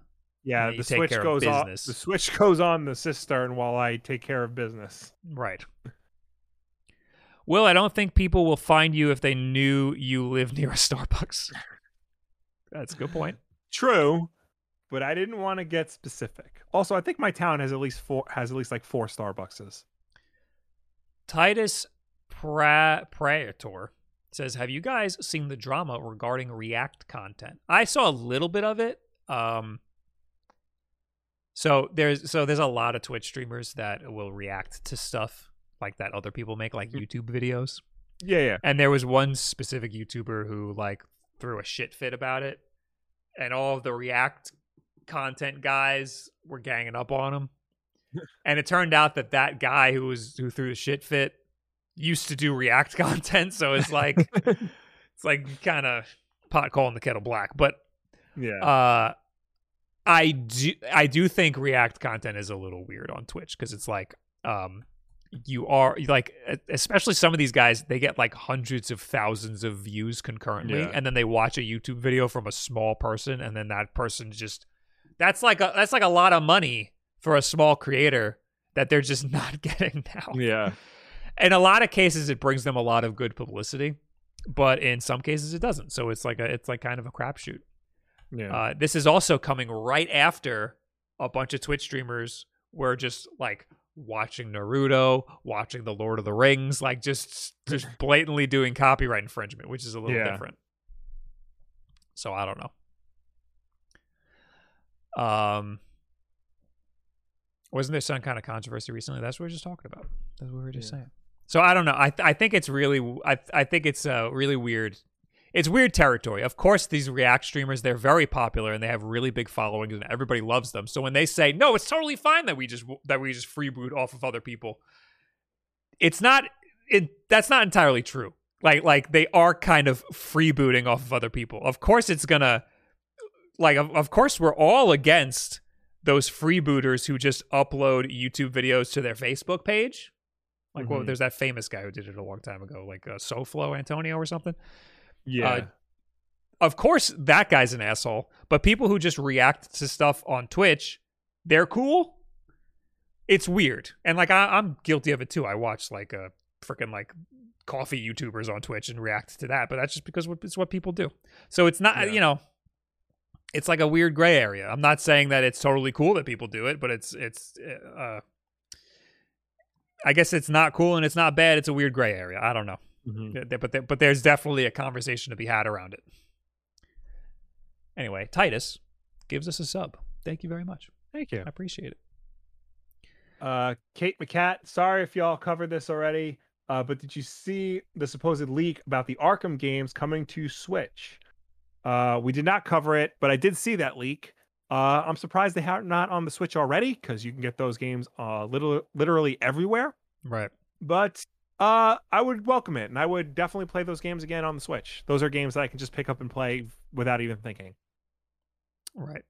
Yeah, the switch goes on. The switch goes on the cistern while I take care of business. Right. Will, I don't think people will find you if they knew you live near a Starbucks. That's a good point. True, but I didn't want to get specific. Also, I think my town has at least four has at least like four Starbuckses. Titus pra- Praetor says, "Have you guys seen the drama regarding React content? I saw a little bit of it. Um, so there's so there's a lot of Twitch streamers that will react to stuff like that other people make, like YouTube videos. Yeah, yeah. And there was one specific YouTuber who like threw a shit fit about it, and all of the React content guys were ganging up on him. and it turned out that that guy who was who threw the shit fit used to do React content, so it's like it's like kind of pot calling the kettle black. But Yeah. uh, I do I do think React content is a little weird on Twitch because it's like um you are like especially some of these guys they get like hundreds of thousands of views concurrently Yeah. and then they watch a YouTube video from a small person and then that person just that's like a that's like a lot of money for a small creator that they're just not getting now. yeah. in a lot of cases it brings them a lot of good publicity, but in some cases it doesn't. So it's like a it's like kind of a crapshoot. Yeah. Uh, this is also coming right after a bunch of Twitch streamers were just like watching Naruto, watching The Lord of the Rings, like just just blatantly doing copyright infringement, which is a little Yeah. different. So I don't know. Um, wasn't there some kind of controversy recently? That's what we are just talking about. That's what we were just Yeah. saying. So I don't know. I th- I think it's really I I think it's uh, really weird. It's weird territory. Of course, these React streamers they're very popular and they have really big followings and everybody loves them. So when they say no, it's totally fine that we just that we just freeboot off of other people. It's not. It that's not entirely true. Like like they are kind of freebooting off of other people. Of course, it's gonna like of, of course we're all against those freebooters who just upload YouTube videos to their Facebook page. Like, well, Mhm. there's that famous guy who did it a long time ago, like uh, SoFlo Antonio or something. Yeah. uh, Of course, that guy's an asshole. But people who just react to stuff on Twitch, they're cool. It's weird, and like I, I'm guilty of it too. I watch like a freaking like coffee YouTubers on Twitch and react to that, but that's just because it's what people do. So it's not, Yeah. you know, it's like a weird gray area. I'm not saying that it's totally cool that people do it, but it's it's. uh I guess it's not cool and it's not bad. It's a weird gray area. I don't know. Mhm. There- but there, but there's definitely a conversation to be had around it. Anyway, Titus gives us a sub. Thank you very much. Thank you. I appreciate it. Uh, Kate McCat, sorry if y'all covered this already, uh, but did you see the supposed leak about the Arkham games coming to Switch? Uh, we did not cover it, but I did see that leak. Uh, I'm surprised they are not on the Switch already because you can get those games uh, little, literally everywhere. Right. But uh, I would welcome it, and I would definitely play those games again on the Switch. Those are games that I can just pick up and play without even thinking. Right.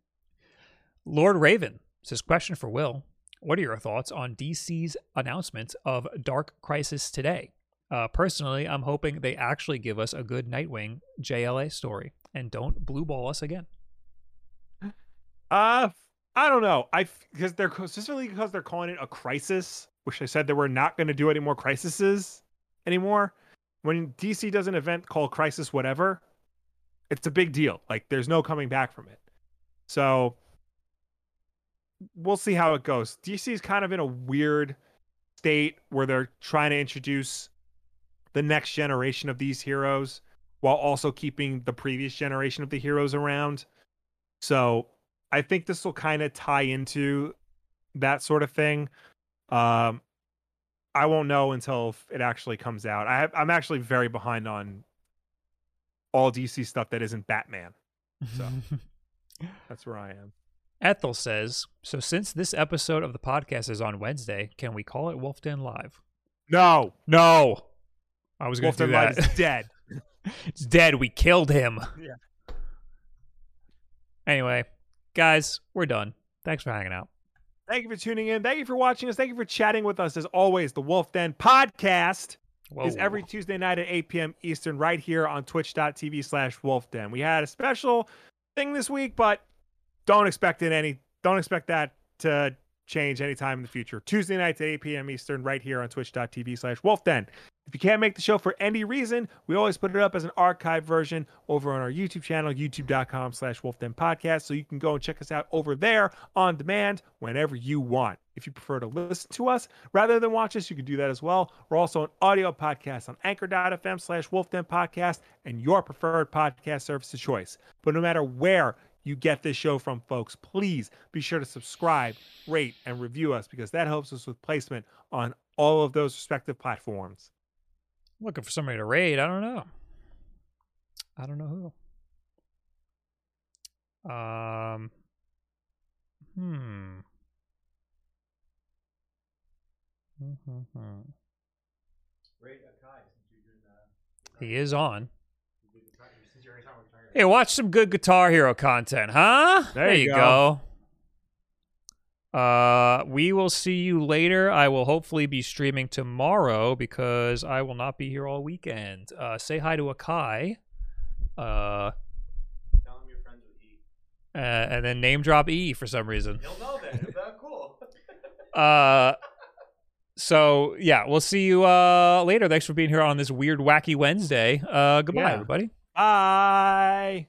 Lord Raven says, question for Will. What are your thoughts on DC's announcement of Dark Crisis today? Uh, personally, I'm hoping they actually give us a good Nightwing JLA story and don't blue ball us again. Uh, I don't know. I because they're specifically because they're calling it a crisis, which they said they were not going to do any more crises anymore. When DC does an event called Crisis Whatever, it's a big deal. Like there's no coming back from it. So we'll see how it goes. DC is kind of in a weird state where they're trying to introduce the next generation of these heroes while also keeping the previous generation of the heroes around. So I think this will kind of tie into that sort of thing. Um, I won't know until it actually comes out. I have, I'm actually very behind on all DC stuff that isn't Batman. So. That's where I am. Ethel says, so since this episode of the podcast is on Wednesday, can we call it Wolf Den Live? No, No. I was going to do that. Live is dead. it's dead. We killed him. Yeah. Anyway, guys, we're done. Thanks for hanging out. Thank you for tuning in. Thank you for watching us. Thank you for chatting with us. As always, the Wolf Den podcast Whoa. is every Tuesday night at 8 p.m. Eastern, right here on twitch.tv slash wolfden. We had a special thing this week, but don't expect it any don't expect that to change anytime in the future. Tuesday nights at 8 p.m. Eastern, right here on twitch.tv slash wolfden. If you can't make the show for any reason, we always put it up as an archive version over on our YouTube channel, youtube.com slash wolfden podcast. So you can go and check us out over there on demand whenever you want. If you prefer to listen to us rather than watch us, you can do that as well. We're also an audio podcast on anchor.fm slash wolfden podcast and your preferred podcast service of choice. But no matter where you get this show from, folks, please be sure to subscribe, rate, and review us because that helps us with placement on all of those respective platforms. Looking for somebody to raid. I don't know. I don't know who. Um. Hmm. Mm-hmm. He is on. Hey, watch some good Guitar Hero content, huh? There you go. Uh, we will see you later. I will hopefully be streaming tomorrow because I will not be here all weekend. Uh, say hi to Akai. Uh, Tell him you're friends with E. uh, and then name drop E for some reason. He'll know then. Is that cool? Uh, so yeah, we'll see you uh, later. Thanks for being here on this weird, wacky Wednesday. Uh, goodbye, Yeah. everybody. Bye.